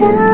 Sun.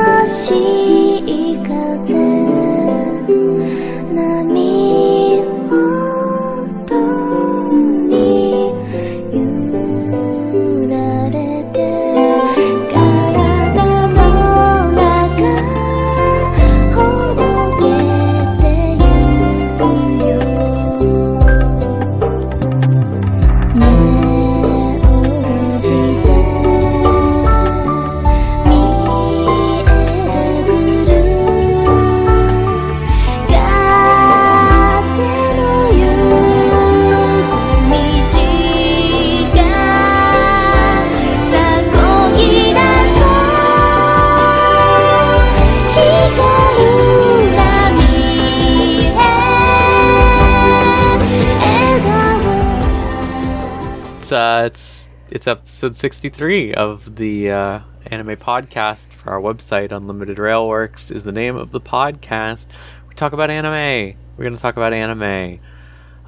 It's it's episode sixty three of the uh, anime podcast for our website. Unlimited Railworks is the name of the podcast. We talk about anime. We're gonna talk about anime.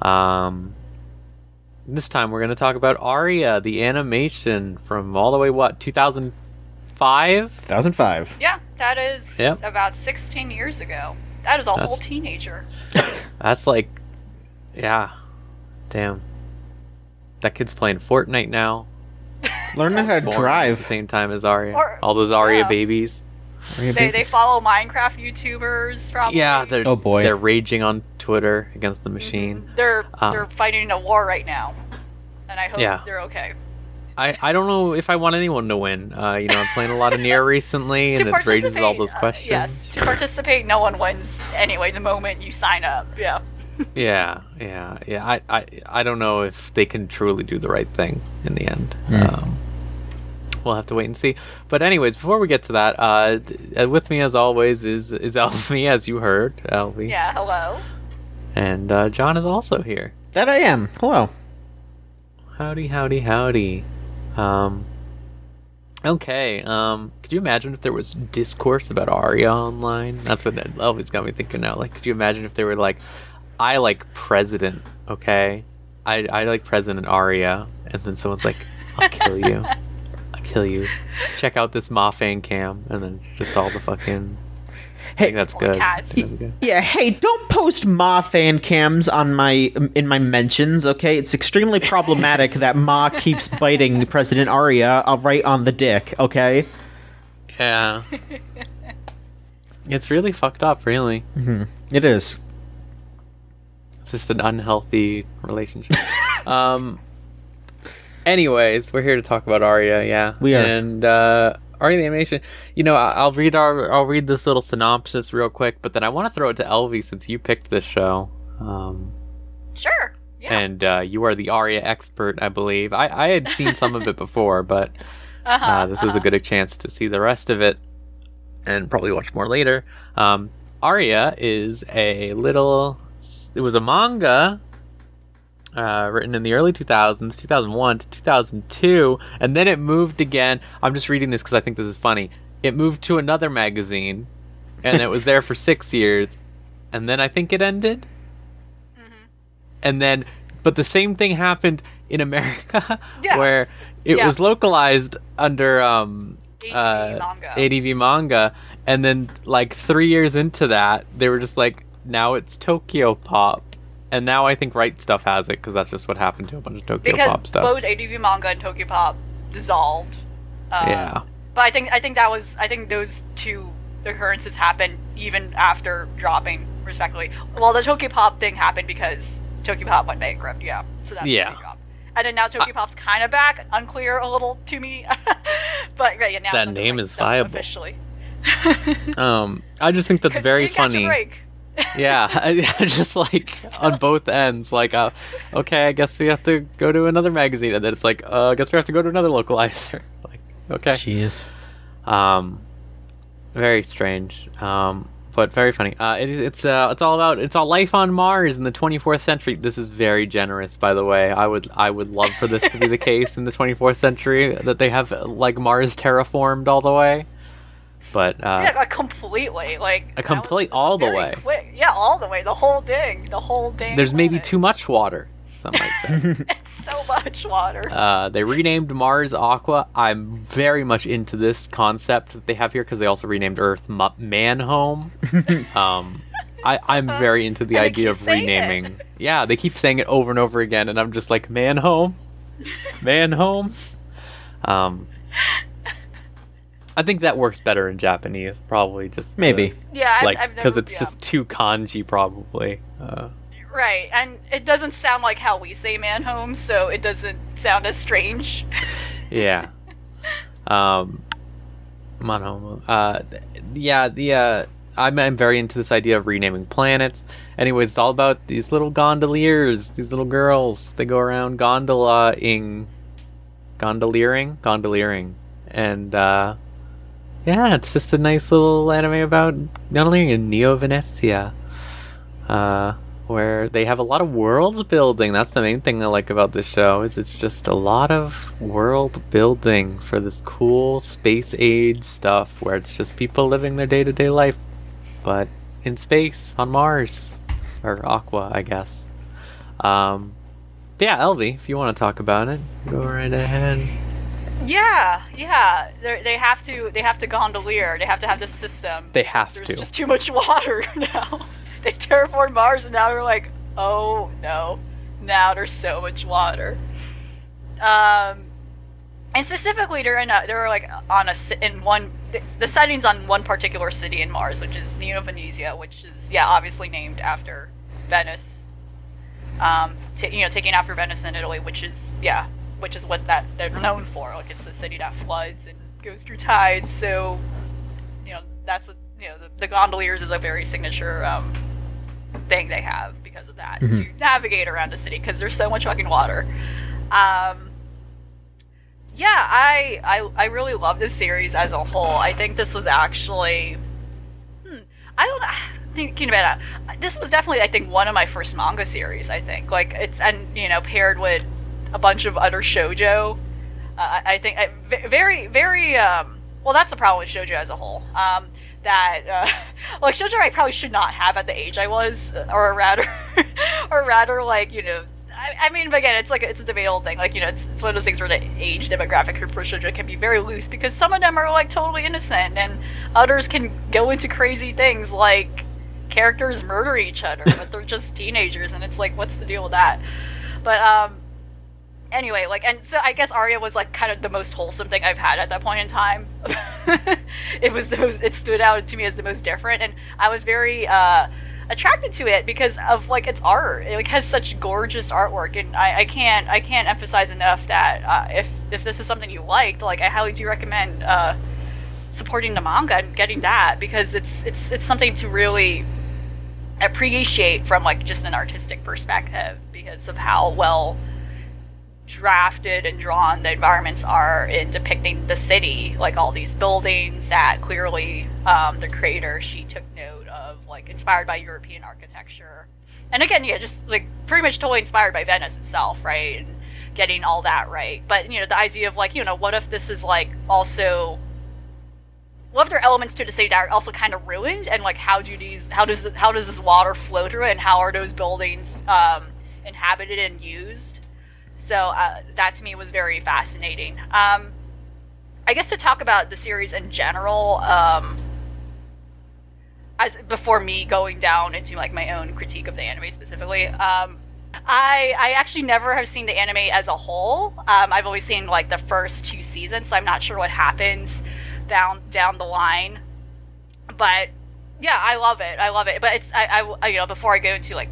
Um, this time we're gonna talk about Aria, the animation from all the way what two thousand five. 2005. Yeah, that is Yep. about 16 years ago. That is a whole teenager. That's like, yeah, damn. That kid's playing Fortnite now. Learning how to born at the drive. same time as Aria. Or- All those Aria yeah. babies. They, they follow Minecraft YouTubers, probably. Yeah, they're Oh, boy. they're raging on Twitter against the machine. They're Um, they're fighting a war right now, and I hope Yeah. they're okay. I, I don't know if I want anyone to win. Uh, you know, I'm playing a lot of Nier recently, and it raises all participate, those uh, questions. yes, to participate, no one wins anyway. The moment you sign up, yeah. Yeah, yeah, yeah. I, I I don't know if they can truly do the right thing in the end. Hmm. Um, we'll have to wait and see. But anyways, before we get to that, uh, d- uh, with me as always is is Elvie, as you heard, Elvie, Yeah, hello. and uh, John is also here. That I am. Hello. Howdy, howdy, howdy. Um. Okay. Um. Could you imagine if there was discourse about Aria online? That's what it always got me thinking now. Like, could you imagine if they were like, I like President. Okay. I I like President Aria, and then someone's like, I'll kill you. I'll kill you. Check out this Moffang cam, and then just all the fucking. I think that's good. Cats. that's good. Yeah, hey, don't post Ma fan cams on my in my mentions, okay? It's extremely problematic that Ma keeps biting President Aria uh, right on the dick, okay? Yeah. it's really fucked up, really. It is. It's just an unhealthy relationship. um. Anyways, we're here to talk about Aria. Yeah, We are. And uh, Aria the animation. You know, I- I'll read our I'll read this little synopsis real quick, but then I want to throw it to Elvie since you picked this show. Um, Sure. Yeah. and uh, you are the Aria expert, I believe. I, I had seen some of it before, but uh-huh, uh, this was a uh-huh. good chance to see the rest of it and probably watch more later. Um, Aria is a little. It was a manga uh, written in the early 2000s, 2001 to 2002, and then it moved again. I'm just reading this because I think this is funny. It moved to another magazine, and it was there for six years, and then I think it ended. And then, but the same thing happened in America, Yes. where it Yeah. was localized under um, ADV uh, manga. ADV manga, and then like three years into that, they were just like, now it's Tokyopop, and now I think Right Stuf has it because that's just what happened to a bunch of Tokyo because Pop stuff. both ADV manga and Tokyopop dissolved. Uh, yeah, But I think I think that was I think those two occurrences happened even after dropping respectively. Well, the Tokyopop thing happened because Tokyopop went bankrupt. Yeah, so that's Yeah. why they dropped. And then now Tokyopop's kind of back. Unclear a little to me, but right, yeah, now That name Right is viable. officially. um, I just think that's very did catch a funny. Yeah, just like on both ends, like, uh, okay, I guess we have to go to another magazine, and then it's like, uh, I guess we have to go to another localizer. like, okay. Jeez. Um, very strange. Um, but very funny. Uh, it, is- it's uh, it's all about it's all life on Mars in the 24th century. This is very generous, by the way. I would I would love for this to be the case in the 24th century that they have like Mars terraformed all the way. But uh, yeah, like, completely. Like A complete- all the way. Quick. Yeah, all the way. The whole thing. The whole dang. there's maybe too much water. some might say. It's so much water. Uh, they renamed Mars Aqua. I'm very much into this concept that they have here because they also renamed Earth Ma- Home. um, I, I'm very into the And idea of saying it. renaming. Yeah, they keep saying it over and over again, and I'm just like, Manhome, Manhome. Um, I think that works better in Japanese, probably just the- Maybe. yeah, I've, like because it's yeah. just too kanji, probably. Uh, right, and it doesn't sound like how we say man home, so it doesn't sound as strange. Yeah. um, Monomo. Uh, yeah, the uh, I'm I'm very into this idea of renaming planets. Anyways, it's all about these little gondoliers, these little girls. They go around gondolaing, gondoliering, gondoliering, and uh, yeah, it's just a nice little anime about gondoliering in Neo Venezia. Uh, where they have a lot of world building. That's the main thing I like about this show. Is it's just a lot of world building for this cool space age stuff where it's just people living their day to day life, but in space on Mars or Aqua, I guess. Um, yeah, Elvie, if you want to talk about it, go right ahead. Yeah, yeah. They're, they have to. They have to gondolier. They have to have this system. They have There's to. There's just too much water now. they terraformed Mars, and now they're like, oh no, now there's so much water. Um, and specifically, they're in a, they're like on a in one the, the setting's on one particular city in Mars, which is Neo Venezia, which is yeah obviously named after Venice. Um, ta you know, taking after Venice in Italy, which is yeah, which is what that they're known for. Like it's a city that floods and goes through tides, so you know that's what you know the, the gondoliers is a very signature um, thing they have because of that to navigate around a city because there's so much fucking water. Um, yeah, I, I I really love this series as a whole. I think this was actually, hmm, I don't. Thinking about it, this was definitely I think one of my first manga series. I think like it's and you know paired with a bunch of other shojo. Uh, I, think I, very very um, well. That's the problem with shojo as a whole. Um, that uh, like shojo I probably should not have at the age I was, or rather, or rather like you know. I, I mean, again, it's like it's a debatable thing. Like you know, it's, it's one of those things where the age demographic for shoujo can be very loose because some of them are like totally innocent, and others can go into crazy things like characters murder each other, but they're just teenagers, and it's like, what's the deal with that? But um, anyway, like, and so I guess Aria was like kind of the most wholesome thing I've had at that point in time. it was the most, it stood out to me as the most different, and I was very uh, attracted to it because of like its art. It like, has such gorgeous artwork, and I, I can't I can't emphasize enough that uh, if if this is something you liked, like I highly do recommend uh, supporting the manga and getting that because it's it's it's something to really appreciate from like just an artistic perspective because of how well drafted and drawn the environments are in depicting the city like all these buildings that clearly um, the creator she took note of like inspired by european architecture. And again yeah just like pretty much totally inspired by venice itself right and getting all that right. But you know the idea of like you know what if this is like also what if there are elements to the city that are also kind of ruined? And like how do these how does how does this water flow through it? And how are those buildings um, inhabited and used so uh, that to me was very fascinating um, i guess to talk about the series in general um, as before me going down into like my own critique of the anime specifically um, I, I actually never have seen the anime as a whole. Um, I've always seen like the first two seasons, so I'm not sure what happens down down the line. But yeah, I love it. I love it. But it's I, I you know before I go into like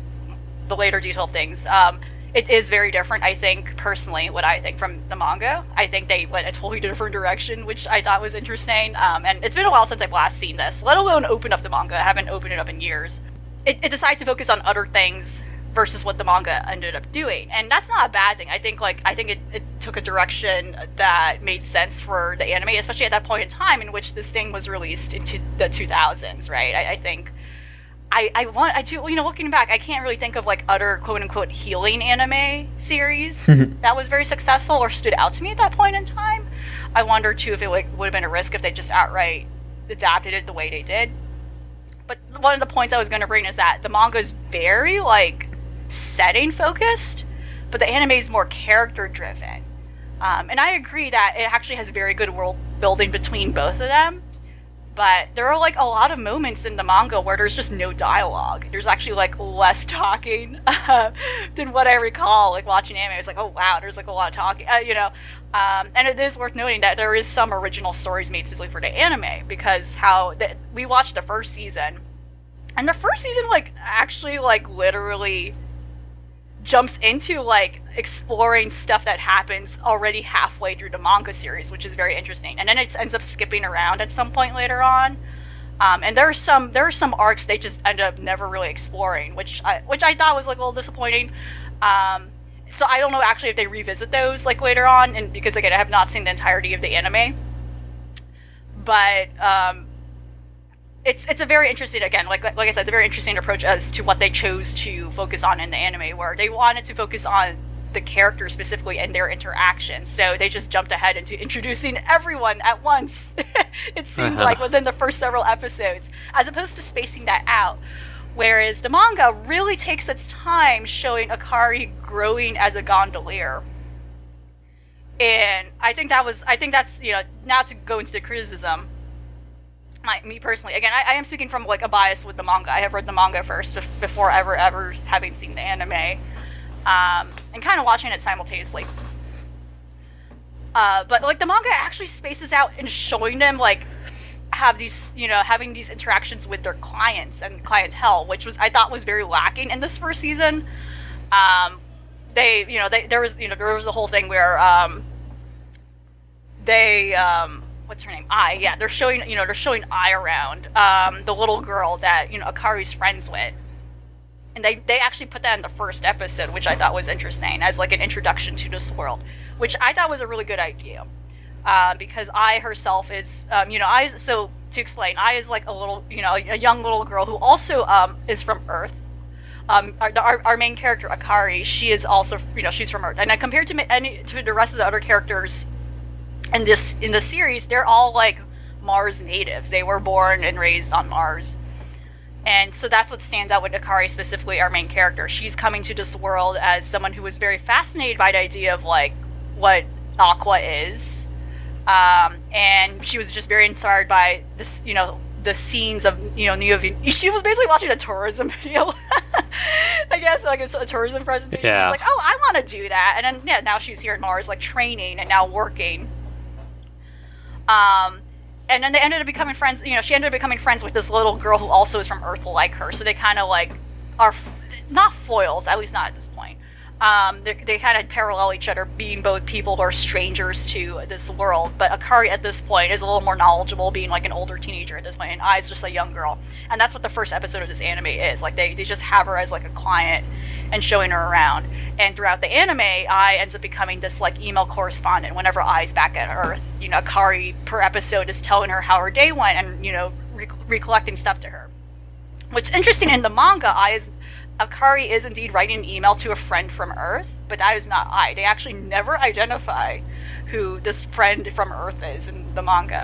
the later detailed things, um, it is very different. I think personally, what I think from the manga, I think they went a totally different direction, which I thought was interesting. Um, and it's been a while since I've last seen this, let alone open up the manga. I haven't opened it up in years. It, it decided to focus on other things versus what the manga ended up doing and that's not a bad thing i think like i think it, it took a direction that made sense for the anime especially at that point in time in which this thing was released into the 2000s right i, I think I, I want I do you know looking back I can't really think of like other quote unquote healing anime series that was very successful or stood out to me at that point in time. I wonder too if it like, would have been a risk if they just outright adapted it the way they did. But one of the points I was going to bring is that the manga is very like setting focused, but the anime is more character driven. Um, and I agree that it actually has very good world building between both of them. But there are like a lot of moments in the manga where there's just no dialogue. There's actually like less talking uh, than what I recall. Like watching anime, I was like, oh wow, there's like a lot of talking, uh, you know. Um, and it is worth noting that there is some original stories made specifically for the anime because how the, we watched the first season, and the first season like actually like literally jumps into like exploring stuff that happens already halfway through the manga series, which is very interesting. And then it ends up skipping around at some point later on. Um, and there are some there are some arcs they just end up never really exploring, which I which I thought was like a little disappointing. Um, so I don't know actually if they revisit those like later on, and because again I have not seen the entirety of the anime. But um, it's it's a very interesting again like like I said, it's a very interesting approach as to what they chose to focus on in the anime, where they wanted to focus on the characters specifically and their interactions. So they just jumped ahead into introducing everyone at once. it seemed Uh-huh. like within the first several episodes, as opposed to spacing that out. Whereas the manga really takes its time showing Akari growing as a gondolier. And I think that was I think that's you know, not to go into the criticism, my, me personally, again, I, I am speaking from like a bias with the manga. I have read the manga first bef- before ever ever having seen the anime, um, and kind of watching it simultaneously. Uh, but like the manga actually spaces out in showing them like have these you know having these interactions with their clients and clientele, which was I thought was very lacking in this first season. Um, they you know they, there was you know there was the whole thing where um, they um, what's her name? I yeah, they're showing you know they're showing Ai around um, the little girl that you know Akari's friends with, and they they actually put that in the first episode, which I thought was interesting as like an introduction to this world, which I thought was a really good idea, uh, because Ai herself is um, you know I so to explain Ai is like a little you know a young little girl who also um, is from Earth. Um, our, our, main character Akari, she is also you know she's from Earth, and compared to any to the rest of the other characters in this in the series they're all like mars natives they were born and raised on mars and so that's what stands out with akari specifically our main character she's coming to this world as someone who was very fascinated by the idea of like what aqua is um, and she was just very inspired by this you know the scenes of you know New She was basically watching a tourism video, I guess, like it's a tourism presentation. Yeah. was like, "Oh, I want to do that," and then yeah, now she's here in Mars, like training and now working. Um, and then they ended up becoming friends. You know, she ended up becoming friends with this little girl who also is from Earth, like her. So they kind of like are f- not foils, at least not at this point. Um, they, kind of parallel each other, being both people who are strangers to this world. But Akari at this point is a little more knowledgeable, being like an older teenager at this point, and is just a young girl. And that's what the first episode of this anime is. Like they, they just have her as like a client and showing her around. And throughout the anime, Ai ends up becoming this like email correspondent. Whenever Ai's back at Earth, you know, Akari per episode is telling her how her day went and you know re- recollecting stuff to her. What's interesting in the manga, Ai is Akari is indeed writing an email to a friend from Earth, but that is not Ai. They actually never identify who this friend from Earth is in the manga.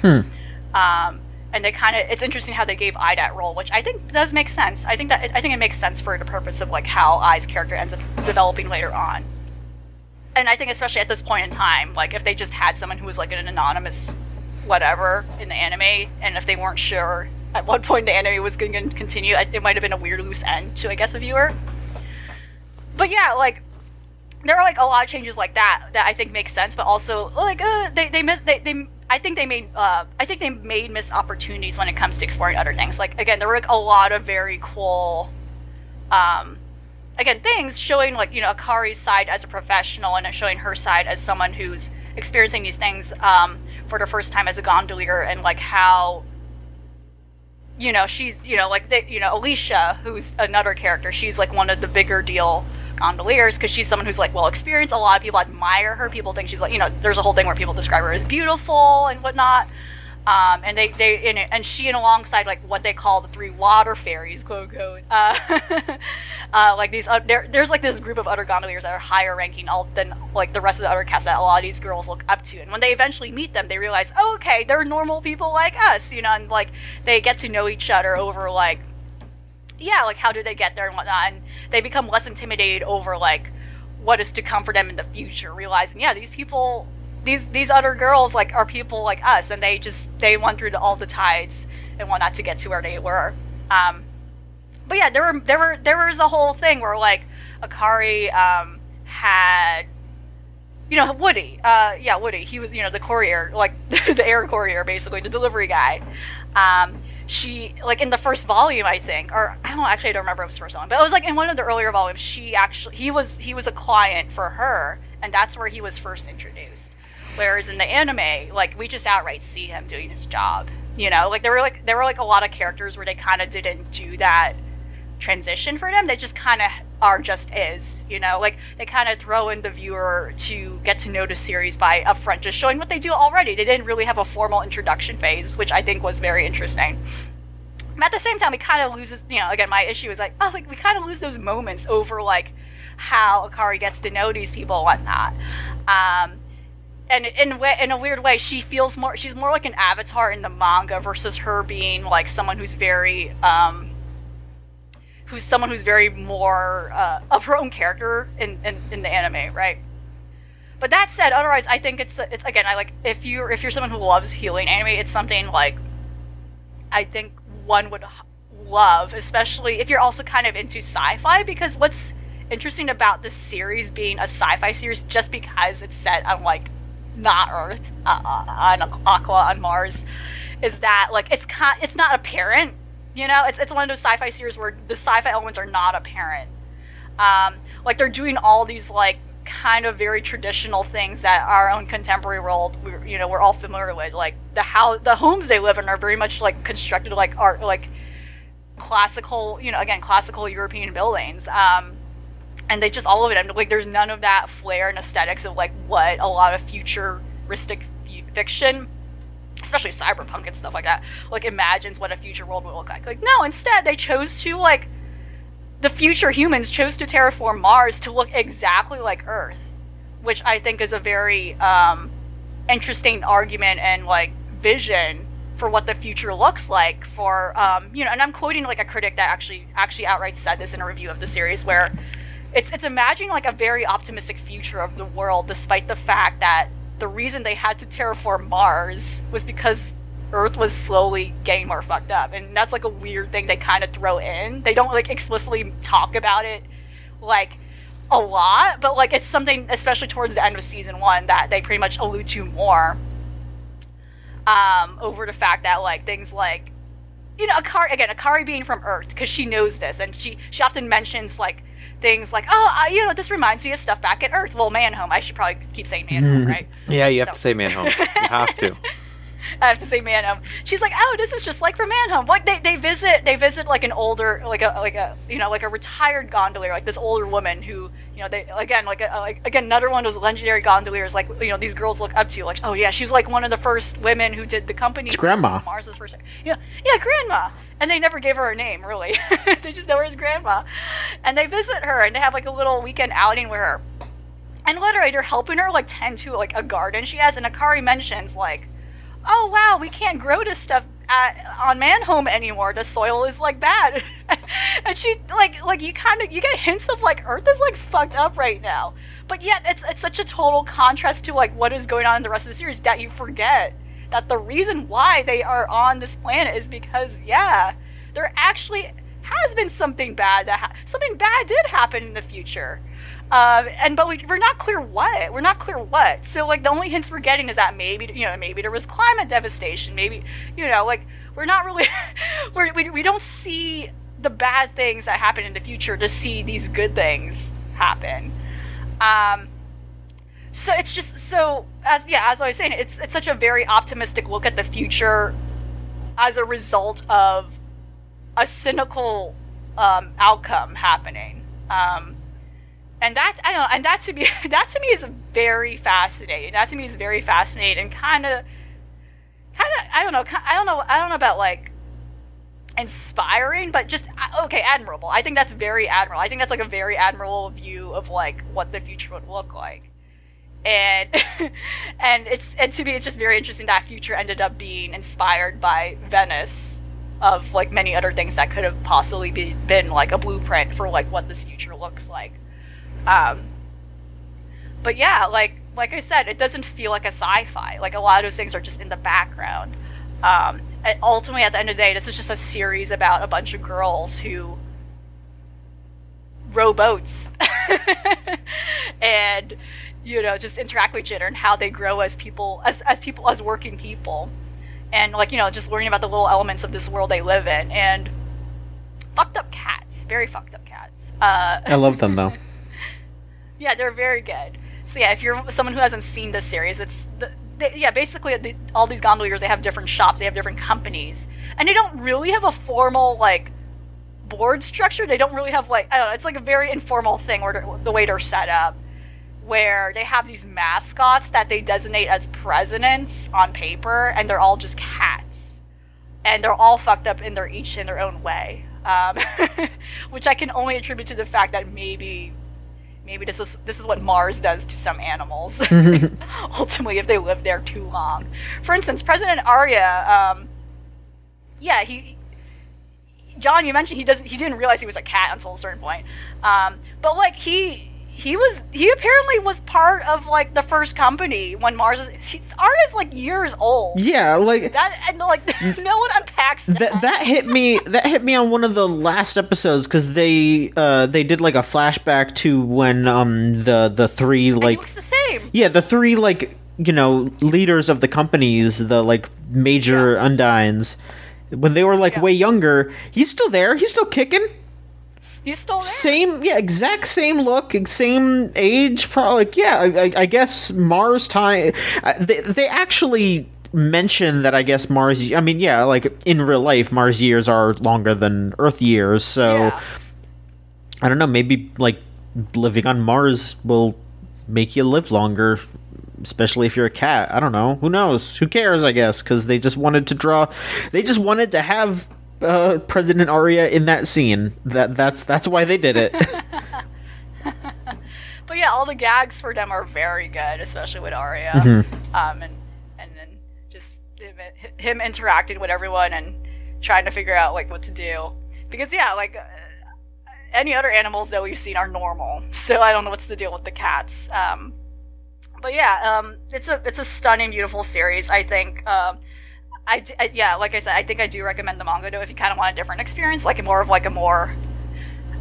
Um, and they kind of it's interesting how they gave Ai that role, which I think does make sense. I think that I think it makes sense for the purpose of like how Ai's character ends up developing later on. And I think especially at this point in time, like if they just had someone who was like an anonymous whatever in the anime, and if they weren't sure at what point the anime was going to continue, it might have been a weird loose end to I guess a viewer. But yeah, like there are like a lot of changes like that that I think make sense, but also like uh, they they miss they, they I think they made uh, I think they made missed opportunities when it comes to exploring other things. Like again, there were like a lot of very cool, um, again things showing like you know Akari's side as a professional and showing her side as someone who's experiencing these things um, for the first time as a gondolier and like how you know she's you know like they, you know alicia who's another character she's like one of the bigger deal gondoliers because she's someone who's like well experienced. A lot of people admire her. People think she's like you know there's a whole thing where people describe her as beautiful and whatnot um, and they they in it, and she and alongside like what they call the three water fairies quote unquote uh, uh, like these uh, there, there's like this group of other gondoliers that are higher ranking all than like the rest of the other cast that a lot of these girls look up to. And when they eventually meet them they realize oh, okay they're normal people like us you know and like they get to know each other over like yeah like how did they get there and whatnot? And they become less intimidated over like what is to come for them in the future, realizing yeah, these people, these these other girls like are people like us, and they just they went through all the tides and whatnot to get to where they were. Um, but yeah, there were there were there was a whole thing where like Akari um, had you know Woody, uh, yeah Woody. He was you know the courier, like the air courier, basically the delivery guy. Um, she like in the first volume, I think, or I don't actually I don't remember it was the first volume, but it was like in one of the earlier volumes. She actually he was he was a client for her, and that's where he was first introduced. Whereas in the anime, like we just outright see him doing his job. You know, like there were like there were like a lot of characters where they kind of didn't do that transition for them. They just kind of are just is, you know, like they kind of throw in the viewer to get to know the series by upfront just showing what they do already. They didn't really have a formal introduction phase, which I think was very interesting. But at the same time, we kind of loses, you know, again, my issue is like, oh, like we kind of lose those moments over like how Akari gets to know these people and whatnot. Um, and in in a weird way, she feels more. She's more like an avatar in the manga versus her being like someone who's very, um, who's someone who's very more uh, of her own character in, in in the anime, right? But that said, otherwise, I think it's it's again, I like if you if you're someone who loves healing anime, it's something like I think one would love, especially if you're also kind of into sci-fi, because what's interesting about this series being a sci-fi series, just because it's set on like not Earth, uh, uh, on Aqua, on Mars, is that like it's kind, it's not apparent. You know, it's it's one of those sci-fi series where the sci-fi elements are not apparent. Um, like they're doing all these like kind of very traditional things that our own contemporary world, we, you know, we're all familiar with. Like the how the homes they live in are very much like constructed like art, like classical, you know, again classical European buildings. Um, and they just all of it. I mean, like there's none of that flair and aesthetics of like what a lot of futuristic fiction, especially cyberpunk and stuff like that, like imagines what a future world would look like. Like no, instead they chose to like the future humans chose to terraform Mars to look exactly like Earth, which I think is a very um, interesting argument and like vision for what the future looks like for um, you know and i'm quoting like a critic that actually actually outright said this in a review of the series where it's it's imagining like a very optimistic future of the world despite the fact that the reason they had to terraform mars was because earth was slowly getting more fucked up. And that's like a weird thing they kind of throw in. They don't like explicitly talk about it like a lot but like it's something especially towards the end of season one that they pretty much allude to more um, over the fact that like things like you know Akari again Akari being from Earth because she knows this and she she often mentions like things like oh I, you know this reminds me of stuff back at Earth well Manhome I should probably keep saying Manhome mm-hmm. right Yeah, you have So- to say Manhome. You have to. I have to say Manhome. She's like, oh, this is just like for Manhome. Like they, they visit they visit like an older like a like a you know like a retired gondolier like this older woman who you know they again like, a, like again another one of those legendary gondoliers like you know these girls look up to like oh yeah she's like one of the first women who did the company It's Grandma. Mars's first yeah yeah grandma and they never gave her a name really they just know her as grandma and they visit her and they have like a little weekend outing with her and literally they're helping her like tend to like a garden she has and Akari mentions like oh wow we can't grow this stuff at, on manhome anymore. The soil is like bad. And she like like you kind of you get hints of like earth is like fucked up right now. But yet it's it's such a total contrast to like what is going on in the rest of the series that you forget that the reason why they are on this planet is because yeah there actually has been something bad that ha- something bad did happen in the future uh, and but we, we're not clear what we're not clear what. So like the only hints we're getting is that maybe you know maybe there was climate devastation maybe you know like we're not really we're, we, we don't see the bad things that happen in the future to see these good things happen. Um so it's just so as yeah as i was saying it's it's such a very optimistic look at the future as a result of a cynical um, outcome happening. Um, and that's I don't know, and that to me that to me is very fascinating. That to me is very fascinating and kind of, kind of I don't know I don't know I don't know about like inspiring, but just okay admirable. I think that's very admirable. I think that's like a very admirable view of like what the future would look like. And and it's and to me it's just very interesting that future ended up being inspired by Venice of like many other things that could have possibly be, been like a blueprint for like what this future looks like um, but yeah, like like I said, it doesn't feel like a sci-fi. Like a lot of those things are just in the background. Um, ultimately, at the end of the day, this is just a series about a bunch of girls who row boats and you know just interact with each other and how they grow as people as, as people as working people and like you know just learning about the little elements of this world they live in and fucked up cats very fucked up cats uh, I love them though. yeah they're very good. So yeah if you're someone who hasn't seen this series it's the, they, yeah basically the, all these gondoliers they have different shops they have different companies. And they don't really have a formal like board structure. They don't really have like i don't know it's like a very informal thing where the way they're set up where they have these mascots that they designate as presidents on paper and they're all just cats. And they're all fucked up in their each in their own way um, which i can only attribute to the fact that maybe maybe this is this is what mars does to some animals. Ultimately if they live there too long. For instance president aria um, yeah he John, you mentioned he doesn't he didn't realize he was a cat until a certain point. Um, but like he he was he apparently was part of like the first company when Mars was he's, Aria's like years old. Yeah, like That and like no one unpacks that. that that hit me that hit me on one of the last episodes because they uh they did like a flashback to when um the the three like looks the same. yeah the three like you know leaders of the companies the like major undines when they were like Yeah. way younger he's still there he's still kicking He's still there. same yeah exact same look same age probably like, yeah I, I, I guess mars time uh, they, they actually mention that i guess mars i mean yeah like in real life mars years are longer than earth years so Yeah. i don't know maybe like living on mars will make you live longer especially if you're a cat i don't know who knows who cares i guess because they just wanted to draw they just wanted to have uh, president aria in that scene that that's that's why they did it But yeah, all the gags for them are very good, especially with Aria. Mm-hmm. Um, and and then just him, him interacting with everyone and trying to figure out like what to do. Because yeah, like uh, any other animals that we've seen are normal, so I don't know what's the deal with the cats. Um, but yeah, um, it's a it's a stunning, beautiful series. I think. Um, I, I- yeah, like I said, I think I do recommend the manga though if you kind of want a different experience, like more of like a more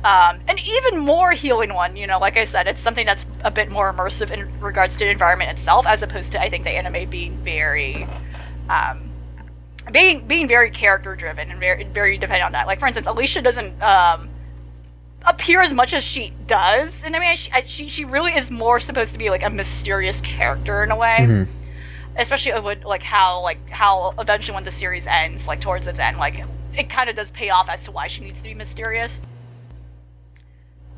um, an even more healing one. You know, like I said, it's something that's a bit more immersive in regards to the environment itself, as opposed to I think the anime being very, um, being being very character driven and very very dependent on that. Like for instance, Alicia doesn't um, appear as much as she does in anime. She, I- she she really is more supposed to be like a mysterious character in a way especially like how like how eventually when the series ends like towards its end like it kind of does pay off as to why she needs to be mysterious.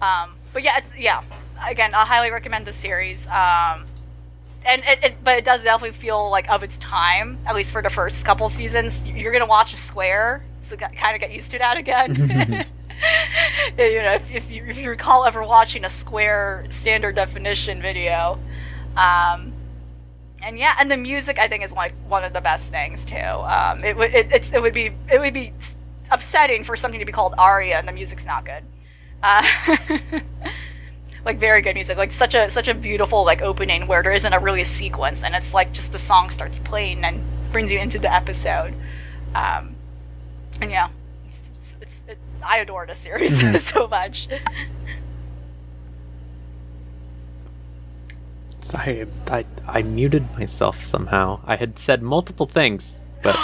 Um but yeah it's yeah. Again i highly recommend the series um and it, it but it does definitely feel like of its time at least for the first couple seasons. You're gonna watch a square so kind of get used to that again. You know if, if you if you recall ever watching a square standard definition video um and yeah, and the music I think is like one of the best things too. Um, it would it, it's it would be it would be upsetting for something to be called aria and the music's not good. Uh, like very good music, like such a such a beautiful like opening where there isn't a really a sequence and it's like just the song starts playing and brings you into the episode. Um, and yeah, it's, it's, it, I adore this series so much. I, I I muted myself somehow. I had said multiple things, but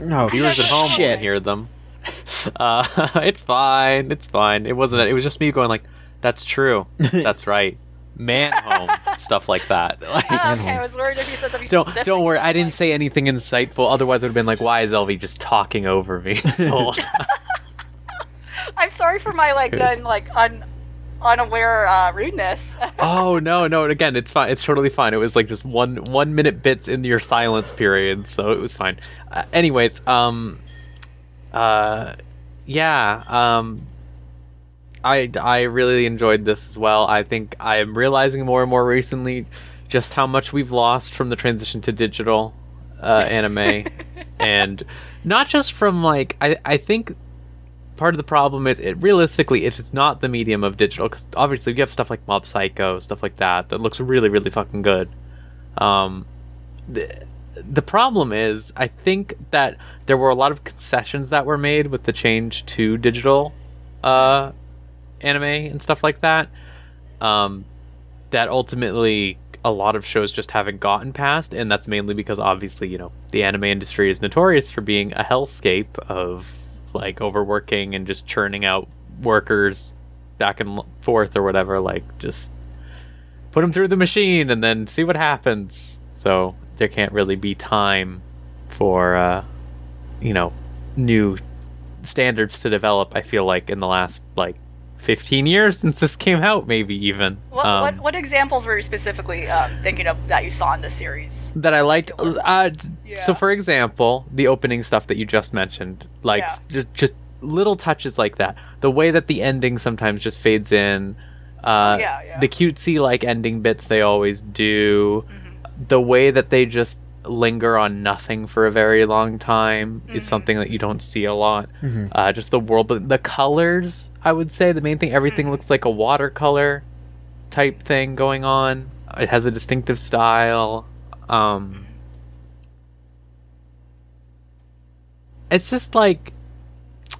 no viewers at home shit. won't hear them. Uh, it's fine. It's fine. It wasn't. It was just me going like, "That's true. That's right." Man home stuff like that. Like, Oh, okay, I was worried if you said something don't specific. don't worry. I didn't say anything insightful. Otherwise, it would have been like, "Why is Elvie just talking over me this whole time?" I'm sorry for my like It was- un, like un, unaware uh, rudeness. oh no, no. Again, it's fine. It's totally fine. It was like just one one minute bits in your silence period, so it was fine. Uh, anyways, um, uh, yeah, um, I I really enjoyed this as well. I think I am realizing more and more recently just how much we've lost from the transition to digital uh, anime, and not just from like I I think part of the problem is it realistically it is not the medium of digital because obviously you have stuff like Mob Psycho, stuff like that that looks really really fucking good. Um, the the problem is I think that there were a lot of concessions that were made with the change to digital uh, anime and stuff like that. Um, that ultimately a lot of shows just haven't gotten past, and that's mainly because obviously you know the anime industry is notorious for being a hellscape of like overworking and just churning out workers back and forth or whatever. Like just put them through the machine and then see what happens. So there can't really be time for uh, you know new standards to develop. I feel like in the last like 15 years since this came out, maybe even. What, Um, what what examples were you specifically um, thinking of that you saw in the series? that I liked. Uh, Yeah. So, for example, the opening stuff that you just mentioned, like Yeah. just just little touches like that. The way that the ending sometimes just fades in. Uh, Oh, yeah, yeah. The cutesy like ending bits they always do. Mm-hmm. The way that they just linger on nothing for a very long time Mm-hmm. is something that you don't see a lot. Uh, just the world, but the colors. I would say the main thing. Everything Mm-hmm. looks like a watercolor type thing going on. It has a distinctive style. Um, it's just like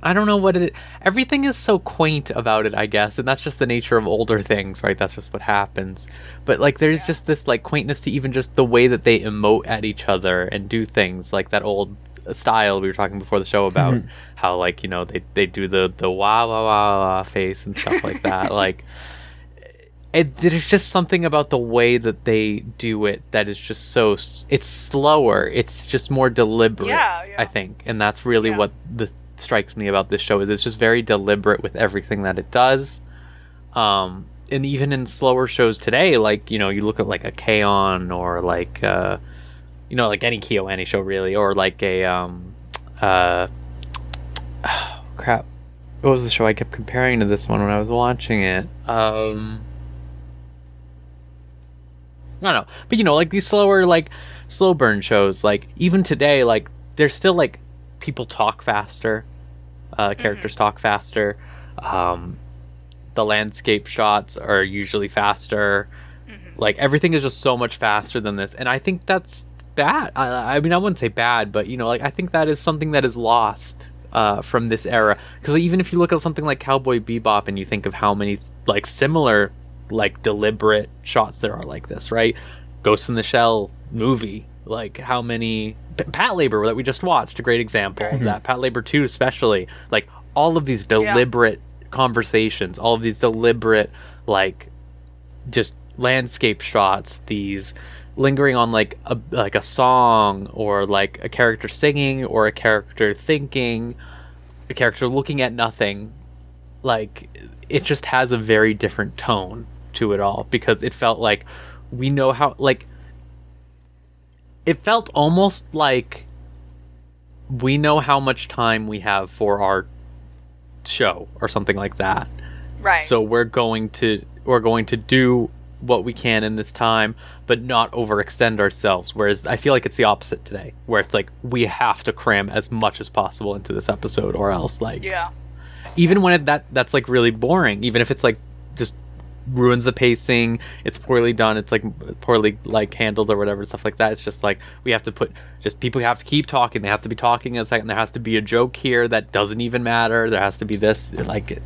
I don't know what it. Everything is so quaint about it, I guess, and that's just the nature of older things, right? That's just what happens. But like, there's just this like quaintness to even just the way that they emote at each other and do things, like that old style we were talking before the show about mm-hmm. how like you know they they do the the wah wah wah wah face and stuff like that, like it, there's just something about the way that they do it that is just so it's slower it's just more deliberate Yeah, yeah. i think and that's really Yeah. what the strikes me about this show is it's just very deliberate with everything that it does um and even in slower shows today like you know you look at like a K-On! or like uh you know like any KyoAni show really or like a um uh oh, crap what was the show i kept comparing to this one when i was watching it um I don't know. But you know, like these slower, like slow burn shows, like even today, like they're still like people talk faster, uh, characters talk faster. Um, the landscape shots are usually faster. Like everything is just so much faster than this, and I think that's bad. I, I mean, I wouldn't say bad, but you know, like I think that is something that is lost uh, from this era. Because even if you look at something like Cowboy Bebop and you think of how many like similar, like deliberate shots there are like this, right? Ghost in the Shell movie, like how many P- Patlabor that we just watched, a great example of that. Patlabor Two, especially, like all of these deliberate conversations, all of these deliberate like just landscape shots these lingering on like a like a song or like a character singing or a character thinking a character looking at nothing like it just has a very different tone to it all because it felt like we know how like it felt almost like we know how much time we have for our show or something like that Right. so we're going to we're going to do what we can in this time but not overextend ourselves whereas i feel like it's the opposite today where it's like we have to cram as much as possible into this episode or else like yeah. even when it, that that's like really boring even if it's like just ruins the pacing it's poorly done it's like poorly like handled or whatever stuff like that it's just like we have to put just people have to keep talking they have to be talking a second there has to be a joke here that doesn't even matter there has to be this like it,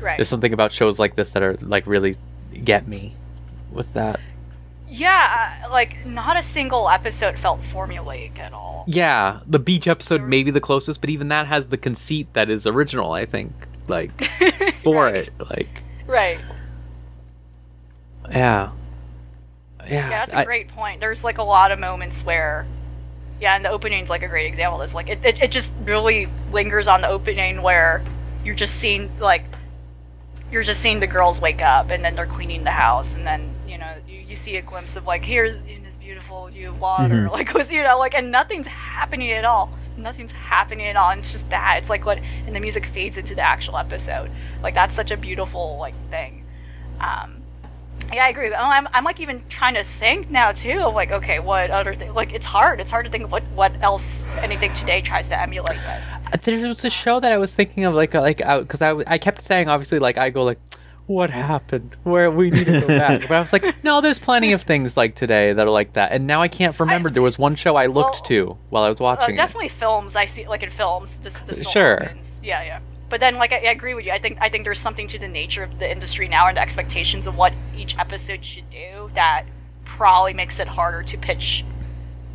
Right. there's something about shows like this that are like really get me with that Yeah, uh, like not a single episode felt formulaic at all. yeah the beach episode may be the closest but even that has the conceit that is original i think like for it like Right. Yeah. Yeah Yeah, that's a I- great point. There's like a lot of moments where, yeah, and the opening's like a great example. Is like it, it, it just really lingers on the opening where you're just seeing like you're just seeing the girls wake up and then they're cleaning the house and then you know you, you see a glimpse of like here's in this beautiful view of water like was you know like and nothing's happening at all. Nothing's happening at all. And it's just that. It's like what and the music fades into the actual episode. Like that's such a beautiful like thing. Um Yeah, I agree. Oh, I'm, I'm like even trying to think now too of like, okay, what other thing? Like, it's hard. It's hard to think of what what else anything today tries to emulate this. There was a show that I was thinking of, like, like, because I, I kept saying, obviously, like, I go like, what happened? Where we need to go back? But I was like, no, there's plenty of things like today that are like that, and now I can't remember. there was one show I looked Well, to while I was Uh, watching. it. definitely films. I see like in films. This this still Sure. happens. Yeah, yeah. But then, like, I, I agree with you. I think I think there's something to the nature of the industry now and the expectations of what each episode should do that probably makes it harder to pitch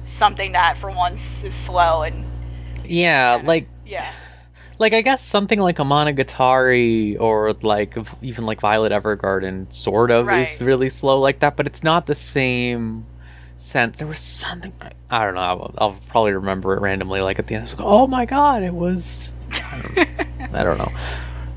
something that, for once, is slow and Yeah, like yeah. like I guess something like a Monogatari or like even like Violet Evergarden sort of is really slow like that, but it's not the same sense. There was something I, I don't know. I'll, I'll probably remember it randomly. Like at the end, I was like, oh my god, it was. I don't, know,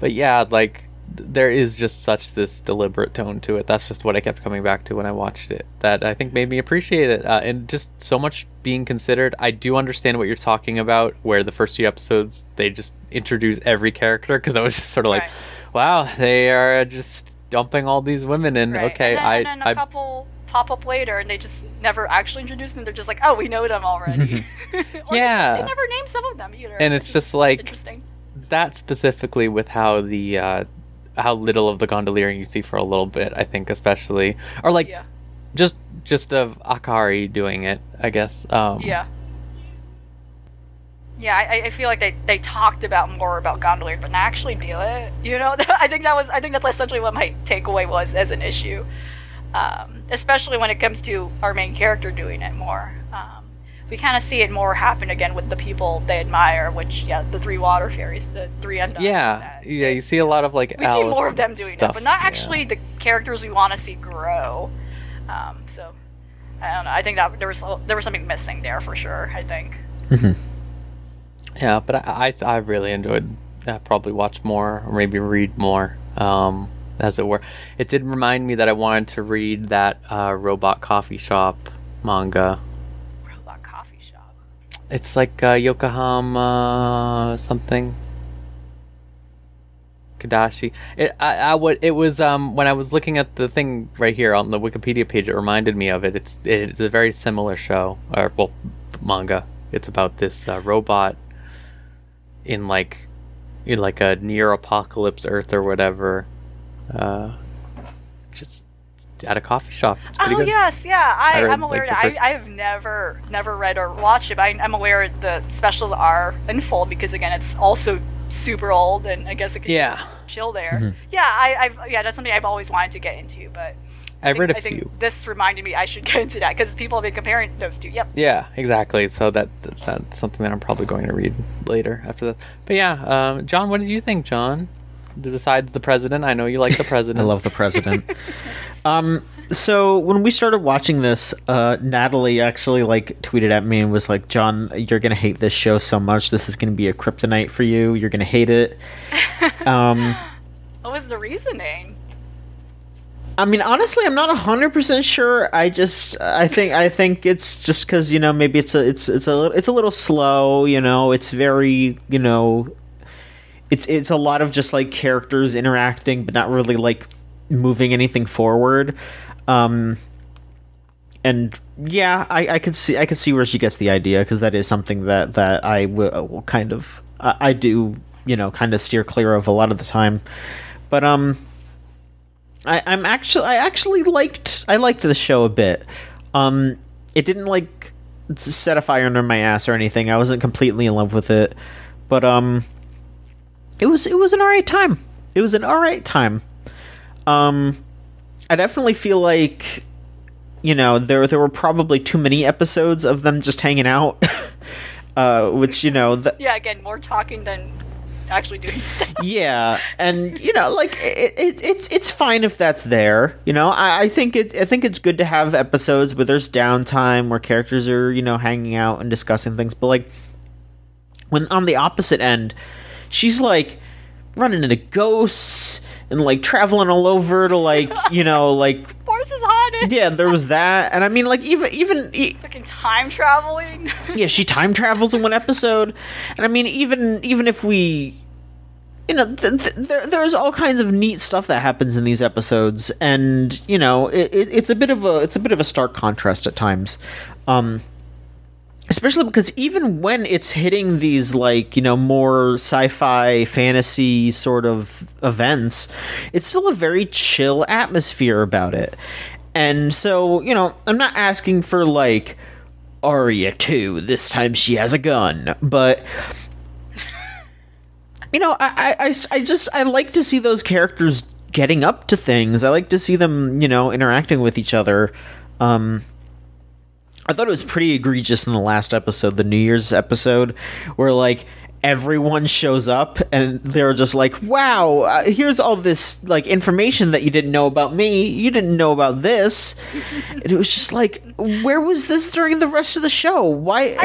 but yeah, like there is just such this deliberate tone to it. That's just what I kept coming back to when I watched it. That I think made me appreciate it, uh, and just so much being considered. I do understand what you're talking about, where the first few episodes they just introduce every character because I was just sort of like, Right. wow, they are just dumping all these women in. Right. Okay, and then, I, and then a I couple pop up later, and they just never actually introduce them. They're just like, oh, we know them already. Or just- Yeah. they never name some of them either. and it's just like interesting. that specifically with how the uh, how little of the gondoliering you see for a little bit. I think especially or like yeah, just just of Akari doing it. I guess. Um, yeah, yeah. I, I feel like they, they talked about more about gondolier, but not actually do it. You know, I think that was I think that's essentially what my takeaway was as an issue, um, especially when it comes to our main character doing it more. Um, we kind of see it more happen again with the people they admire, which yeah, the three water fairies, the three undines. Yeah, that- yeah. You see a lot of like we see more of them doing stuff. that, but not yeah. actually the characters we want to see grow. Um, so I don't know. I think that there was there was something missing there for sure. I think. Yeah, but I I, I really enjoyed. I probably watch more or maybe read more. Um, as it were, it did remind me that I wanted to read that uh, robot coffee shop manga. Robot coffee shop. It's like uh, Yokohama something. Kaidashi. It I, I would it was um when I was looking at the thing right here on the Wikipedia page it reminded me of it. It's it's a very similar show or well manga. It's about this uh, robot in like in like a near apocalypse Earth or whatever. Uh, just at a coffee shop. Pretty Oh good. yes, yeah. I, I read, I'm aware. like, first- I, I have never never read or watched it. But I, I'm aware the specials are in full because again, it's also super old, and I guess it could Yeah. chill there. Yeah, I, I've yeah, that's something I've always wanted to get into, but. I think- read a I think few. This reminded me I should get into that because people have been comparing those two. Yep. Yeah, exactly. So that that's something that I'm probably going to read later after that. But yeah, um, John, what did you think, John? Besides the president, I know you like the president. I love the president. um, so when we started watching this, uh, Natalie actually like tweeted at me and was like, "John, you're gonna hate this show so much. This is gonna be a kryptonite for you. You're gonna hate it." um, What was the reasoning? I mean, honestly, I'm not hundred percent sure. I just, I think, I think it's just because you know maybe it's a, it's, it's a, li- it's a little slow. You know, it's very, you know, it's, it's a lot of just like characters interacting, but not really like moving anything forward. Um, and yeah, I, I could see, I could see where she gets the idea because that is something that that I will, will kind of, I, I do, you know, kind of steer clear of a lot of the time. But um. I, I'm actually I actually liked I liked the show a bit. Um, it didn't like set a fire under my ass or anything. I wasn't completely in love with it, but um, it was it was an alright time. It was an alright time. Um, I definitely feel like you know there there were probably too many episodes of them just hanging out. uh, which you know th- Yeah, again, more talking than actually doing stuff. yeah and you know like it, it, it's it's fine if that's there you know I, I think it i think it's good to have episodes where there's downtime where characters are you know hanging out and discussing things but like when on the opposite end she's like running into ghosts and like traveling all over to like you know like Force is haunted. yeah there was that and i mean like even even e- Fucking time traveling. yeah she time travels in one episode and i mean even even if we you know, th- th- there, there's all kinds of neat stuff that happens in these episodes, and you know, it, it, it's a bit of a it's a bit of a stark contrast at times. Um, especially because even when it's hitting these like you know more sci-fi fantasy sort of events it's still a very chill atmosphere about it. And so you know i'm not asking for like Aria 2 this time she has a gun but you know I, I, I just i like to see those characters getting up to things. I like to see them you know interacting with each other. Um I thought it was pretty egregious in the last episode, the New Year's episode, where like everyone shows up and they're just like, "Wow, uh, here's all this like information that you didn't know about me. You didn't know about this." and it was just like, "Where was this during the rest of the show? Why?"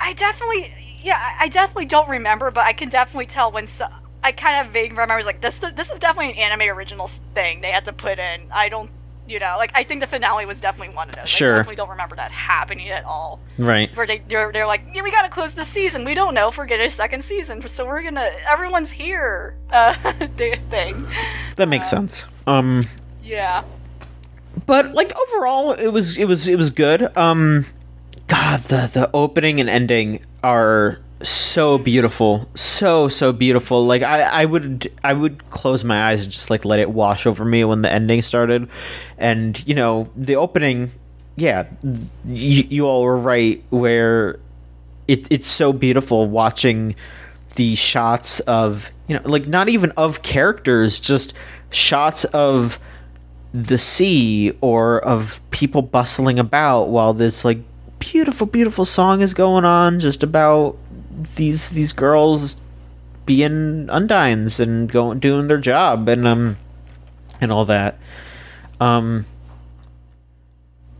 I definitely, yeah, I- I definitely don't remember, but I can definitely tell when so, I kind of vague remembers like this. This is definitely an anime original thing they had to put in. I don't, you know, like I think the finale was definitely one of those. Sure. I definitely don't remember that happening at all. right. Where they they're, they're like, yeah, we gotta close the season. We don't know if we're getting a second season, so we're gonna everyone's here. Uh, thing. That makes sense. Um Yeah. but like overall it was it was it was good um god the the opening and ending are so beautiful so so beautiful. Like i i would i would close my eyes and just like let it wash over me when the ending started. And you know the opening yeah you, you all were right where it, it's so beautiful watching the shots of you know like not even of characters just shots of the sea or of people bustling about while this like beautiful beautiful song is going on just about these these girls being undines and going doing their job and um and all that. Um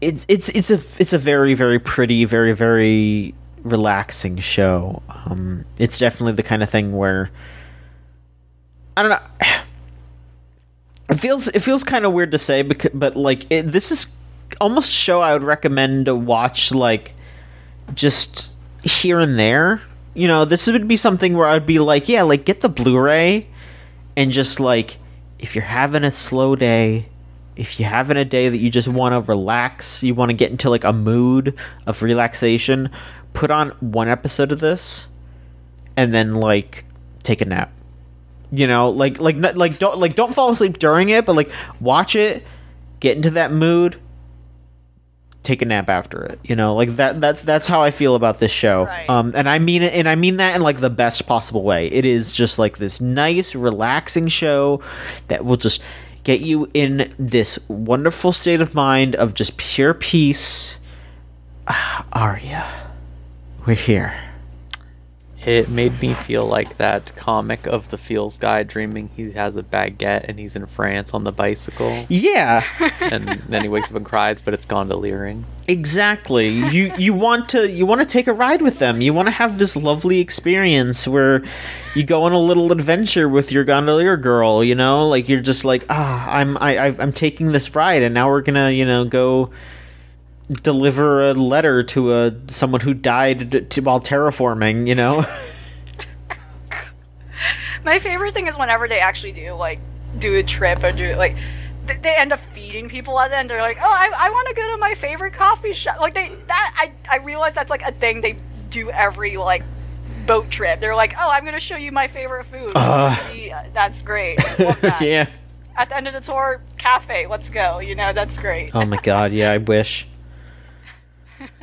it's it's it's a it's a very very pretty very very relaxing show. Um it's definitely the kind of thing where i don't know. It feels it feels kind of weird to say, because, but like it, this is almost show I would recommend to watch like just here and there. You know, this would be something where I'd be like, yeah, like get the Blu-ray and just like if you're having a slow day, if you're having a day that you just want to relax, you want to get into like a mood of relaxation, put on one episode of this and then like take a nap. You know like like like don't like don't fall asleep during it but like watch it get into that mood take a nap after it you know? Like that that's that's how i feel about this show. Right. um and i mean it and i mean that in like the best possible way. It is just like this nice relaxing show that will just get you in this wonderful state of mind of just pure peace. Ah, Aria we're here It made me feel like that comic of the Feels guy dreaming he has a baguette and he's in France on the bicycle, yeah and then he wakes up and cries, but it's gondoliering. Exactly. You you want to you want to take a ride with them. You want to have this lovely experience where you go on a little adventure with your gondolier girl. You know, like you're just like ah, I'm I I- I'm taking this ride, and now we're gonna you know go deliver a letter to a someone who died to, while terraforming. You know. My favorite thing is whenever they actually do like do a trip or do like th- they end up feeding people at the end. They're like, oh, I, I want to go to my favorite coffee shop. Like they that I I realize that's like a thing they do every like boat trip. They're like, oh, I'm gonna show you my favorite food. Uh. Yeah, that's great. That. yeah. At the end of the tour, cafe. Let's go. You know, that's great. Oh my god, yeah, I wish.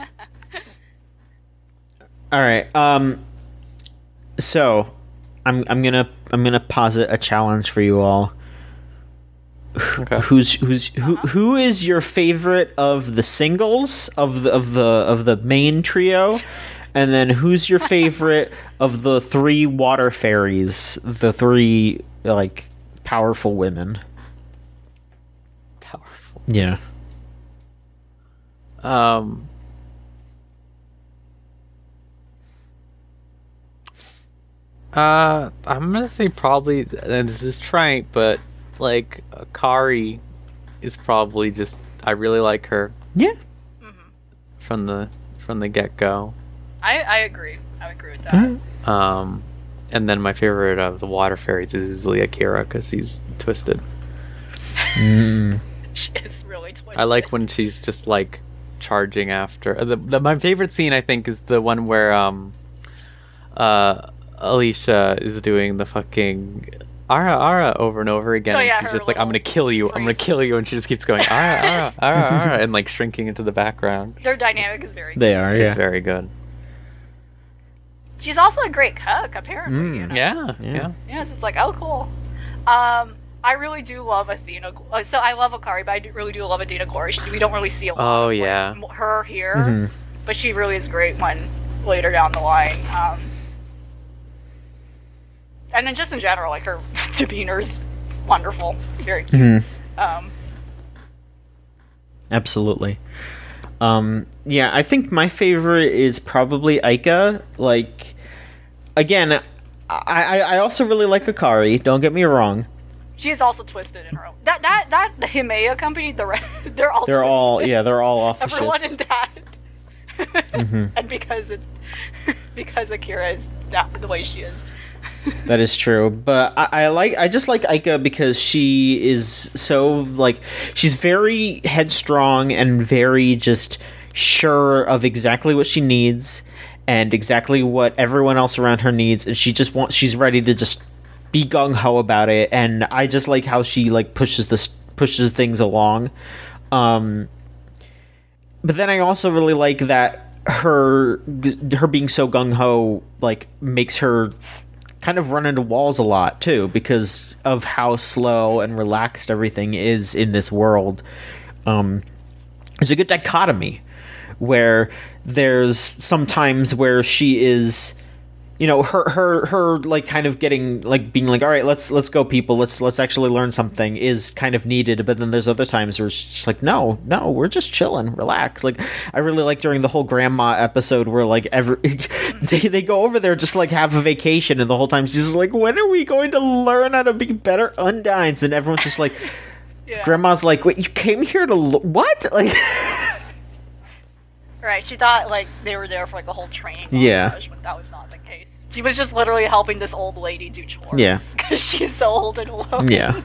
All right. Um so I'm I'm going to I'm going to posit a challenge for you all. Okay. Who's who's who who is your favorite of the singles of the of the of the main trio? And then who's your favorite of the three water fairies, the three like powerful women? Powerful. Yeah. Um. Uh, I'm gonna say probably, and this is trite, but like Kari is probably just. I really like her Yeah. Mhm. from the from the get go. I I agree. I agree with that. Um, and then my favorite of the water fairies is easily Akira because she's twisted. She is really twisted. I like when she's just like charging after. uh, The, the, my favorite scene, I think, is the one where um, uh, Alicia is doing the fucking Ara Ara over and over again. Oh, yeah, and yeah, she's just like, "I'm gonna kill you! I'm gonna kill you!" And she just keeps going Ara Ara Ara Ara and like shrinking into the background. Their dynamic is very. They are, It's yeah. very good. She's also a great cook, apparently. Mm. you know? Yeah, Yeah. yeah. Yes, it's like, oh, cool. Um, I really do love Athena. uh, So I love Akari, but I do, really do love Athena Glory. We don't really see a lot Oh, of, yeah. m- her here, Mhm. but she really is great when later down the line. Um, and then just in general, like her demeanor is wonderful. It's very cute. Mhm. Um, Absolutely. Um, yeah, I think my favorite is probably Aika. Like, again, I, I, I also really like Akari. Don't get me wrong. she is also twisted in her own. That that that the Himeya company, the re- they're all They're twisted. all yeah, they're all off everyone shits. in that. Mhm. and because it because Akira is that the way she is. That is true, but I, I like I just like Aika because she is so like she's very headstrong and very just sure of exactly what she needs and exactly what everyone else around her needs, and she just wants she's ready to just be gung ho about it. And I just like how she like pushes this pushes things along. Um, but then I also really like that her her being so gung ho like makes her kind of run into walls a lot too because of how slow and relaxed everything is in this world. Um, a good dichotomy where there's sometimes where she is you know her her her like kind of getting like being like all right let's let's go people let's let's actually learn something is kind of needed but then there's other times where it's just like no no we're just chilling relax like i really like during the whole grandma episode where like every they, they go over there just like have a vacation and the whole time she's just like when are we going to learn how to be better undines and everyone's just like Yeah. grandma's like wait you came here to l- what like Right. She thought like they were there for like a whole training. Yeah. that was not the She was just literally helping this old lady do chores. Yeah. Because she's so old and alone. yeah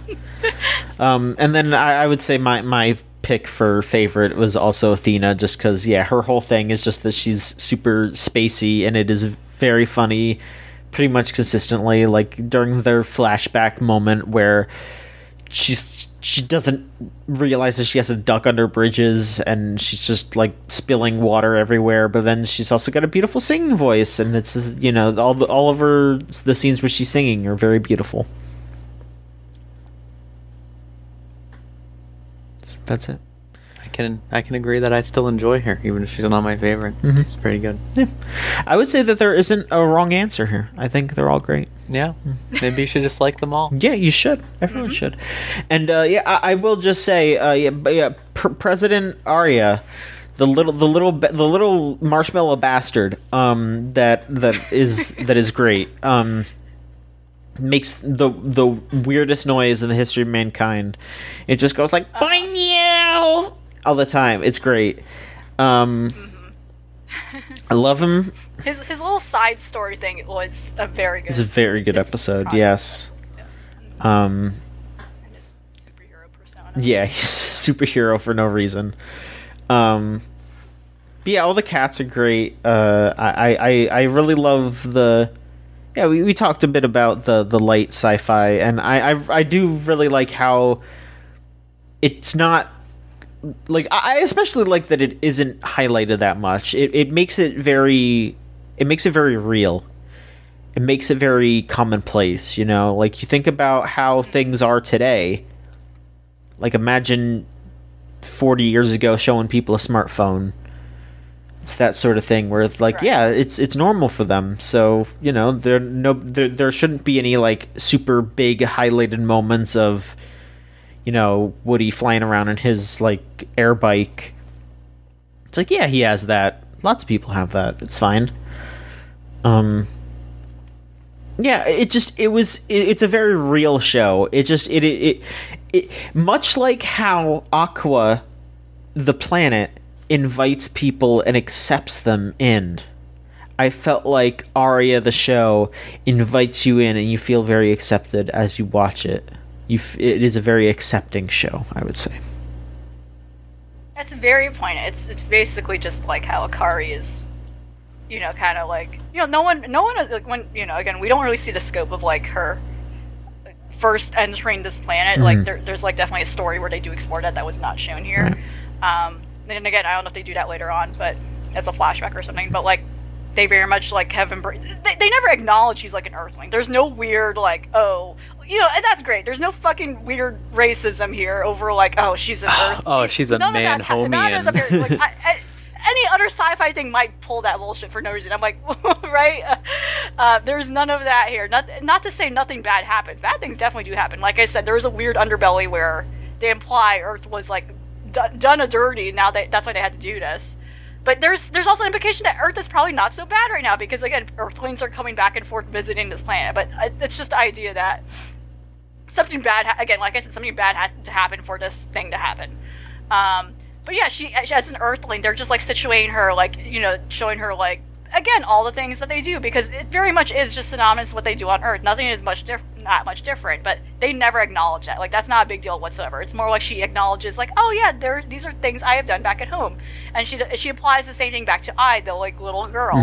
um and then I, I would say my my pick for favorite was also athena just because yeah her whole thing is just that she's super spacey and it is very funny pretty much consistently like during their flashback moment where she's she doesn't realize that she has to duck under bridges and she's just like spilling water everywhere but then she's also got a beautiful singing voice and it's you know all the, all of her the scenes where she's singing are very beautiful. That's it I can I can agree that I still enjoy her, even if she's not my favorite. Mm-hmm. It's pretty good. yeah i would say that there isn't a wrong answer here i think they're all great Yeah, maybe you should just like them all. Yeah, you should. Everyone should. And uh, yeah, I, I will just say, uh, yeah, but yeah, Pr- President Aria, the little, the little, the little marshmallow bastard, um, that that is that is great. Um, makes the the weirdest noise in the history of mankind. It just goes like boing you all the time. It's great. Um, I love him. His his little side story thing was a very good. It's a very good episode. Yes. Yeah. Um, superhero persona. Yeah, he's a superhero for no reason. Um, yeah, all the cats are great. Uh, I, I, I really love the. Yeah, we, we talked a bit about the the light sci-fi, and I, I I do really like how it's not like I especially like that it isn't highlighted that much. It it makes it very it makes it very real. It makes it very commonplace, you know. Like you think about how things are today like imagine 40 years ago showing people a smartphone it's that sort of thing where like Right. yeah it's it's normal for them so you know there no there, there shouldn't be any like super big highlighted moments of you know woody flying around in his like air bike. It's like yeah he has that. Lots of people have that. It's fine. Um yeah it just it was it, it's a very real show. It just it, it it it much like how aqua the planet invites people and accepts them in I felt like Aria the show invites you in and you feel very accepted as you watch it. You f- it is a very accepting show, I would say. That's very poignant. It's it's basically just like how Akari is, you know, kind of like you know, no one, no one, like when you know, again, we don't really see the scope of like her first entering this planet. Like there, there's like definitely a story where they do explore that that was not shown here. Um, and again, I don't know if they do that later on, but as a flashback or something. But like they very much like have embraced. They, they never acknowledge he's like an Earthling. There's no weird like oh. You know, and that's great. There's no fucking weird racism here over like, oh, she's an Earth. Oh, she's a None of that's hap- none of that's man-homian. appearing. Like, I, I, any other sci-fi thing might pull that bullshit for no reason. I'm like, right? Uh, there's none of that here. Not, not to say nothing bad happens. Bad things definitely do happen. Like I said, there is a weird underbelly where they imply Earth was like done, done a dirty. Now they, that's why they had to do this. But there's there's also an implication that Earth is probably not so bad right now because again, Earthlings are coming back and forth visiting this planet. But uh, it's just the idea that something bad ha- again, like I said, something bad had to happen for this thing to happen. Um, but yeah, she as an Earthling, they're just like situating her, like you know, showing her like again all the things that they do because it very much is just synonymous with what they do on Earth. Nothing is much diff- not much different, but they never acknowledge that. Like that's not a big deal whatsoever. It's more like she acknowledges like, oh yeah, there these are things I have done back at home, and she she applies the same thing back to I, the like little girl.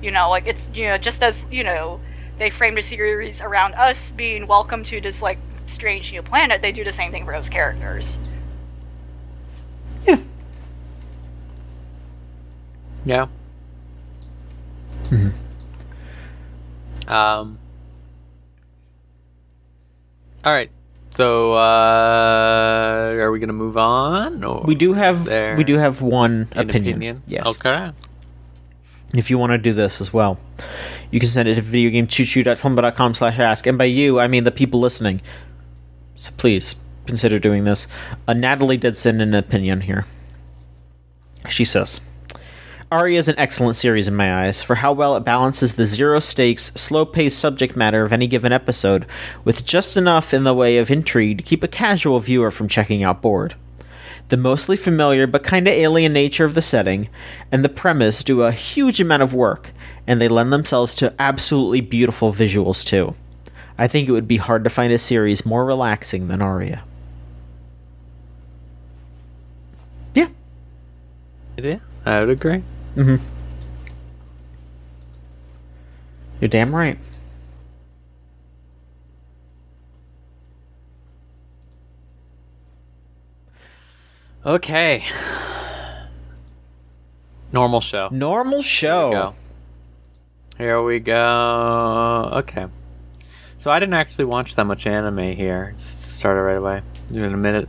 You know, like it's you know just as you know they framed a series around us being welcome to this like strange new planet, they do the same thing for those characters. Yeah. Um. All right. So, uh, are we gonna move on? Or We do have there we do have one an opinion. Yes. Okay. if you want to do this as well. You can send it to videogamechoochoo.tumblr.com slash ask. And by you, I mean the people listening. So please, consider doing this. Uh, Natalie did send an opinion here. She says, Aria is an excellent series in my eyes for how well it balances the zero stakes, slow paced subject matter of any given episode with just enough in the way of intrigue to keep a casual viewer from checking out bored. The mostly familiar but kinda alien nature of the setting and the premise do a huge amount of work, and they lend themselves to absolutely beautiful visuals too. I think it would be hard to find a series more relaxing than Aria. Yeah. Yeah, I would agree. Mm-hmm. You're damn right. Okay. Normal show. Normal show. Here we go. Okay. So I didn't actually watch that much anime here. Just started right away. In a minute.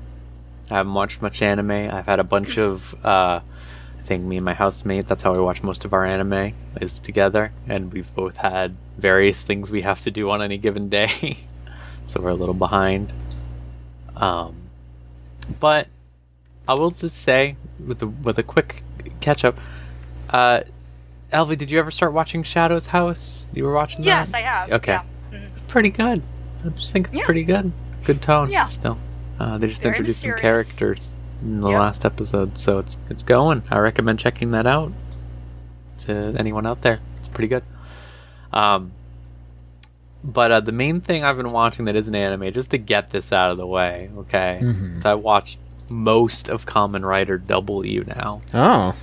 I haven't watched much anime. I've had a bunch of uh I think me and my housemate, that's how we watch most of our anime, is together. And we've both had various things we have to do on any given day. so we're a little behind. Um but I will just say with a with a quick catch up, uh Elvie, did you ever start watching Shadow's House? You were watching Yes, that? I have. Okay. Yeah. Mhm. pretty good. I just think it's Yeah. pretty good. Good tone. Yeah. Still, uh, they just Very introduced some characters in the Yep. last episode, so it's it's going. I recommend checking that out to anyone out there. It's pretty good. Um, but uh, the main thing I've been watching that is an anime, just to get this out of the way, okay? Mhm. So I watched most of Kamen Rider W now, Oh.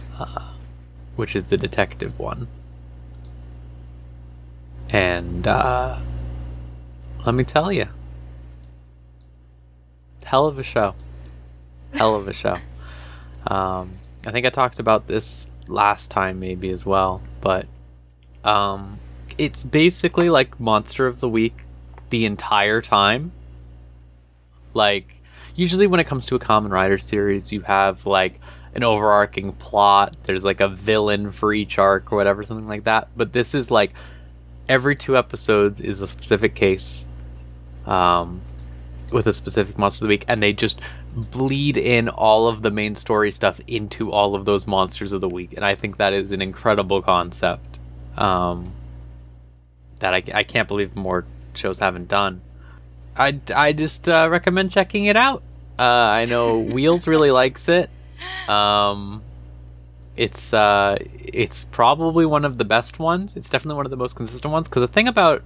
Which is the detective one. And uh, let me tell you, hell of a show. Hell of a show. Um, I think I talked about this last time, maybe as well, but um, it's basically like Monster of the Week the entire time. Like, usually when it comes to a Kamen Rider series, you have like an overarching plot. There's like a villain for each arc or whatever, something like that. But this is like every two episodes is a specific case um, with a specific monster of the week, and they just bleed in all of the main story stuff into all of those monsters of the week. And I think that is an incredible concept um, that I, I can't believe more shows haven't done. I, I just uh, recommend checking it out. Uh, I know Wheels really likes it. Um, it's uh, it's probably one of the best ones. It's definitely one of the most consistent ones. Because the thing about,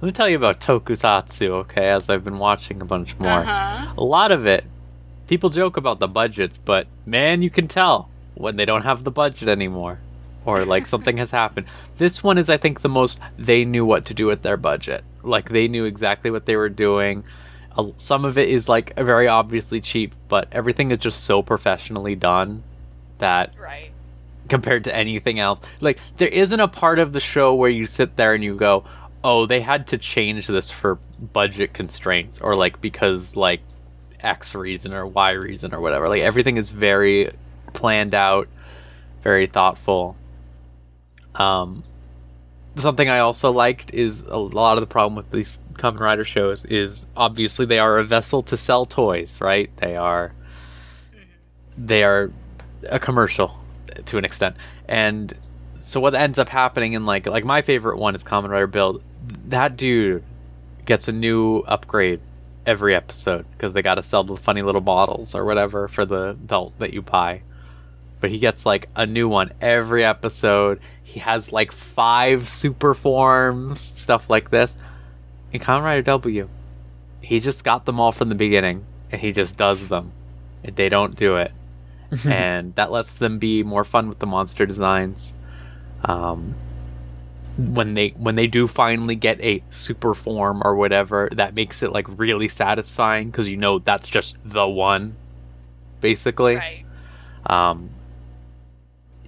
let me tell you about Tokusatsu. Okay, as I've been watching a bunch more, Uh-huh. a lot of it, people joke about the budgets, but man, you can tell when they don't have the budget anymore, or like something has happened. This one is, I think, the most they knew what to do with their budget. Like they knew exactly what they were doing. Some of it is like very obviously cheap, but everything is just so professionally done that Right. compared to anything else. Like there isn't a part of the show where you sit there and you go, "Oh, they had to change this for budget constraints or like because like X reason or Y reason or whatever." Like everything is very planned out, very thoughtful. Um something I also liked is a lot of the problem with these Kamen Rider shows is obviously they are a vessel to sell toys, right? They are they are a commercial to an extent. And so what ends up happening in like like my favorite one is Kamen Rider Build. That dude gets a new upgrade every episode because they got to sell the funny little bottles or whatever for the belt that you buy. But he gets like a new one every episode. He has like five super forms, stuff like this. In Kamen Rider W, he just got them all from the beginning and he just does them. And they don't do it and that lets them be more fun with the monster designs. Um, when they when they do finally get a super form or whatever, that makes it like really satisfying because you know that's just the one, basically. Right. Um,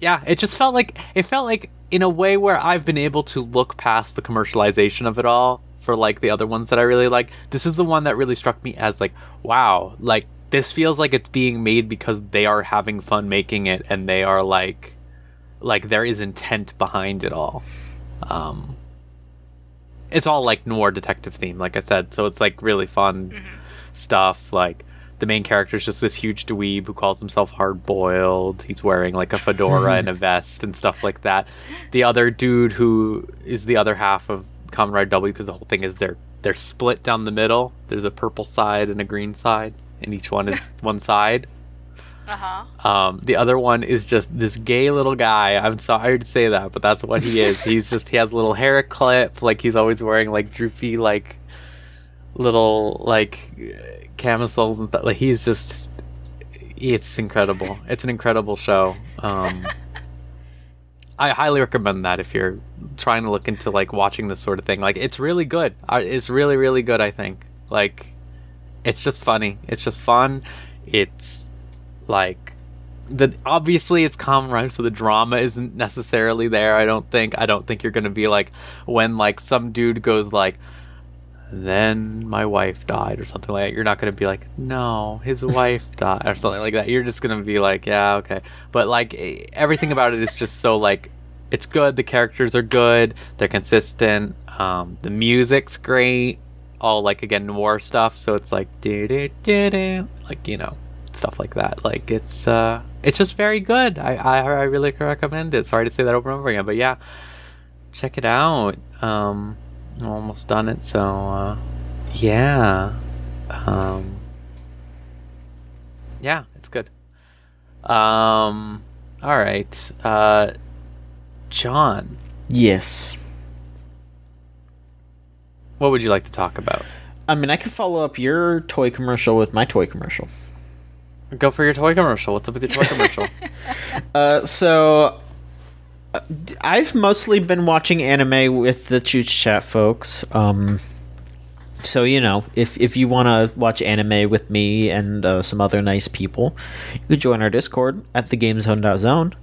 yeah, it just felt like it felt like in a way where I've been able to look past the commercialization of it all for like the other ones that I really like. This is the one that really struck me as like, wow, like this feels like it's being made because they are having fun making it and they are like like there is intent behind it all. Um it's all like noir detective theme, like I said, so it's like really fun stuff like the main character is just this huge dweeb who calls himself hard boiled. He's wearing like a fedora and a vest and stuff like that. The other dude who is the other half of Rider W because the whole thing is they're they're split down the middle. There's a purple side and a green side, and each one is one side. Uh huh. Um, the other one is just this gay little guy. I'm sorry to say that, but that's what he is. He's just he has a little hair clip, like he's always wearing like droopy like little like uh, camisoles and stuff. Like he's just it's incredible. It's an incredible show. Um, I highly recommend that if you're trying to look into like watching this sort of thing. Like it's really good. It's really really good. I think like it's just funny. It's just fun. It's like the obviously it's Rider, so the drama isn't necessarily there. I don't think. I don't think you're gonna be like when like some dude goes like, then my wife died or something like that. You're not gonna be like, no, his wife died or something like that. You're just gonna be like, yeah, okay. But like everything about it is just so like it's good. The characters are good. They're consistent. Um, the music's great. All like again noir stuff. So it's like do do do do like you know stuff like that. Like it's uh it's just very good. I I, I really recommend it. Sorry to say that over and over again, but yeah, check it out. Um, almost done it. So uh, yeah, um, yeah, it's good. Um, all right, uh, John, Yes. what would you like to talk about? I mean, I could follow up your toy commercial with my toy commercial. Go for your toy commercial. What's up with your toy commercial? Uh, so I've mostly been watching anime with the Chooch Chat folks. Um, so you know, if if you want to watch anime with me and uh, some other nice people, you join our Discord at thegamezone.zone.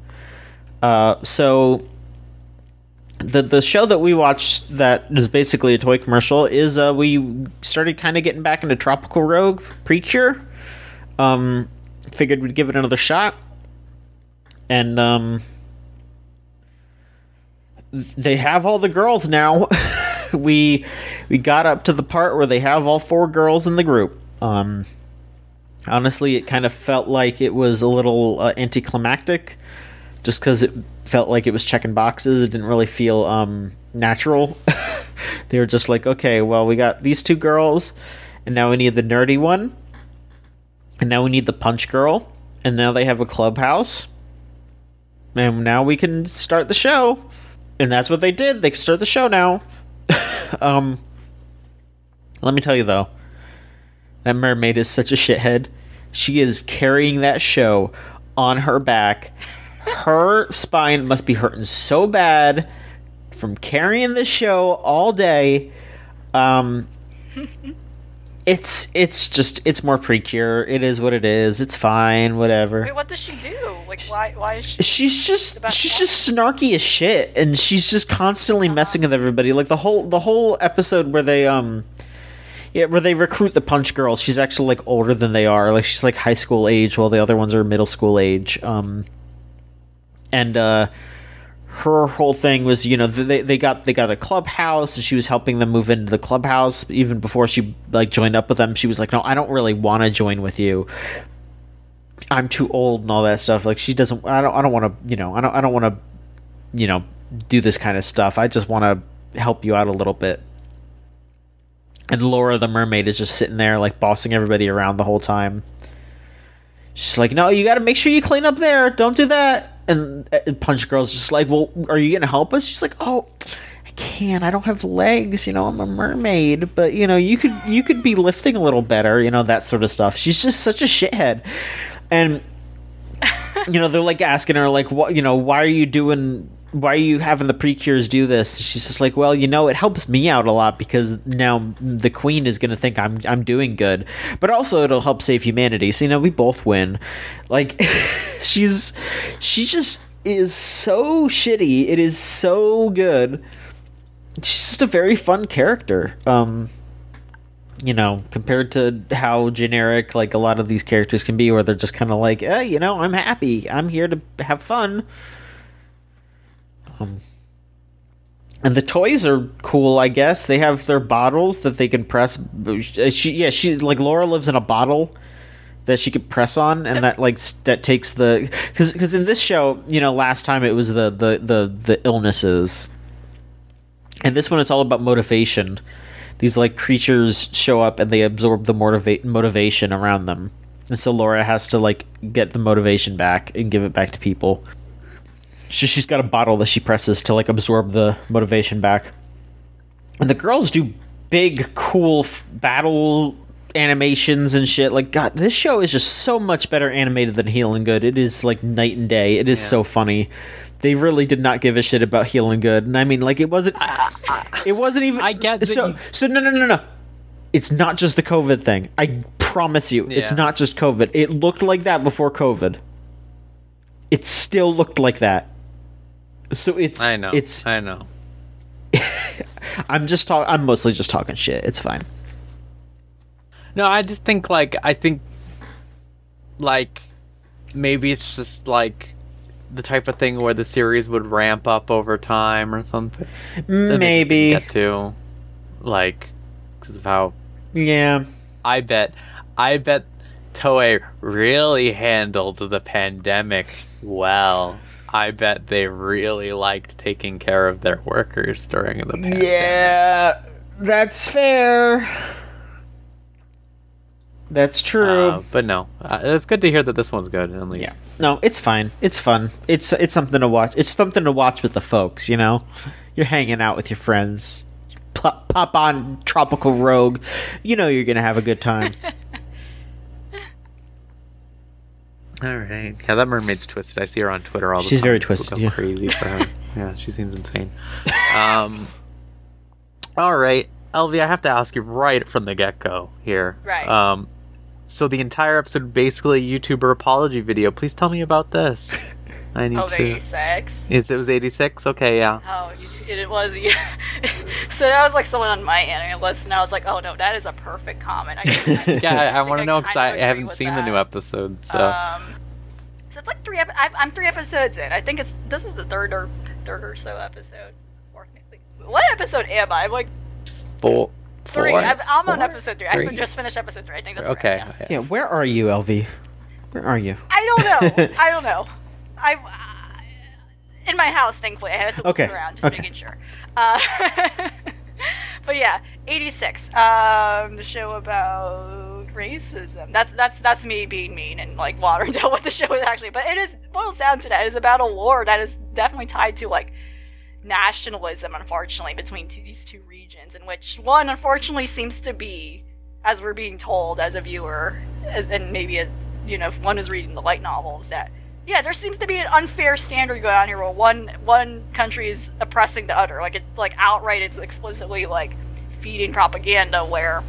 Uh, so the the show that we watched that is basically a toy commercial is uh, we started kind of getting back into Tropical Rouge Precure. Um, figured we'd give it another shot and um they have all the girls now. We we got up to the part where they have all four girls in the group. Um honestly it kind of felt like it was a little uh, anticlimactic just because it felt like it was checking boxes. It didn't really feel um natural. They were just like okay well we got these two girls and now we need the nerdy one and now we need the punch girl and now they have a clubhouse and now we can start the show. And that's what they did. They start the show now. um, let me tell you though, that mermaid is such a shithead. She is carrying that show on her back. Her spine must be hurting so bad from carrying the show all day. Um, it's it's just it's more precure. It is what it is. It's fine. Whatever. Wait, what does she do? Like, why? Why is she? She's just she's just snarky as shit, and she's just constantly messing with everybody. Like the whole the whole episode where they um. Yeah, where they recruit the punch girl. She's actually like older than they are. Like she's like high school age, while the other ones are middle school age. Um, and uh, her whole thing was, you know, they they got they got a clubhouse, and she was helping them move into the clubhouse. Even before she like joined up with them, she was like, "No, I don't really want to join with you. I'm too old and all that stuff." Like she doesn't. I don't. I don't want to. You know. I don't. I don't want to. You know, do this kind of stuff. I just want to help you out a little bit. And Laura the mermaid is just sitting there like bossing everybody around the whole time. She's like, "No, you got to make sure you clean up there. Don't do that." And uh, Punch Girl's just like, "Well, are you gonna help us?" She's like, "Oh, I can't. I don't have legs. You know, I'm a mermaid. But you know, you could you could be lifting a little better. You know, that sort of stuff." She's just such a shithead, and you know, they're like asking her like, "What? You know, why are you doing?" Why are you having the precures do this? She's just like, well, you know, it helps me out a lot because now the queen is going to think I'm I'm doing good, but also it'll help save humanity. So you know, we both win. Like, she's she just is so shitty. It is so good. She's just a very fun character. Um, you know, compared to how generic like a lot of these characters can be, where they're just kind of like, eh, you know, I'm happy. I'm here to have fun. Um, and the toys are cool, I guess. They have their bottles that they can press. She, yeah, she like Laura lives in a bottle that she could press on, and that like that takes the because because in this show, you know, last time it was the the the the illnesses, and this one it's all about motivation. These like creatures show up and they absorb the motivate motivation around them, and so Laura has to like get the motivation back and give it back to people. So she's got a bottle that she presses to like absorb the motivation back. And the girls do big, cool f- battle animations and shit. Like, God, this show is just so much better animated than Healin' Good. It is like night and day. It is Yeah. so funny. They really did not give a shit about Healin' Good, and I mean, like, it wasn't. It wasn't even. I get so. you- So no, no, no, no. It's not just the COVID thing. I promise you, it's not just COVID. It looked like that before COVID. It still looked like that. So it's I know. it's I know. I'm just talk I'm mostly just talking shit. It's fine. No, I just think like I think like maybe it's just like the type of thing where the series would ramp up over time or something. that they just didn't Maybe. get to like because of how Yeah. I bet I bet Toei really handled the pandemic well. I bet they really liked taking care of their workers during the pandemic. Yeah. That's fair. That's true. Uh, but no, uh, it's good to hear that this one's good at least. yeah. No, it's fine. It's fun. It's it's something to watch. It's something to watch with the folks, you know. You're hanging out with your friends. Pop, pop on Tropical Rouge. You know you're going to have a good time. All right. Yeah, that mermaid's twisted. I see her on Twitter all the She's time. She's very People twisted, go yeah. Crazy for her. yeah, she seems insane. Um. All right, Elvie, I have to ask you right from the get go here. Right. Um. So the entire episode, basically, a YouTuber apology video. Please tell me about this. I need Oh, to. 86. Is it was eighty six? Okay, yeah. Oh, you t- it was. Yeah. so that was like someone on my end, and I. And I was like, "Oh no, that is a perfect comment." I, Yeah, I, I think want to know because I, kind I haven't agree with seen the new episode. So Um, so it's like three. Ep- I, I'm three episodes in. I think it's this is the third or third or so episode. Or maybe- what episode am I? I'm like four. three. four? I'm, I'm on episode three. I just finished episode three. I think that's Okay. Right, yes. yeah, where are you, LV? Where are you? I don't know. I don't know. I, I in my house, thankfully, I had to look around just okay. making sure. Uh, but yeah, 86. Um, the show about racism. That's that's that's me being mean and like watering down what the show is actually. But it is boils down to that. It is about a war that is definitely tied to like nationalism, unfortunately, between t- these two regions, in which one unfortunately seems to be, as we're being told as a viewer, as, and maybe a, you know if one is reading the light novels that. Yeah, there seems to be an unfair standard going on here where one one country is oppressing the other. Like it like outright it's explicitly like feeding propaganda where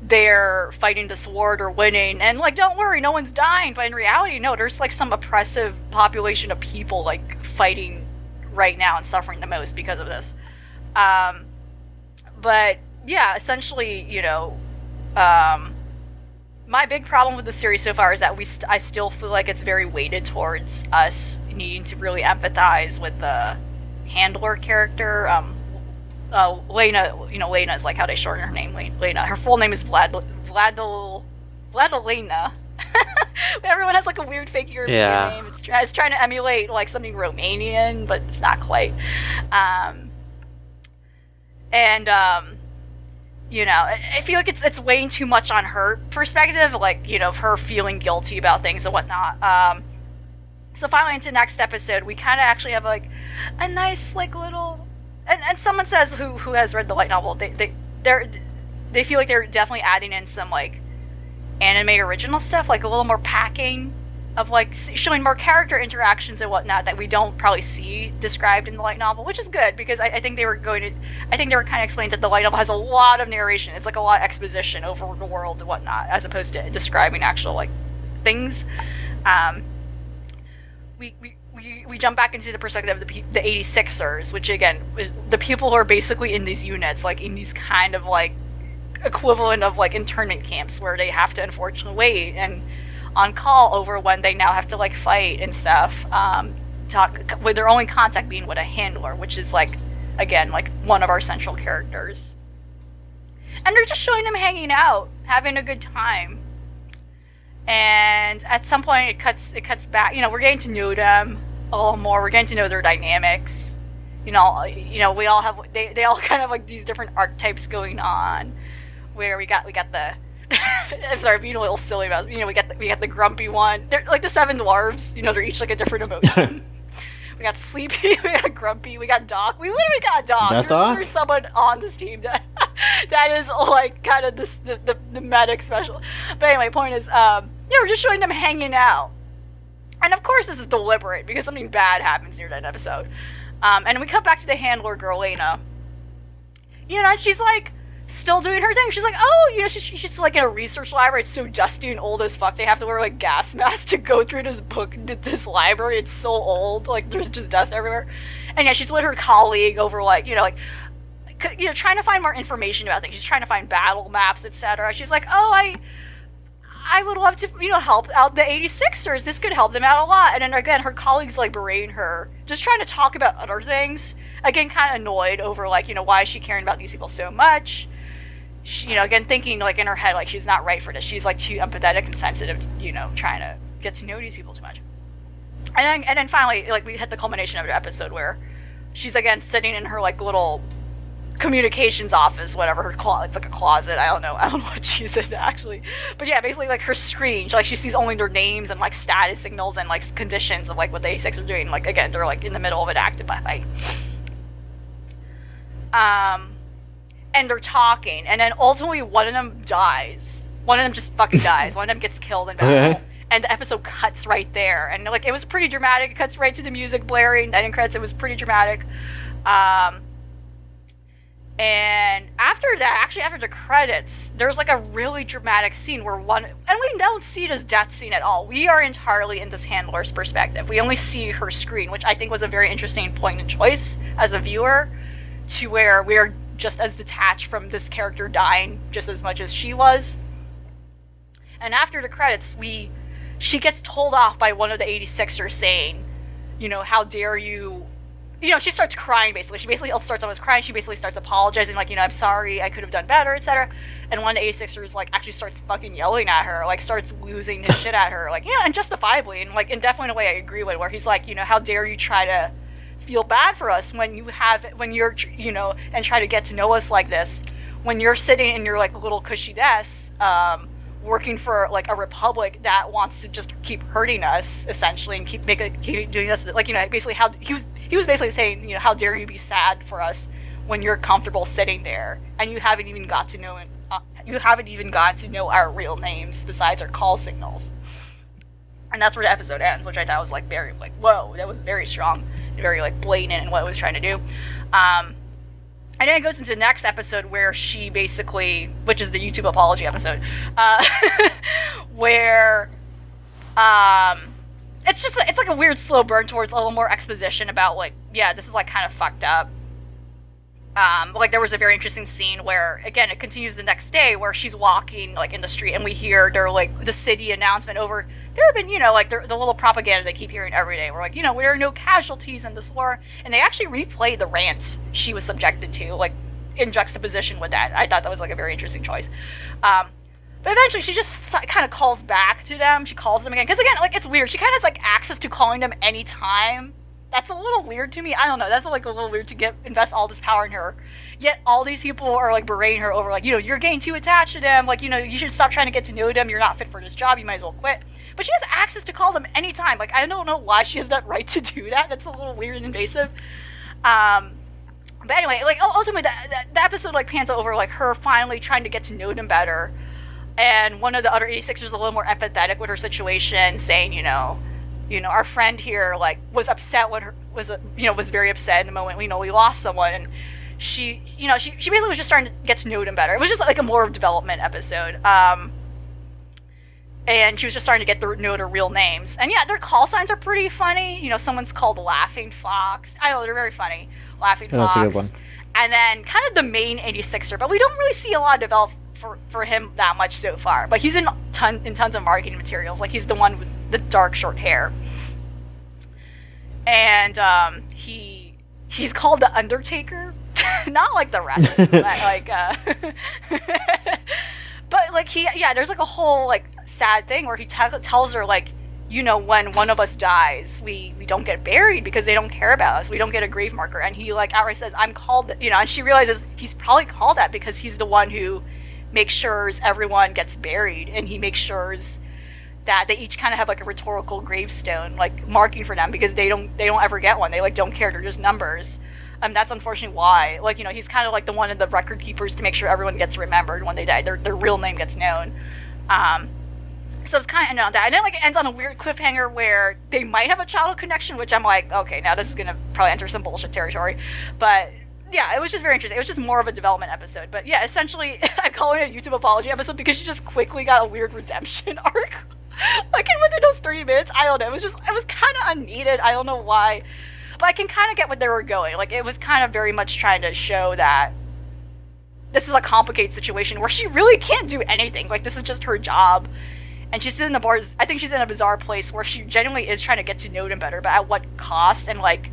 they're fighting this war, they're winning, and like, don't worry, no one's dying. But in reality, no, there's like some oppressive population of people like fighting right now and suffering the most because of this. Um, but yeah, essentially, you know, um, my big problem with the series so far is that we st- I still feel like it's very weighted towards us needing to really empathize with the handler character. Um, uh, Lena, you know, Lena is like how they shorten her name. Le- Lena. Her full name is Vlad Vladil Vladilena. Everyone has like a weird fake European Yeah. name. It's, it's trying to emulate like something Romanian, but it's not quite. Um, and um, you know, I feel like it's it's weighing too much on her perspective, like you know, her feeling guilty about things and whatnot. Um, so finally, into next episode, we kind of actually have like a nice like little, and, and someone says who who has read the light novel, they they they're they feel like they're definitely adding in some like anime original stuff, like a little more packing of like showing more character interactions and whatnot that we don't probably see described in the light novel, which is good because I, I think they were going to, I think they were kind of explaining that the light novel has a lot of narration. It's like a lot of exposition over the world and whatnot, as opposed to describing actual like things. Um, we, we, we, we jump back into the perspective of the, the 86ers, which again, the people who are basically in these units, like in these kind of like equivalent of like internment camps where they have to unfortunately wait and on call over when they now have to like fight and stuff. Um, talk with their only contact being with a handler, which is like again like one of our central characters. And they're just showing them hanging out, having a good time. And at some point, it cuts it cuts back. You know, we're getting to know them a little more. We're getting to know their dynamics. You know, you know, we all have they, they all kind of like these different archetypes going on. Where we got we got the I'm sorry, being a little silly about you know we got the, we got the grumpy one. They're like the seven dwarves. You know, they're each like a different emotion. we got sleepy, we got grumpy, we got Doc. We literally got Doc. There's, Doc? there's someone on this team that that is like kind of this the, the the medic special. But anyway, point is, um, yeah, we're just showing them hanging out, and of course this is deliberate because something bad happens near that episode. Um, and we cut back to the handler girl, Lena. You know, she's like still doing her thing. She's like, oh, you know, she's, she's like in a research library. It's so dusty and old as fuck. They have to wear like gas masks to go through this book, this library. It's so old. Like there's just dust everywhere. And yeah, she's with her colleague over like, you know, like, you know, trying to find more information about things. She's trying to find battle maps, etc. She's like, oh, I. I would love to, you know, help out the 86ers. This could help them out a lot. And then again, her colleagues like berating her, just trying to talk about other things. Again, kind of annoyed over like, you know, why is she caring about these people so much? She, you know, again thinking like in her head like she's not right for this. She's like too empathetic and sensitive, to, you know, trying to get to know these people too much. And then, and then finally, like we hit the culmination of the episode where she's again sitting in her like little communications office, whatever her clo- it's like a closet. I don't know. I don't know what she's in actually, but yeah, basically like her screen, She, like she sees only their names and like status signals and like conditions of like what the 86 are doing. Like again, they're like in the middle of an active fight. Um, and they're talking, and then ultimately one of them dies. One of them just fucking dies. One of them gets killed in battle. And the episode cuts right there, and like it was pretty dramatic. It cuts right to the music blaring. Ending credits. It was pretty dramatic. Um, and after that, actually after the credits, there's like a really dramatic scene where one, and we don't see it as death scene at all. We are entirely in this handler's perspective. We only see her screen, which I think was a very interesting point and choice as a viewer, to where we are just as detached from this character dying just as much as she was. And after the credits, we, she gets told off by one of the 86ers saying, you know, how dare you you know, she starts crying basically. She basically starts almost crying. She basically starts apologizing, like, you know, I'm sorry, I could have done better, etc. And one of the 86ers, like, actually starts fucking yelling at her, like, starts losing his shit at her, like, you know, and justifiably, and, like, and definitely in a way I agree with, where he's like, you know, how dare you try to feel bad for us when you have, when you're, you know, and try to get to know us like this, when you're sitting in your like little cushy desk, um, working for like a republic that wants to just keep hurting us essentially and keep making keep doing this like you know basically how he was he was basically saying you know how dare you be sad for us when you're comfortable sitting there and you haven't even got to know uh, you haven't even got to know our real names besides our call signals. And that's where the episode ends which i thought was like very like whoa that was very strong very like blatant in what it was trying to do um and then it goes into the next episode where she basically, which is the YouTube apology episode, uh, where um, it's just it's like a weird slow burn towards a little more exposition about like yeah this is like kind of fucked up. Um, like there was a very interesting scene where again it continues the next day where she's walking like in the street and we hear their like the city announcement over there have been, you know, like the, the little propaganda they keep hearing every day. We're like, you know, there are no casualties in this war, and they actually replay the rant she was subjected to, like in juxtaposition with that. I thought that was like a very interesting choice. Um, but eventually, she just kind of calls back to them. She calls them again because again, like it's weird. She kind of has like access to calling them anytime. That's a little weird to me. I don't know. That's like a little weird to get invest all this power in her. Yet all these people are like berating her over like, you know, you're getting too attached to them. Like, you know, you should stop trying to get to know them. You're not fit for this job. You might as well quit but she has access to call them anytime. Like I don't know why she has that right to do that. That's a little weird and invasive. Um, but anyway, like ultimately, the, episode like pans over like her finally trying to get to know them better, and one of the other 86ers is a little more empathetic with her situation, saying, you know, you know, our friend here like was upset when her was you know was very upset in the moment you know we lost someone and she you know she, she basically was just starting to get to know them better it was just like a more development episode um and she was just starting to get to know their real names. And yeah, their call signs are pretty funny. You know, someone's called Laughing Fox. I know they're very funny. Laughing Yeah, that's Fox. a good one. And then kind of the main 86er, but we don't really see a lot of develop for, for him that much so far. But he's in ton in tons of marketing materials. Like he's the one with the dark short hair. And um, he he's called the Undertaker. Not like the rest, but like uh, but like he yeah there's like a whole like sad thing where he t- tells her like you know when one of us dies we we don't get buried because they don't care about us we don't get a grave marker and he like outright says i'm called you know and she realizes he's probably called that because he's the one who makes sure everyone gets buried and he makes sure that they each kind of have like a rhetorical gravestone like marking for them because they don't they don't ever get one they like don't care they're just numbers um, that's unfortunately why. Like, you know, he's kind of like the one of the record keepers to make sure everyone gets remembered when they die. Their, their real name gets known. Um, so it's kind of know that. And then like it ends on a weird cliffhanger where they might have a childhood connection, which I'm like, okay, now this is gonna probably enter some bullshit territory. But yeah, it was just very interesting. It was just more of a development episode. But yeah, essentially, I call it a YouTube apology episode because she just quickly got a weird redemption arc. like in within those 30 minutes, I don't know. It was just, it was kind of unneeded. I don't know why but I can kind of get what they were going. Like it was kind of very much trying to show that this is a complicated situation where she really can't do anything. Like this is just her job, and she's in the bars. I think she's in a bizarre place where she genuinely is trying to get to know them better, but at what cost? And like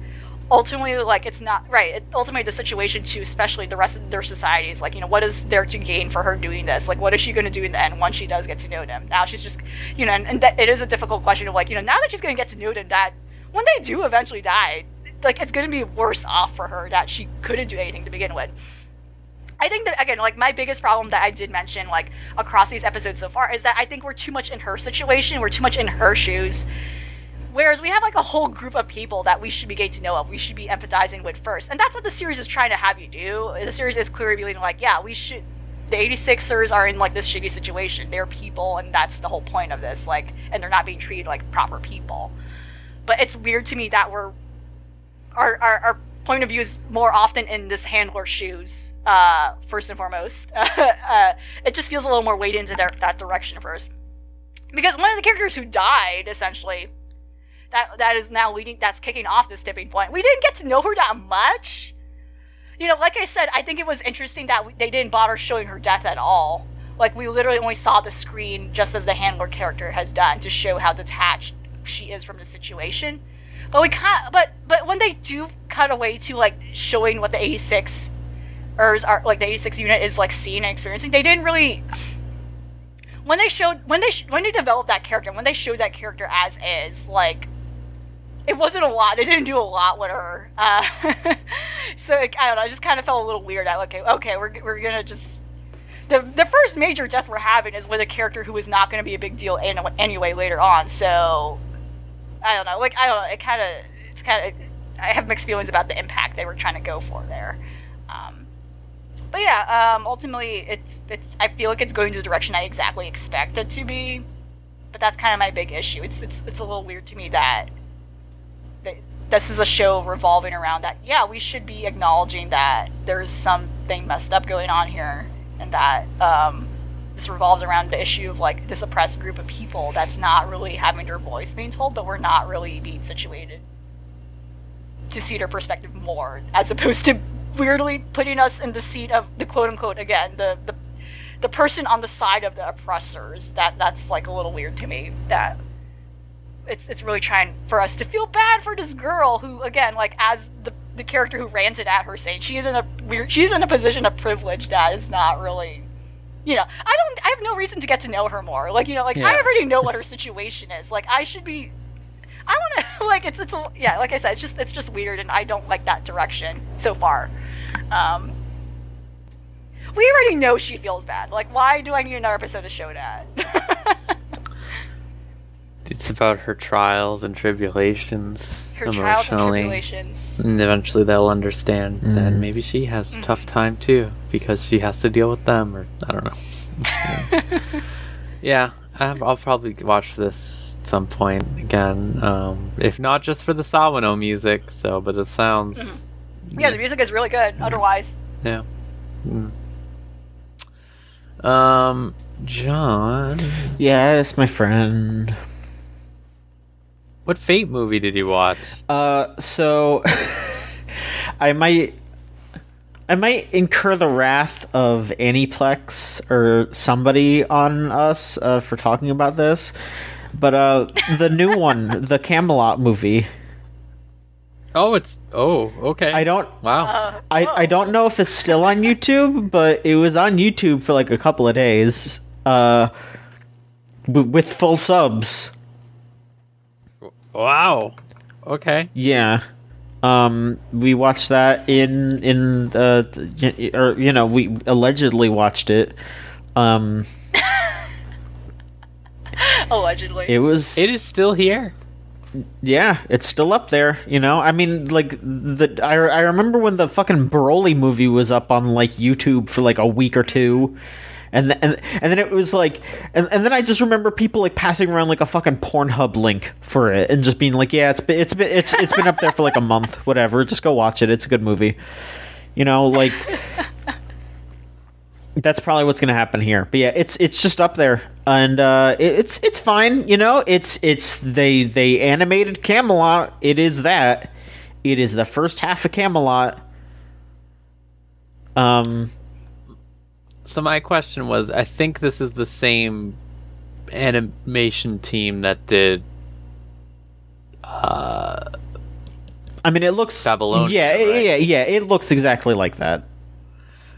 ultimately, like it's not right. It, ultimately, the situation too, especially the rest of their society, is like you know what is there to gain for her doing this? Like what is she going to do in the end once she does get to know them? Now she's just you know, and, and that, it is a difficult question of like you know now that she's going to get to know them, that when they do eventually die, like it's going to be worse off for her that she couldn't do anything to begin with. I think that again, like my biggest problem that I did mention, like across these episodes so far, is that I think we're too much in her situation. We're too much in her shoes. Whereas we have like a whole group of people that we should be getting to know of, we should be empathizing with first, and that's what the series is trying to have you do. The series is clearly being like, yeah, we should. The 86ers are in like this shitty situation. They're people, and that's the whole point of this. Like, and they're not being treated like proper people. But it's weird to me that we're our, our, our point of view is more often in this handler shoes, uh, first and foremost. uh, it just feels a little more weighted into that, that direction first. Because one of the characters who died, essentially, that that is now leading, that's kicking off this tipping point. We didn't get to know her that much. You know, like I said, I think it was interesting that we, they didn't bother showing her death at all. Like, we literally only saw the screen just as the handler character has done to show how detached she is from the situation but we can't. But but when they do cut away to like showing what the 86 ers are like the 86 unit is like seeing and experiencing, they didn't really. When they showed when they when they developed that character, when they showed that character as is, like it wasn't a lot. They didn't do a lot with her. Uh, so like, I don't know. I just kind of felt a little weird. Okay, okay, we're we're gonna just the the first major death we're having is with a character who is not going to be a big deal any- anyway later on. So I don't know. Like I don't know. It kind of it's kind of I have mixed feelings about the impact they were trying to go for there. Um, but yeah, um, ultimately it's it's I feel like it's going to the direction I exactly expect it to be. But that's kind of my big issue. It's it's it's a little weird to me that this is a show revolving around that. Yeah, we should be acknowledging that there's something messed up going on here, and that um, this revolves around the issue of like this oppressed group of people that's not really having their voice being told, but we're not really being situated to see their perspective more, as opposed to weirdly putting us in the seat of the quote unquote again the the the person on the side of the oppressors. That that's like a little weird to me. That it's it's really trying for us to feel bad for this girl who again like as the the character who ranted at her saying she is in a weird she's in a position of privilege that is not really you know i don't i have no reason to get to know her more. Like you know like i already know what her situation is. Like i should be i want to like it's it's a, yeah like i said it's just it's just weird and i don't like that direction so far. Um we already know she feels bad. Like why do i need another episode to show that It's about her trials and tribulations her trials and emotionally. tribulations And eventually they'll understand that Mm. maybe she has Mm-hmm. a tough time too because she has to deal with them, or I don't know. yeah, I'm- I'll probably watch this at some point again. Um, if not just for the Sawano music, so but it sounds Mm-hmm. yeah the music is really good otherwise yeah. Mm. Um, John, Yes, my friend. What Fate movie did you watch? Uh, so I might, I might incur the wrath of Aniplex or somebody on us uh, for talking about this, but uh, the new one, the Camelot movie. Oh, it's oh okay. I don't, Wow. uh, I, I don't know if it's still on YouTube, but it was on YouTube for like a couple of days, uh, w- with full subs. Wow. Okay. Yeah. Um, we watched that in in the, the or you know we allegedly watched it. Um, allegedly it was It is still here. yeah, it's still up there. You know, I mean, like the I I remember when the fucking Broly movie was up on like YouTube for like a week or two. And, and and then it was like and, and then I just remember people like passing around like a fucking Pornhub link for it and just being like yeah it's been it's been it's it's been up there for like a month whatever. Just go watch it. It's a good movie. You know like that's probably what's gonna happen here. But yeah it's it's just up there. And uh it, it's it's fine. You know it's it's they they animated camelot. It is that. It is the first half of camelot. Um So my question was, I think this is the same animation team that did uh i mean it looks Babylonia, yeah right? yeah yeah it looks exactly like that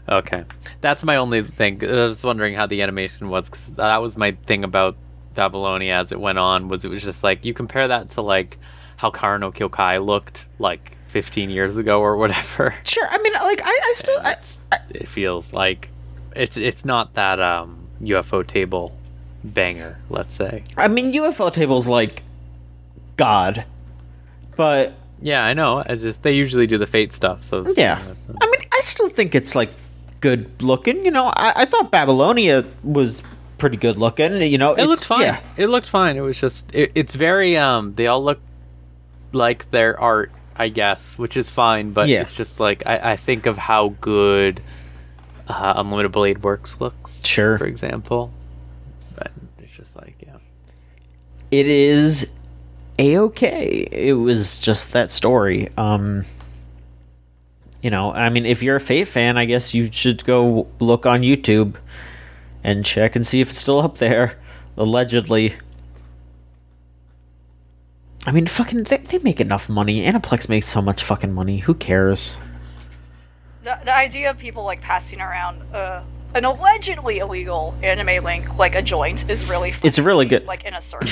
okay. That's my only thing. I was wondering how the animation was cuz that was my thing about Babylonia as it went on was it was just like you compare that to like how Kara no Kyokai looked like 15 years ago or whatever. sure i mean like i, I still I, it feels like it's it's not that um ufotable banger, let's say. I mean ufotable's like god but Yeah, I know. I just they usually do the fate stuff, so Yeah. I mean, I still think it's like good looking. You know, I, I thought Babylonia was pretty good looking. You know, it looked fine. Yeah, It looked fine. It was just it, it's very um they all look like their art, I guess, which is fine. But Yeah. it's just like I, I think of how good uh, Unlimited Blade Works looks, Sure. for example. But it's just like yeah, it is a okay. It was just that story. Um, you know, I mean, if you're a Fate fan, I guess you should go look on YouTube and check and see if it's still up there. Allegedly. I mean, fucking, they, they make enough money. Aniplex makes so much fucking money. Who cares? The, the idea of people like passing around uh, an allegedly illegal anime link like a joint is really fun, It's really good. like in a circle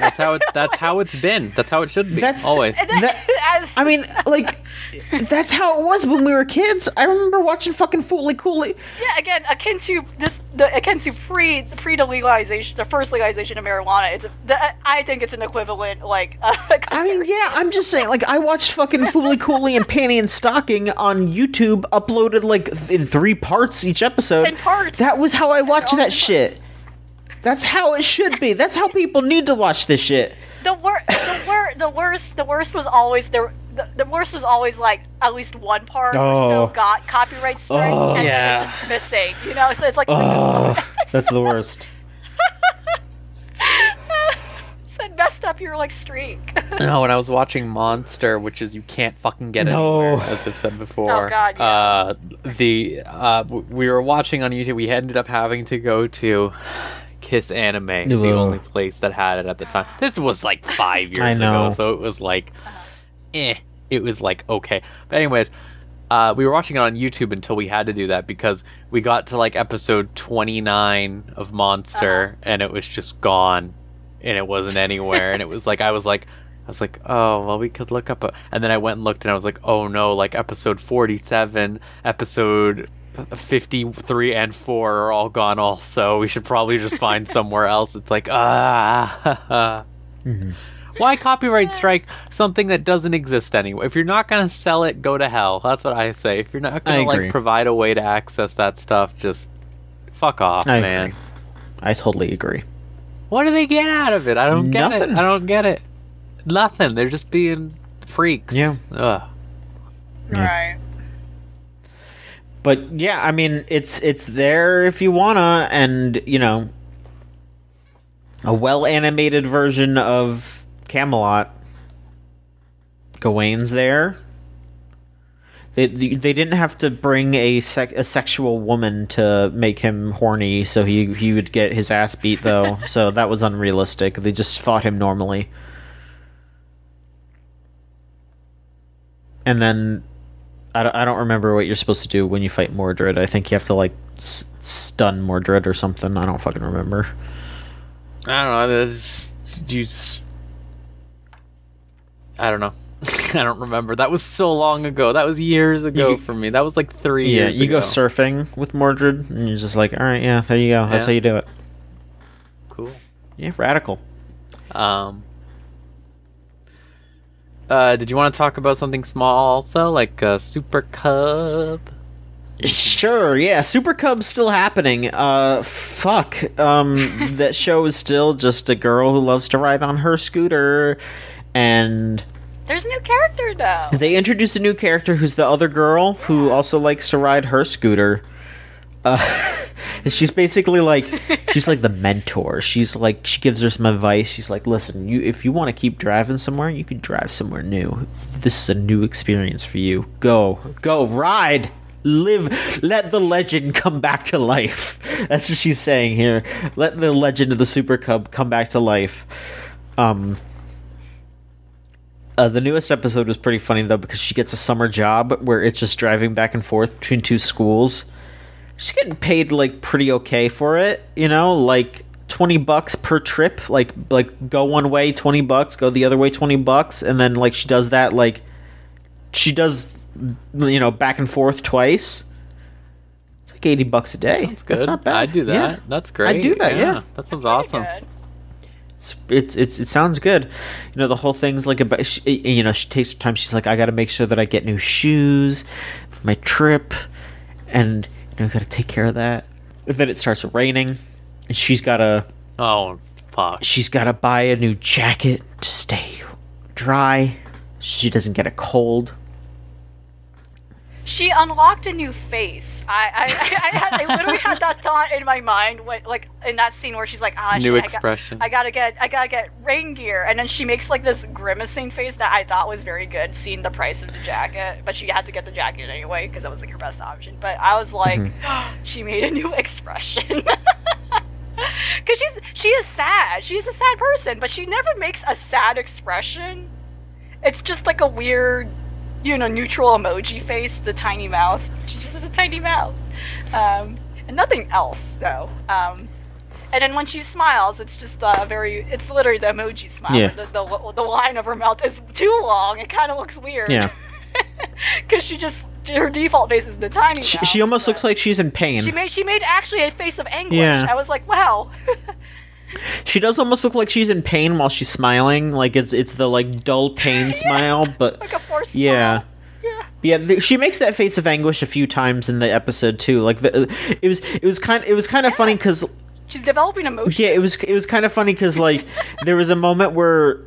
that's how it that's how it's been. That's how it should be That's- always. That- As, I mean, like, That's how it was when we were kids. I remember watching fucking Fooly Cooly. Yeah, again, akin to this, the akin to pre pre the legalization, the first legalization of marijuana. It's a, the, I think it's an equivalent, like. Uh, I mean, yeah, I'm just saying. Like, I watched fucking Fooly Cooly and Panty and Stocking on YouTube, uploaded like th- in three parts each episode. In parts. That was how I watched that shit. That's how it should be. That's how people need to watch this shit. The wor- the wor- the worst the worst was always the, the the worst was always like at least one part or Oh. so got copyright strike Oh. and Yeah. then it's just missing. You know, so it's like Ugh, that's the worst. it messed up your like streak. No, when I was watching Monster, which is you can't fucking get it, No. anywhere, as I've said before. Oh, God, yeah. Uh, the uh, w- we were watching on YouTube. We ended up having to go to Kiss Anime, the only place that had it at the time. This was like five years I know. ago, so it was like, eh. It was like okay, but anyways. Uh, we were watching it on YouTube until we had to do that because we got to like episode 29 of Monster and it was just gone and it wasn't anywhere and it was like I was like I was like oh well we could look up a and then I went and looked and I was like oh no like episode 47 episode 53 and 4 are all gone also we should probably just find somewhere else it's like ah why copyright strike something that doesn't exist anyway if you're not going to sell it go to hell that's what I say if you're not going to like provide a way to access that stuff just fuck off I man agree. I totally agree. what do they get out of it? I don't get Nothing. it. I don't get it. Nothing. They're just being freaks. Yeah. Ugh. right. But yeah, I mean, it's it's there if you wanna, and you know, a well animated version of Camelot. Gawain's there. They they didn't have to bring a sec- a sexual woman to make him horny, so he he would get his ass beat though. so that was unrealistic. They just fought him normally. And then I don't, I don't remember what you're supposed to do when you fight Mordred. I think you have to like s- stun Mordred or something. I don't fucking remember. I don't know. This, you I don't know. I don't remember. That was so long ago. That was years ago go- for me. That was like three Yeah, years you ago. go surfing with Mordred, and you're just like, all right, yeah, there you go. That's Yeah. how you do it. cool. Yeah, radical. Um. Uh, did you want to talk about something small also, like uh, Super Cub? Sure, yeah, Super Cub's still happening. Uh, fuck. Um, that show is still just a girl who loves to ride on her scooter, and There's a new character now. they introduced a new character who's the other girl who also likes to ride her scooter. Uh, and she's basically like she's like the mentor. She's like she gives her some advice. She's like, "Listen, you if you want to keep driving somewhere, you could drive somewhere new. This is a new experience for you. Go, go, ride." Live, let the legend come back to life. That's what she's saying here. Let the legend of the Super Cub come back to life. Um, uh, the newest episode was pretty funny though because she gets a summer job where it's just driving back and forth between two schools. She's getting paid like pretty okay for it, you know, like twenty bucks per trip. Like like go one way twenty bucks, go the other way twenty bucks, and then like she does that like she does you know back and forth twice. It's like eighty bucks a day. Sounds good. That's not bad. I'd do that. Yeah. That's great. I do that, yeah. That sounds Pretty awesome. good. it's, it's it's it sounds good. You know, the whole thing's like about she, you know she takes her time. She's like, I got to make sure that I get new shoes for my trip, and you know, got to take care of that. And then it starts raining, and she's got to Oh fuck. she's got to buy a new jacket to stay dry. She doesn't get a cold. She unlocked a new face. I I, I, had, I literally had that thought in my mind, when, like in that scene where she's like, ah, New shit, I got- expression. I gotta get, I gotta get rain gear, and then she makes like this grimacing face that I thought was very good, seeing the price of the jacket. But she had to get the jacket anyway because that was like her best option. But I was like, she made a new expression. Because she's she is sad. She's a sad person, but she never makes a sad expression. It's just like a weird, you know, neutral emoji face, the tiny mouth. She just has a tiny mouth, um, and nothing else though. Um, and then when she smiles, it's just a very, it's literally the emoji smile. Yeah. The, the, the line of her mouth is too long. It kind of looks weird. Yeah. Because because she just her default face is the tiny. She, mouth, she almost looks like she's in pain. she made she made actually a face of anguish. Yeah. I was like, wow. She does almost look like she's in pain while she's smiling. Like it's it's the like dull pain smile, but like a forced yeah. smile. Yeah. Yeah, th- she makes that face of anguish a few times in the episode too. Like the, it was, it was kind, it was kind of funny because She's developing emotion. yeah, it was, it was kind of funny because like there was a moment where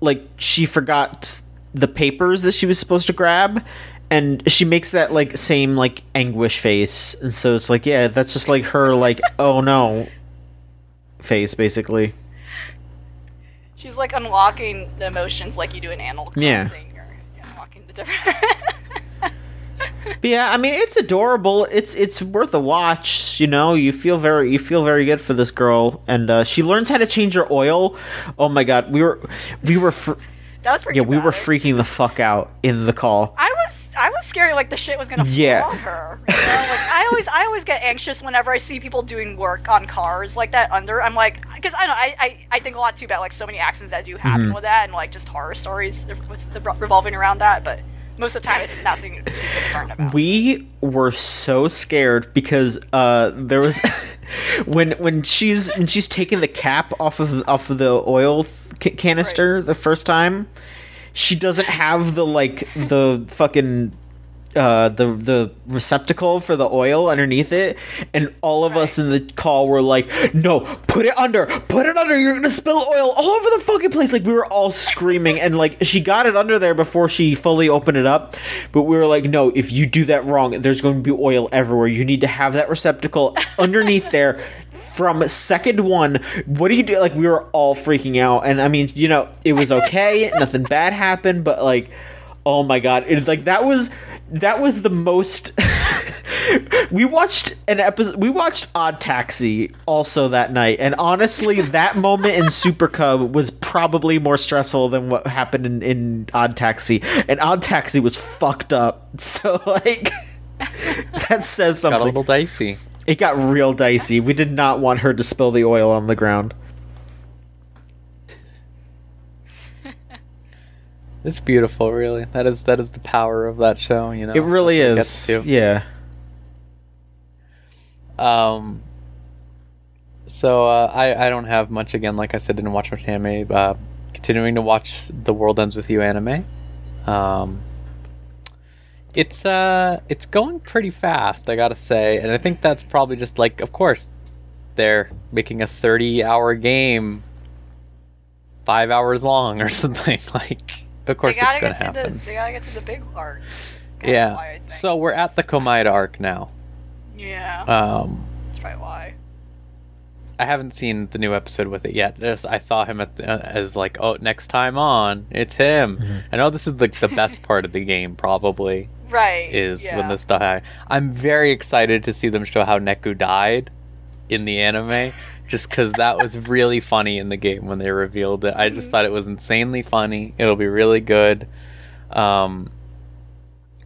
like she forgot the papers that she was supposed to grab, and she makes that like same like anguish face, and so it's like yeah, that's just like her like oh no face basically. She's like unlocking the emotions like you do in Animal Yeah. Crossing. You're unlocking the different. Yeah, I mean it's adorable. It's it's worth a watch. You know, you feel very you feel very good for this girl, and uh, she learns how to change her oil. Oh my god, we were we were fr- that was pretty. yeah we were freaking the fuck out in the call. I was I was scared like the shit was gonna fall Yeah. on her. You know? Like I always I always get anxious whenever I see people doing work on cars like that under. I'm like because I know I, I I think a lot too about like so many accidents that do happen Mm-hmm. with that and like just horror stories revolving around that. But most of the time it's nothing to be concerned about. We were so scared because uh, there was when when she's when she's taking the cap off of off of the oil ca- canister the first time, she doesn't have the like the fucking uh the the receptacle for the oil underneath it and all of us in the call were like no put it under put it under you're gonna spill oil all over the fucking place. Like we were all screaming and like she got it under there before she fully opened it up but we were like no if you do that wrong there's going to be oil everywhere. You need to have that receptacle underneath there from second one what do you do? Like we were all freaking out and i mean you know it was okay nothing bad happened but like oh my god. It like that was that was the most we watched an episode we watched odd taxi also that night and honestly that moment in super cub was probably more stressful than what happened in, in odd taxi and odd taxi was fucked up so like that says Got a something. little dicey. It got real dicey we did not want her to spill the oil on the ground It's beautiful, really. That is that is the power of that show. You know, it really it is to. yeah Um. So uh, I I don't have much again. Like I said, didn't watch much anime. Uh, continuing to watch The World Ends with You anime. Um. It's uh it's going pretty fast, I gotta say, and I think that's probably just like, of course, they're making a thirty-hour game five hours long or something. Like, of they course, gotta it's gonna get to happen. the they gotta get to the big arc. That's why, Yeah. So we're at the Komaida arc now. yeah, Um, that's probably why. I haven't seen the new episode with it yet. Just, I saw him at the, uh, as like, oh, next time on, it's him. Mm-hmm. I know this is the the best part of the game, probably Right. is yeah. when this stuff. happened. I'm very excited to see them show how Neku died in the anime, just because that was really funny in the game when they revealed it. I just Mm-hmm. thought it was insanely funny. It'll be really good. Um,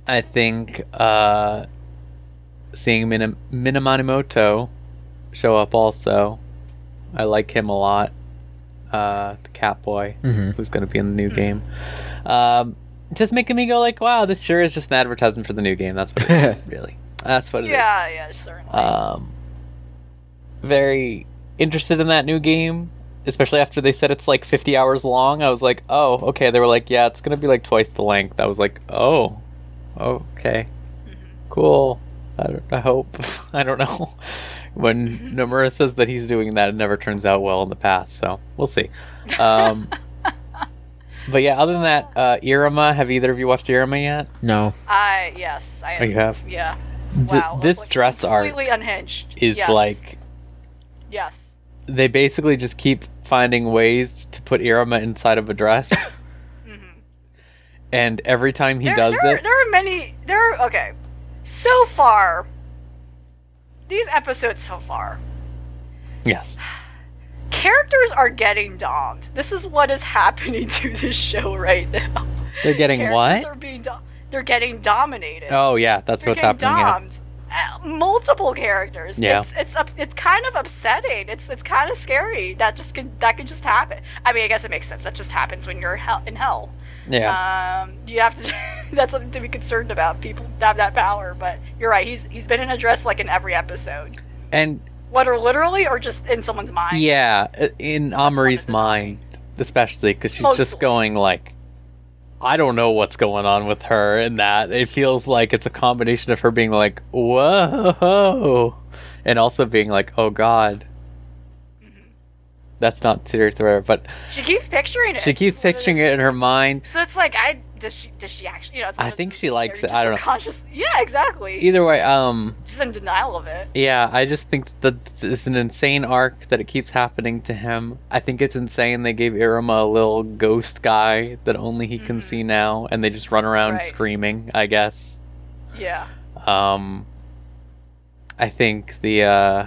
I think uh, seeing Minim- Minamonimoto show up also. I like him a lot. Uh, the cat boy Mhm. who's going to be in the new game. Um, just making me go like, wow, this sure is just an advertisement for the new game. That's what it is, really. That's what it is. Yeah, yeah, certainly. Um, very interested in that new game, especially after they said it's like 50 hours long. I was like, oh, okay. They were like, yeah, it's gonna be like twice the length. I was like, oh, okay, cool. I, don't- I hope. I don't know. When Nomura says that he's doing that, it never turns out well in the past. So we'll see. Um, but yeah, other than that, uh, Iruma. Have either of you watched Iruma yet? no I yes, I. Oh, you have. Yeah. Th- Wow. this like, dress art completely unhinged. is Yes. like yes. they basically just keep finding ways to put Iruma inside of a dress. And every time he there, does there, it, There are many. There. Are, okay. So far, these episodes so far, yes, characters are getting domed. This is what is happening to this show right now. they're getting characters what? are being do- they're getting dominated. Oh yeah, that's they're what's getting happening. domed. Uh, multiple characters. Yeah. It's it's it's kind of upsetting. It's it's kind of scary. That just could that could just happen. I mean, I guess it makes sense. That just happens when you're hell, in hell. Yeah. Um, you have to. that's something to be concerned about. People have that power, but you're right. He's he's been in a dress like in every episode, and whether literally or just in someone's mind. yeah, in that's Ameri's one of the- mind, especially because she's Mostly. just going like, I don't know what's going on with her, and that it feels like it's a combination of her being like, whoa, and also being like, oh god. Mm-hmm. That's not serious or whatever, but She keeps picturing it. she keeps picturing it in her mind. So it's like, I does she does she actually? You know, I think she likes it. I don't know. Yeah, exactly. Either way, um, Just in denial of it. Yeah, I just think that it's an insane arc that it keeps happening to him. I think it's insane they gave Iruma a little ghost guy that only he can see now, and they just run around Mm-hmm. Right. screaming. I guess. Yeah. Um, I think the uh,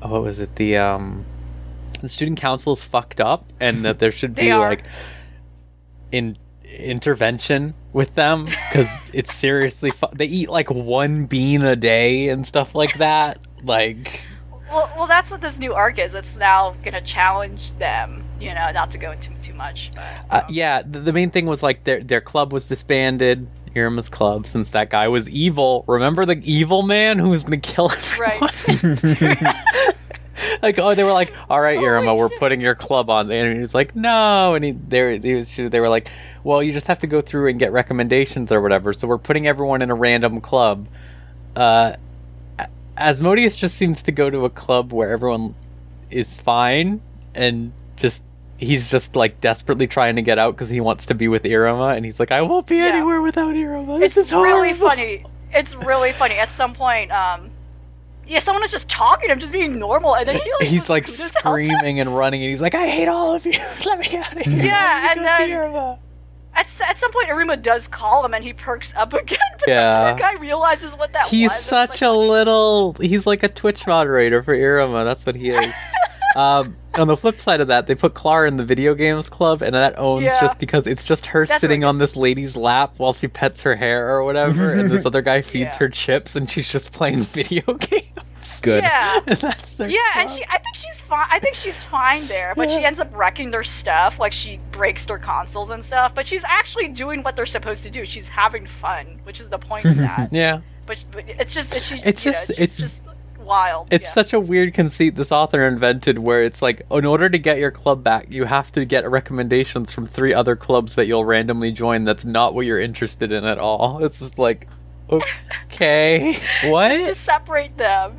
what was it? The um, the student council is fucked up, and that there should be like in intervention with them because it's seriously fu- they eat like one bean a day and stuff like that. Like, Well, well, that's what this new arc is. It's now gonna challenge them. You know, not to go into too much, but uh, yeah, the, the main thing was like their their club was disbanded. Iruma's club, since that guy was evil. Remember the evil man who was gonna kill everyone? right. like oh they were like all right Iruma we're shit. putting your club on and he was like no and he they, he was, they were like well you just have to go through and get recommendations or whatever so we're putting everyone in a random club uh Asmodeus just seems to go to a club where everyone is fine and just he's just like desperately trying to get out because he wants to be with Iruma and he's like I won't be Yeah. anywhere without Iruma this it's is really horrible." funny. It's really funny. At some point, um, yeah, someone is just talking to him, just being normal, and then he like he's like Kudos out to- screaming and running and he's like I hate all of you let me out of here Yeah, and then- Iruma." At, at some point, Arima does call him, and he perks up again. But Yeah. the guy realizes what that He's was. It's such like, a little. He's like a Twitch moderator for Iruma. That's what he is. um, on the flip side of that, they put Clara in the video games club, and that owns Yeah. just because it's just her That's sitting right. on this lady's lap while she pets her hair or whatever, and this other guy feeds Yeah. her chips, and she's just playing video games. Good. Yeah. and that's their Yeah, and she I think she's fine I think she's fine there, but she ends up wrecking their stuff, like she breaks their consoles and stuff, but she's actually doing what they're supposed to do. She's having fun, which is the point of that. Yeah. But, but it's just it's, she, It's you know, just- it's, it's- just wild. It's yeah. such a weird conceit this author invented where it's like in order to get your club back you have to get recommendations from three other clubs that you'll randomly join that's not what you're interested in at all. It's just like okay. what? to separate them.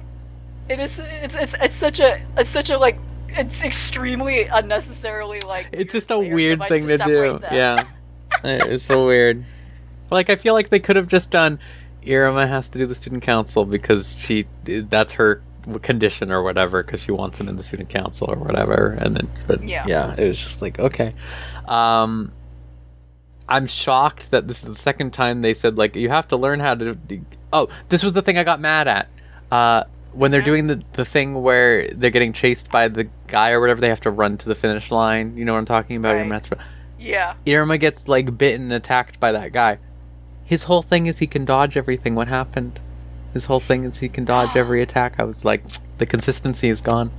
It is it's it's it's such a it's such a like it's extremely unnecessarily like it's just a weird thing to, do. them. Yeah. it's so weird. Like I feel like they could have just done Iruma has to do the student council because she that's her condition or whatever because she wants it in the student council or whatever and then but Yeah. yeah it was just like okay um i'm shocked that this is the second time they said like you have to learn how to oh this was the thing i got mad at uh when they're doing the, the thing where they're getting chased by the guy or whatever they have to run to the finish line you know what i'm talking about Right. Iruma, Yeah. Iruma gets like bitten and attacked by that guy. His whole thing is he can dodge everything. What happened? His whole thing is he can dodge every attack. I was like, the consistency is gone.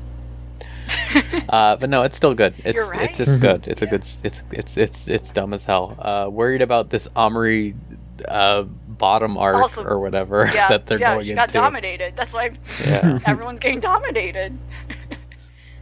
uh, but no, it's still good. It's You're right. it's just good. It's a good. It's it's it's it's dumb as hell. Uh, worried about this Omri uh, bottom arc Also- or whatever Yeah. that they're yeah, going she got dominated. That's why Yeah. everyone's getting dominated.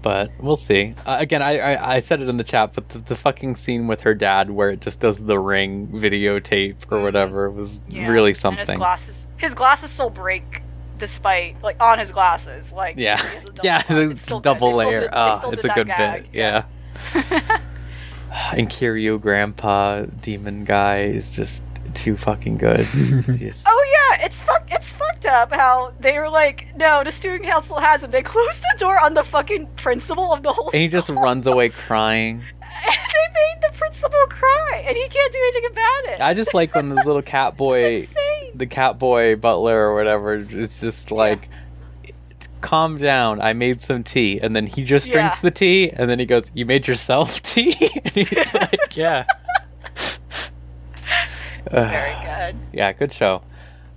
But we'll see. Uh, again, I, I I said it in the chat, but the, the fucking scene with her dad where it just does the ring videotape or whatever was Mm-hmm. Yeah. really And his something. glasses his glasses still break despite like on his glasses. Like Yeah, he has a double yeah, glass. it's still good. double They still layer. did- they Ah, it's a good gag, bit. Yeah. and Kiryu Grandpa Demon Guy is just too fucking good. Just- Oh yeah, it's fuck it's fucked up how they were like, no, the student council has him. They closed the door on the fucking principal of the whole and he just runs away crying. And they made the principal cry and he can't do anything about it. I just like when the little cat boy, the cat boy butler or whatever, is just like, calm down. I made some tea, and then he just drinks the tea, and then he goes, "You made yourself tea?" and he's like, "Yeah." Very good. yeah, good show.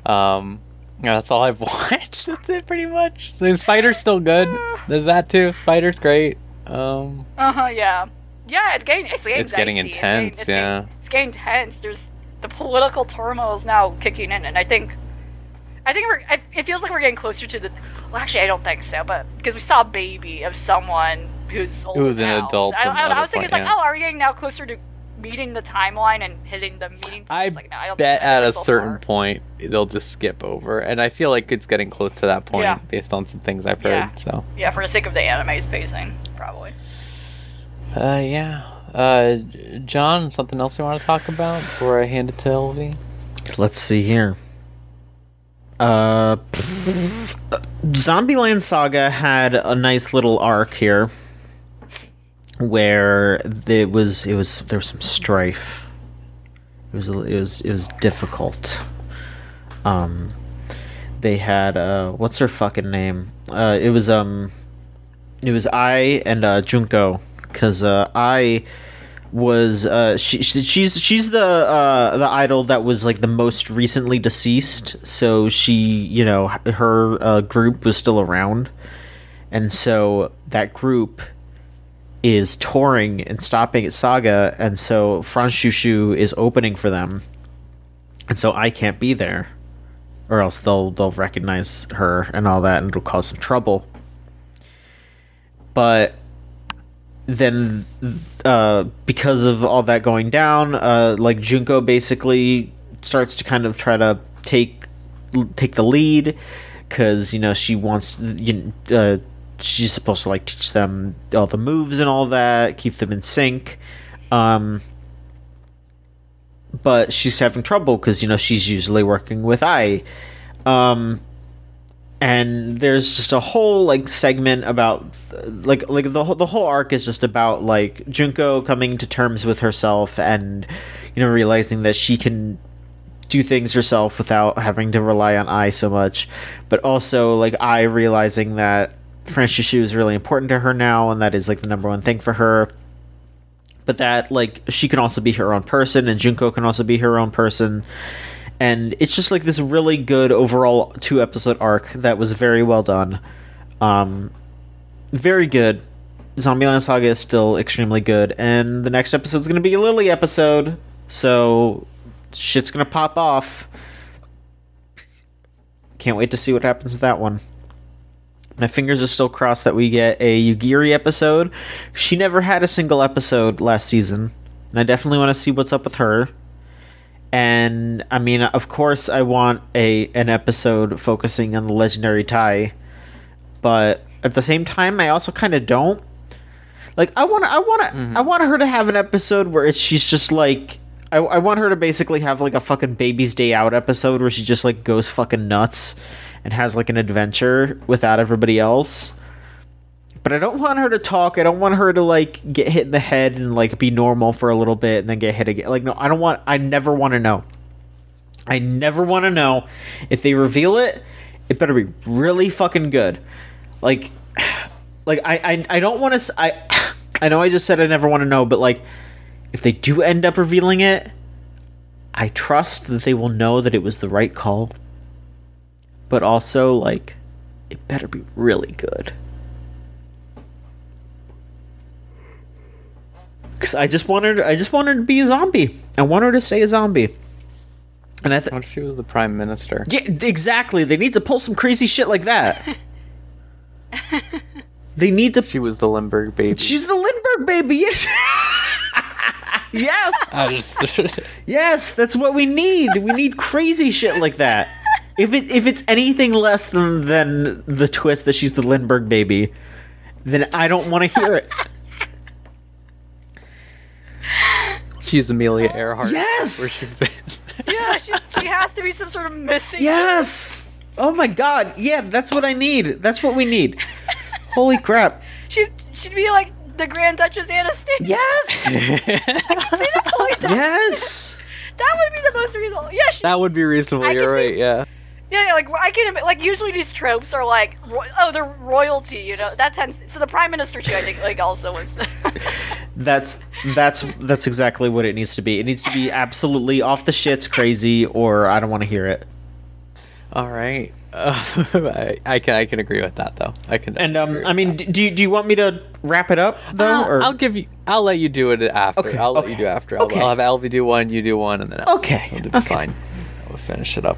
Um, yeah, that's all I've watched. That's it, pretty much. So Spider's still good. There's that too. Spider's great. Um, Uh huh. Yeah. Yeah, it's getting it's getting It's getting intense, it's yeah. getting, it's getting tense. There's the political turmoil is now kicking in, and I think, I think we're. I, it feels like we're getting closer to the. Well, actually, I don't think so, but because we saw a baby of someone who's older Who's an now. adult I, I, I was thinking, it's like, yeah. oh, are we getting now closer to meeting the timeline and hitting the meeting? I like, no, I don't bet at a still certain far. point they'll just skip over, and I feel like it's getting close to that point Yeah. based on some things I've heard. Yeah. So, Yeah, for the sake of the anime spacing, probably. uh, yeah. Uh, John, something else you want to talk about before I hand it to LV? Let's see here. Uh, Zombieland Saga had a nice little arc here, where it was it was there was some strife. It was it was it was difficult. Um, they had uh, what's her fucking name? Uh, it was um, it was Ai and uh, Junko, because uh, Ai was uh she, she she's she's the uh the idol that was like the most recently deceased so she you know her uh, group was still around and so that group is touring and stopping at saga and so Franchouchou is opening for them. And so i can't be there or else they'll they'll recognize her and all that and it'll cause some trouble. But then uh, because of all that going down, uh, like Junko basically starts to kind of try to take take the lead because you know she wants you know, uh, she's supposed to like teach them all the moves and all that, keep them in sync. Um, but she's having trouble because you know she's usually working with Ai. Um, and there's just a whole like segment about like like the whole, the whole arc is just about like Junko coming to terms with herself and you know realizing that she can do things herself without having to rely on Ai so much but also like Ai realizing that French Shu is really important to her now and that is like the number one thing for her. But that like she can also be her own person and Junko can also be her own person. And it's just like this really good overall two episode arc that was very well done. Um very good. Zombieland saga is still extremely good and the next episode is going to be a lily episode so shit's going to pop off. Can't wait to see what happens with that one my fingers are still crossed that we get a Yugiri episode. She never had a single episode last season, and I definitely want to see what's up with her and I mean, of course, I want a an episode focusing on the legendary Tae, but at the same time, I also kind of don't. Like, I want, I want, to mm-hmm. I want her to have an episode where it's, she's just like, I, I want her to basically have like a fucking baby's day out episode where she just like goes fucking nuts and has like an adventure without everybody else. But I don't want her to talk. I don't want her to like get hit in the head and like be normal for a little bit and then get hit again. Like no, I don't want I never want to know. I never want to know if they reveal it, it better be really fucking good. Like like I I, I don't want to I I know I just said I never want to know, but like if they do end up revealing it, I trust that they will know that it was the right call. But also like it better be really good. Cause I just wanted, I just wanted to be a zombie. I want her to stay a zombie. And I, th- What if she was the prime minister? yeah, exactly. They need to pull some crazy shit like that. they need to. She was the Lindbergh baby. She's the Lindbergh baby. Yes. yes. Just Yes. That's what we need. We need crazy shit like that. If it if it's anything less than than the twist that she's the Lindbergh baby, then I don't want to hear it. she's Amelia Earhart. Yes! where she's been. Yeah, she's, she has to be some sort of missing. Yes. Oh my god. Yeah, that's what I need. That's what we need. Holy crap. She's she'd be like the Grand Duchess Anastasia. Yes. Like, that, yes. that would be the most reasonable. Yeah, she, that would be reasonable. I You're see- right. Yeah. Yeah, yeah, like I can like usually these tropes are like ro- oh they're royalty, you know. That tends so the prime minister too. I think like also was. That's that's that's exactly what it needs to be. It needs to be absolutely off the shits crazy or I don't want to hear it. All right. Uh, I, I can I can agree with that though. I can. And um, I mean, d- do you, do you want me to wrap it up though? Uh, or I'll give you. I'll let you do it after. Okay, I'll let okay, you do after. I'll, okay. I'll have Elvie do one. You do one, and then I'll, Okay, I'll do okay. fine. We'll finish it up.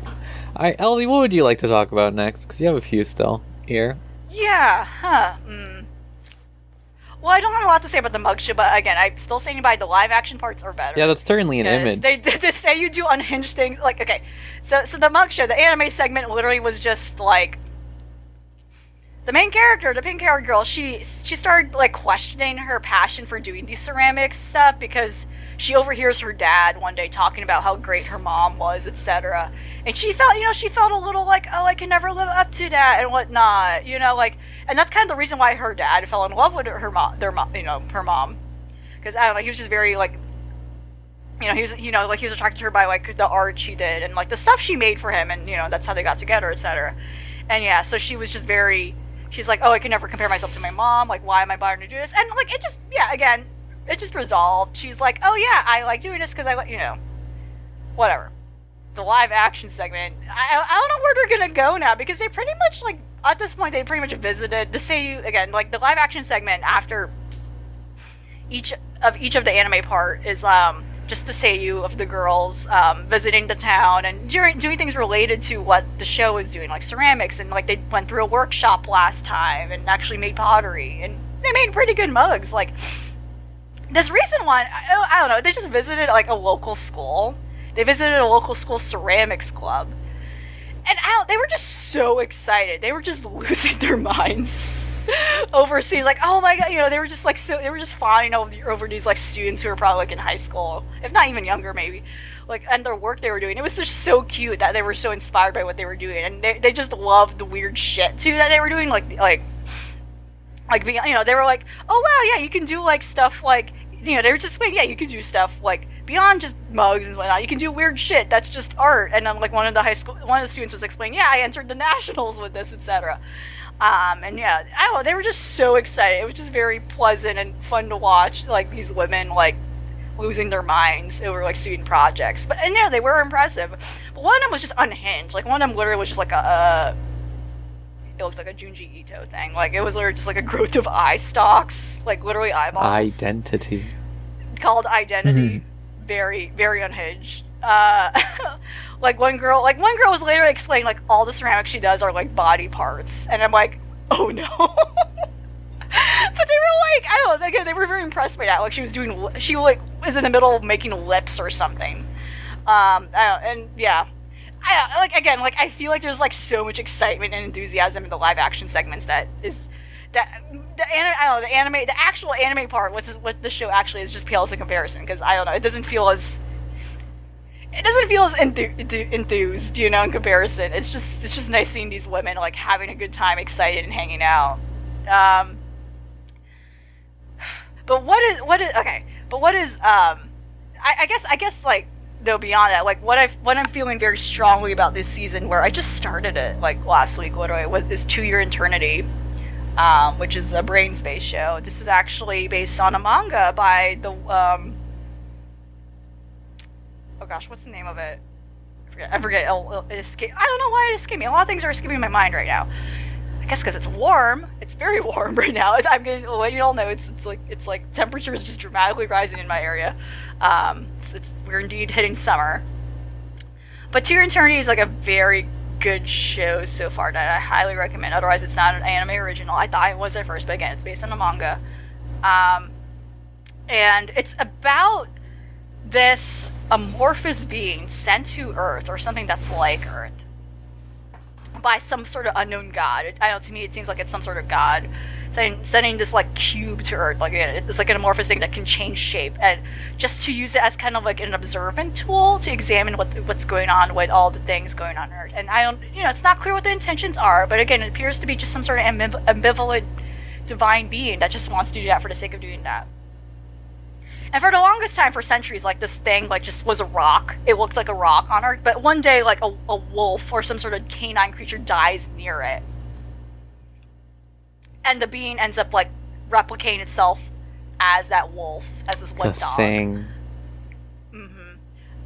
All right, Elvie, what would you like to talk about next? Because you have a few still here. Yeah, huh. Mm. Well, I don't have a lot to say about the mug show, but again, I'm still standing by the live action parts are better. Yeah, that's certainly an image. They, they say you do unhinged things. Like, okay, so so the mug show, the anime segment, literally was just like the main character, the pink haired girl. She she started like questioning her passion for doing these ceramics stuff because she overhears her dad one day talking about how great her mom was, etc. And she felt, you know, she felt a little like, oh, I can never live up to that and whatnot, you know, like, and that's kind of the reason why her dad fell in love with her mom, their mom, you know, her mom, because I don't know, he was just very like you know, he was, you know, like he was attracted to her by like the art she did and like the stuff she made for him, and you know, that's how they got together, etc. And yeah, so she was just very, she's like, oh, I can never compare myself to my mom. Like, why am I bothering to do this? And like, it just, yeah, again, it just resolved. She's like, oh yeah, I like doing this because I like, you know, whatever. The live action segment, I, I don't know where they're gonna go now because they pretty much like at this point they pretty much visited the say again like the live action segment after each of each of the anime part is um just the seiyuu of the girls um, visiting the town and during, doing things related to what the show is doing, like ceramics, and like they went through a workshop last time and actually made pottery, and they made pretty good mugs. Like this recent one, I, I don't know, they just visited like a local school. They visited a local school ceramics club, and don't, they were just so excited. They were just losing their minds over seeing like, oh my god, you know, they were just like so they were just fawning over, over these like students who were probably like in high school, if not even younger, maybe. Like and their work they were doing, it was just so cute that they were so inspired by what they were doing, and they, they just loved the weird shit too that they were doing, like like like being, you know, they were like, oh wow, yeah, you can do like stuff like you know, they were just like, yeah, you can do stuff like beyond just mugs and whatnot. You can do weird shit. That's just art. And then like one of the high school, one of the students was explaining, yeah, I entered the nationals with this, etc. Um, and yeah, I don't know, they were just so excited. It was just very pleasant and fun to watch, like these women like losing their minds over like student projects. But and yeah, they were impressive. But one of them was just unhinged. Like one of them literally was just like a. Uh, it looked like a Junji Ito thing. Like it was literally just like a growth of eye stalks, like literally eyeballs Identity. called Identity. Very, very unhinged. Uh, like one girl, like one girl was later explaining like all the ceramics she does are like body parts, and I'm like, oh no. but they were like, I don't know, again, they were very impressed by that. Like she was doing, she like was in the middle of making lips or something. Um, and yeah. I, like again, like I feel like there's like so much excitement and enthusiasm in the live action segments that is that the anime, I don't know, the anime, the actual anime part, what's what the show actually is, just pales in comparison. Because I don't know, it doesn't feel as it doesn't feel as enthu- enthu- enthused, you know, in comparison. It's just it's just nice seeing these women like having a good time, excited, and hanging out. Um, but what is what is okay? But what is um? I, I guess I guess like though beyond that, like what I what I'm feeling very strongly about this season, where I just started it like last week, What I was this To Your Eternity, um, which is a Brain's Base show. This is actually based on a manga by the um. Oh gosh, what's the name of it? I forget. I forget. It escape. I don't know why it escaped me. A lot of things are escaping my mind right now. I guess because it's warm. It's very warm right now. I'm getting. Well, you all know it's it's like it's like temperature is just dramatically rising in my area. Um, it's, it's we're indeed hitting summer. But Two Eternity is like a very good show so far that I highly recommend. Otherwise, it's not an anime original. I thought it was at first, but again, it's based on a manga. Um, and it's about this amorphous being sent to Earth or something that's like Earth by some sort of unknown god. I don't know. To me, it seems like it's some sort of god sending, sending this like cube to Earth. Like it's like an amorphous thing that can change shape, and just to use it as kind of like an observant tool to examine what what's going on with all the things going on Earth. And I don't, you know, it's not clear what the intentions are, but again, it appears to be just some sort of ambiv- ambivalent divine being that just wants to do that for the sake of doing that. And for the longest time, for centuries, like this thing, like just was a rock. It looked like a rock on Earth. But one day, like a, a wolf or some sort of canine creature dies near it, and the being ends up like replicating itself as that wolf, as this white dog thing.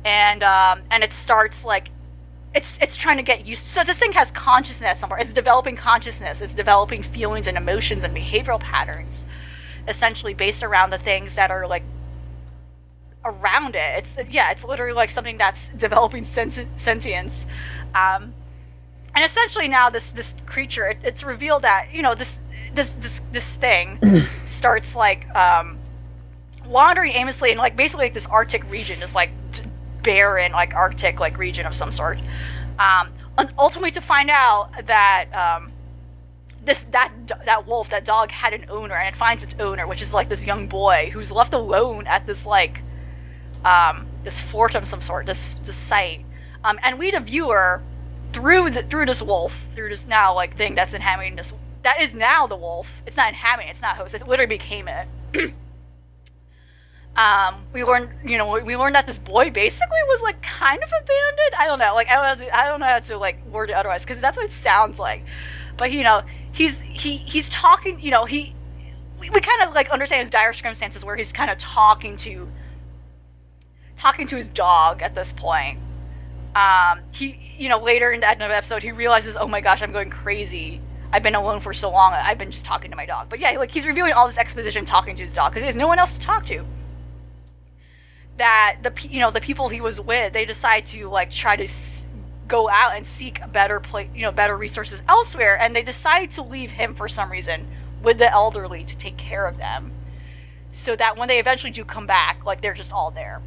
and um, and it starts like it's it's trying to get used. So this thing has consciousness somewhere. It's developing consciousness. It's developing feelings and emotions and behavioral patterns, essentially based around the things that are like around it. It's yeah, it's literally like something that's developing senti- sentience. Um, and essentially now this this creature, it, it's revealed that you know this this this this thing starts like um, wandering aimlessly in like basically like this Arctic region, this like barren like Arctic like region of some sort. Um, and ultimately to find out that um, this that that wolf that dog had an owner and it finds its owner, which is like this young boy who's left alone at this like um, this fort of some sort, this this site. Um, and we the viewer through the through this wolf, through this now like thing that's inhabiting this that is now the wolf. It's not inhabiting, it's not host. It literally became it. um, we learned, you know, we learned that this boy basically was like kind of abandoned. I don't know, like I don't know, how to, I don't know how to like word it otherwise because that's what it sounds like. But you know, he's he he's talking. You know, he we, we kind of like understand his dire circumstances where he's kind of talking to talking to his dog at this point. Um, he, you know, later in the end of the episode, he realizes, oh my gosh, I'm going crazy. I've been alone for so long. I've been just talking to my dog. But yeah, like he's reviewing all this exposition, talking to his dog because he has no one else to talk to. That the you know the people he was with, they decide to like try to s- go out and seek better play, you know, better resources elsewhere, and they decide to leave him for some reason with the elderly to take care of them, so that when they eventually do come back, like they're just all there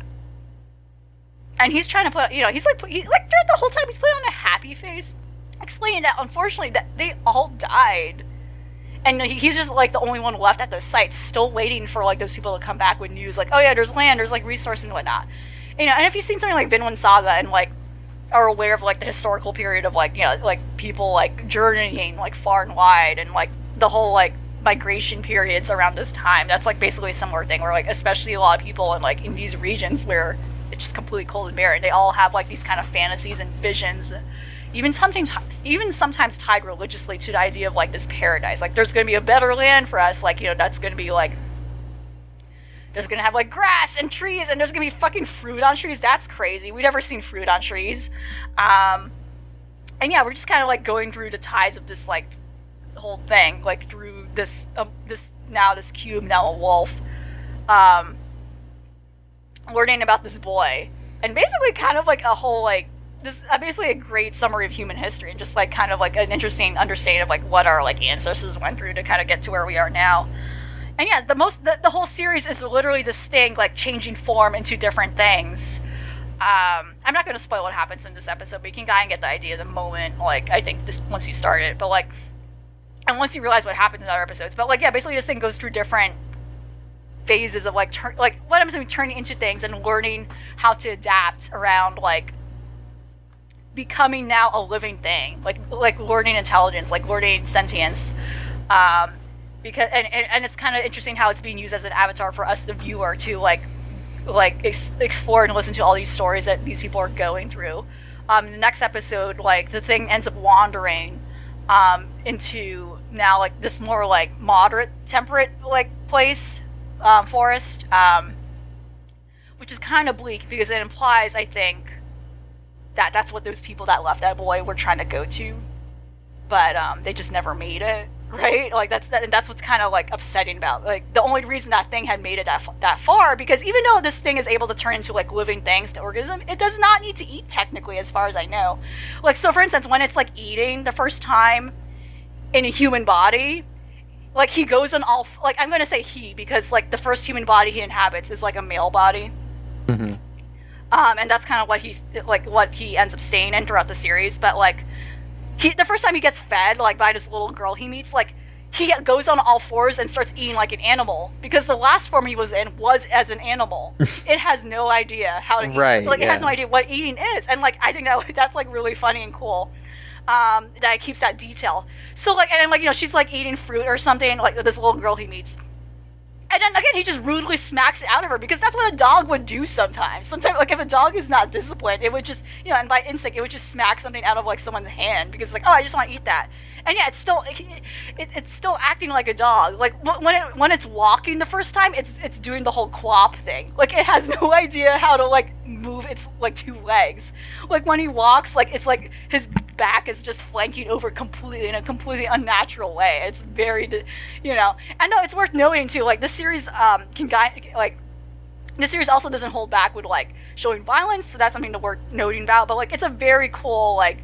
and he's trying to put you know he's like put- he, like throughout the whole time he's putting on a happy face explaining that unfortunately that they all died. And he, he's just like the only one left at the site still waiting for like those people to come back with news like oh yeah there's land there's like resources and whatnot. You know and if you've seen something like vinland saga and like are aware of like the historical period of like you know like people like journeying like far and wide and like the whole like migration periods around this time that's like basically a similar thing where like especially a lot of people in like in these regions where it's just completely cold and barren they all have like these kind of fantasies and visions. Even sometimes even sometimes tied religiously to the idea of like this paradise. Like there's going to be a better land for us like you know that's going to be like there's gonna have like grass and trees and there's gonna be fucking fruit on trees. That's crazy. We've never seen fruit on trees. Um and yeah we're just kind of like going through the tides of this like whole thing like through this um, this now this cube now a wolf. Um learning about this boy and basically kind of like a whole like this uh, basically a great summary of human history and just like kind of like an interesting understanding of like what our like ancestors went through to kind of get to where we are now. And yeah the most the, the whole series is literally this thing like changing form into different things. Um i'm not going to spoil what happens in this episode but you can kind of get the idea the moment like i think this once you start it but like and once you realize what happens in other episodes but like yeah basically this thing goes through different phases of like turn like what i'm saying turning into things and learning how to adapt around like becoming now a living thing like like learning intelligence like learning sentience um because and, and, and it's kind of interesting how it's being used as an avatar for us the viewer to like like ex- explore and listen to all these stories that these people are going through. Um the next episode like the thing ends up wandering um into now like this more like moderate temperate like place um, forest um which is kind of bleak because it implies i think that that's what those people that left that boy were trying to go to. But um they just never made it right? Like that's that, and that's what's kind of like upsetting about like the only reason that thing had made it that, that far because even though this thing is able to turn into like living things to organism it does not need to eat technically as far as i know. Like so for instance when it's like eating the first time in a human body like he goes on all f- like i'm gonna say he because like the first human body he inhabits is like a male body um, and that's kind of what he's like what he ends up staying in throughout the series. But like, he the first time he gets fed like by this little girl he meets, like he goes on all fours and starts eating like an animal because the last form he was in was as an animal. it has no idea how to eat. Right, Like it has no idea what eating is, and like I think that that's like really funny and cool. Um, that keeps that detail. So like, and like you know, she's like eating fruit or something. Like this little girl he meets And then again, he just rudely smacks it out of her because that's what a dog would do sometimes. Sometimes, like if a dog is not disciplined, it would just, you know, and by instinct, it would just smack something out of like someone's hand because like, oh, I just want to eat that. And yeah, it's still, it, it, it's still acting like a dog. Like when it when it's walking the first time, it's it's doing the whole quap thing. Like it has no idea how to like move its like two legs. Like when he walks, like it's like his back is just flanking over completely in a completely unnatural way. It's very, you know. And no, it's worth noting too. Like the series um can guide like the series also doesn't hold back with like showing violence, so that's something to worth noting about. But like it's a very cool like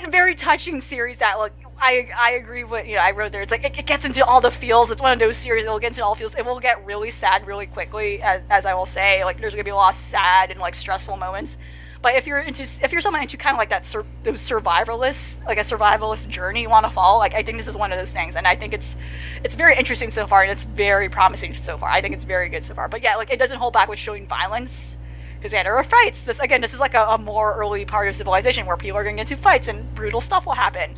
and very touching series that like I I agree with you know I wrote there. It's like it, it gets into all the feels. It's one of those series that will get into all feels. It will get really sad really quickly, as, as I will say. Like there's gonna be a lot of sad and like stressful moments. But if you're into if you're someone into kind of like that sur- those survivalist like a survivalist journey you want to follow, like I think this is one of those things, and I think it's it's very interesting so far, and it's very promising so far. I think it's very good so far. But yeah, like it doesn't hold back with showing violence there are fights. This again, this is like a, a more early part of civilization where people are going into fights and brutal stuff will happen.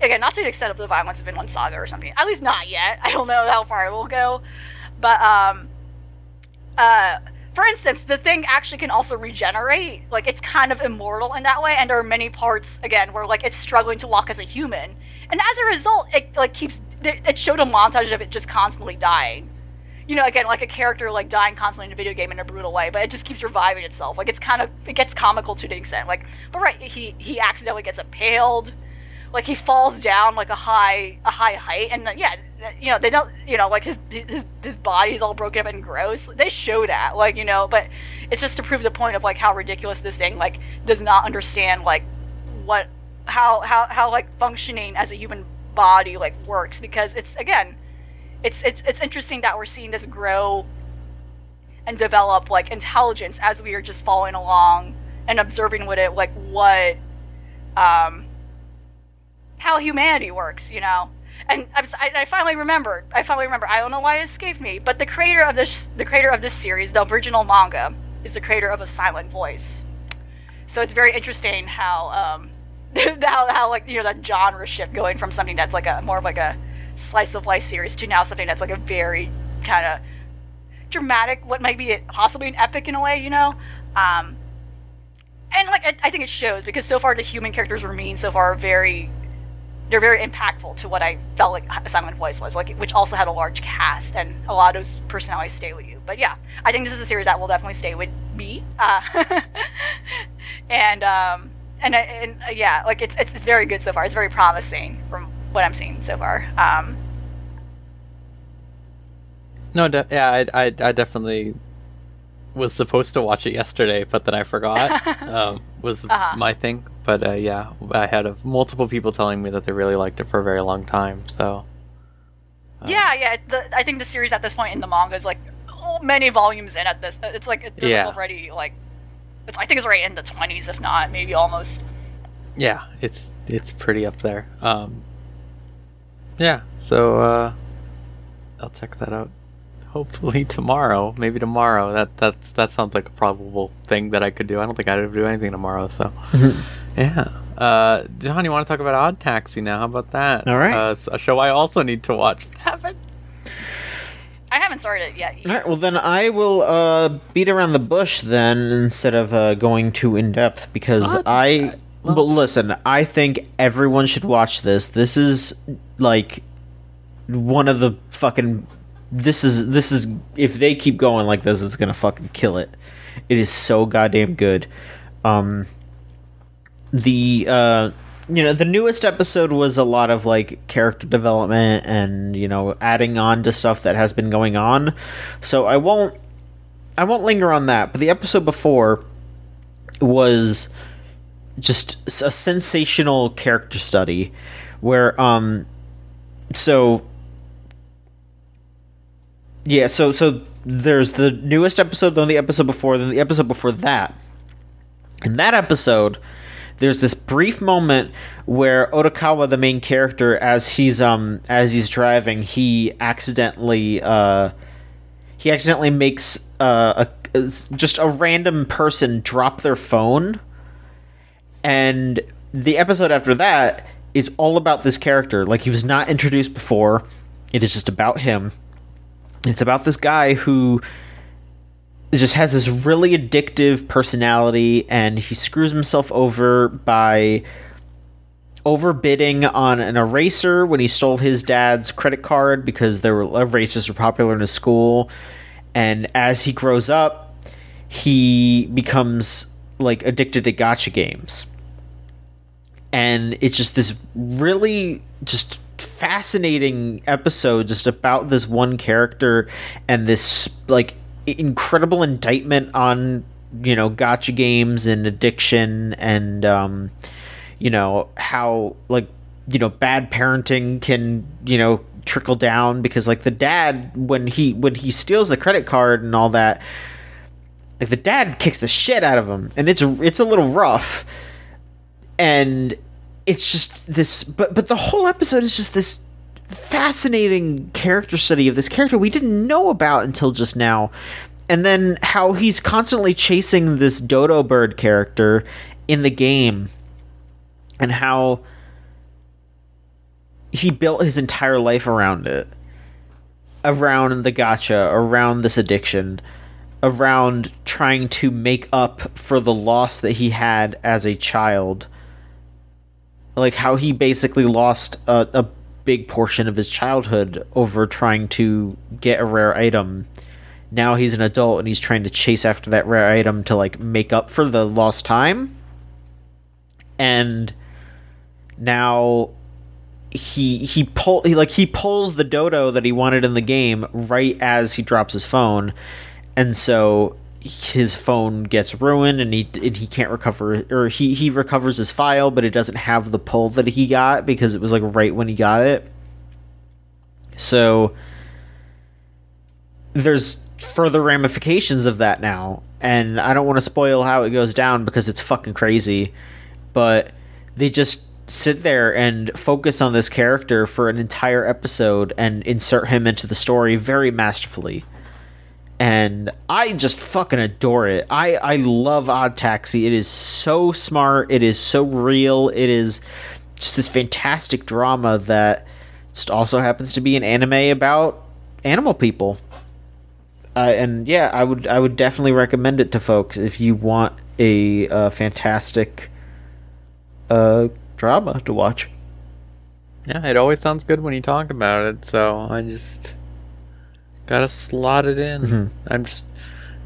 Again, not to the extent of the violence of Vinland Saga or something. At least not yet. I don't know how far it will go, but um, uh, for instance, the thing actually can also regenerate. Like it's kind of immortal in that way, and there are many parts again where like it's struggling to walk as a human, and as a result, it like keeps. It showed a montage of it just constantly dying you know, again, like a character like dying constantly in a video game in a brutal way, but it just keeps reviving itself. Like it's kind of it gets comical to the extent. Like, but right, he he accidentally gets impaled, like he falls down like a high a high height, and uh, yeah, you know they don't, you know, like his his his body's all broken up and gross. They show that, like you know, but it's just to prove the point of like how ridiculous this thing like does not understand like what how how how like functioning as a human body like works because it's again it's, it's it's interesting that we're seeing this grow and develop like intelligence as we are just following along and observing with it like what um how humanity works you know? And si I finally remembered i finally remember. I don't know why it escaped me but the creator of this the creator of this series the original manga is the creator of a silent voice. So it's very interesting how um how, how like you know that genre shift going from something that's like a more of like a slice of life series to now something that's like a very kind of dramatic, what might be possibly an epic in a way, you know. Um, and like I, I think it shows because so far the human characters remain so far very, they're very impactful to what I felt like Silent Voice was like, which also had a large cast and a lot of those personalities stay with you. But yeah, I think this is a series that will definitely stay with me. Uh, and um, and and uh, yeah, like it's, it's it's very good so far. It's very promising from what I'm seeing so far. Um, No, de- yeah, I, I, I definitely was supposed to watch it yesterday, but then I forgot. um, was Uh-huh. my thing. But uh, yeah, I had uh, multiple people telling me that they really liked it for a very long time. So yeah, yeah. The, I think the series at this point in the manga is like oh, many volumes in at this. It's like it's Yeah. already like it's, I think it's right in the twenties, if not maybe almost. yeah, it's it's pretty up there. Um, yeah, so uh, I'll check that out. Hopefully tomorrow, maybe tomorrow. That that's that sounds like a probable thing that I could do. I don't think I'd ever do anything tomorrow. So yeah. Uh, John, you want to talk about Odd Taxi now? How about that? All right. Uh, a show I also need to watch. Haven't. I haven't started it yet. All right, well then I will uh, beat around the bush then instead of uh, going too in depth because Oh, I. well- but listen, I think everyone should watch this. This is like one of the fucking. This is this is if they keep going like this, it's gonna fucking kill it. It is so goddamn good. Um, the uh, you know the newest episode was a lot of like character development and you know adding on to stuff that has been going on. So I won't I won't linger on that. But the episode before was just a sensational character study where um so yeah so so there's the newest episode then the episode before then the episode before that. In that episode there's this brief moment where Odokawa, the main character, as he's um as he's driving, he accidentally uh he accidentally makes uh, a just a random person drop their phone, and the episode after that is all about this character. Like he was not introduced before. It is just about him. It's about this guy who just has this really addictive personality and he screws himself over by overbidding on an eraser when he stole his dad's credit card because there were uh, erasers were popular in his school and as he grows up he becomes like addicted to gacha games and it's just this really just fascinating episode just about this one character and this like incredible indictment on you know gacha games and addiction and um you know how like you know bad parenting can you know trickle down because like the dad when he when he steals the credit card and all that like the dad kicks the shit out of him. And it's it's a little rough and it's just this but but the whole episode is just this fascinating character study of this character we didn't know about until just now. And then how he's constantly chasing this dodo bird character in the game and how he built his entire life around it. Around the gacha around this addiction around trying to make up for the loss that he had as a child like how he basically lost a, a big portion of his childhood over trying to get a rare item. Now he's an adult and he's trying to chase after that rare item to like make up for the lost time. And now he he pull he like he pulls the dodo that he wanted in the game right as he drops his phone. And so his phone gets ruined and he and he can't recover or he he recovers his file but it doesn't have the pull that he got because it was like right when he got it. So there's further ramifications of that now and I don't want to spoil how it goes down because it's fucking crazy but they just sit there and focus on this character for an entire episode and insert him into the story very masterfully and I just fucking adore it. I I love Odd Taxi. It is so smart. It is so real. It is just this fantastic drama that just also happens to be an anime about animal people. Uh, and yeah, I would I would definitely recommend it to folks if you want a uh, fantastic uh, drama to watch. Yeah, it always sounds good when you talk about it, so I just gotta slot it in. Mhm. I'm just,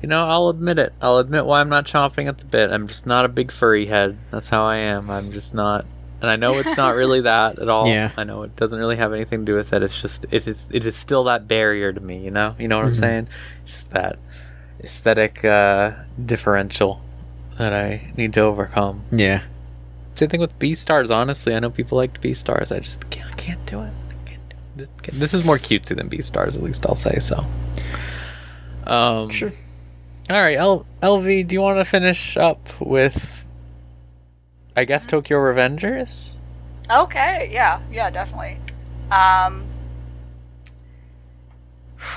you know, I'll admit it. I'll admit why I'm not chomping at the bit. I'm just not a big furry head. That's how I am. I'm just not. And I know it's not really that at all. Yeah. I know it doesn't really have anything to do with it. It's just it is it is still that barrier to me. You know. You know what I'm saying? It's just that aesthetic uh, differential that I need to overcome. Yeah. Same thing with Beastars. Honestly, I know people liked Beastars. I just can't, I can't do it. This is more cutesy than Beastars, at least I'll say so. Um, Sure. All right, L- LV, do you want to finish up with? I guess Tokyo Revengers. Okay, yeah, yeah, definitely. Um,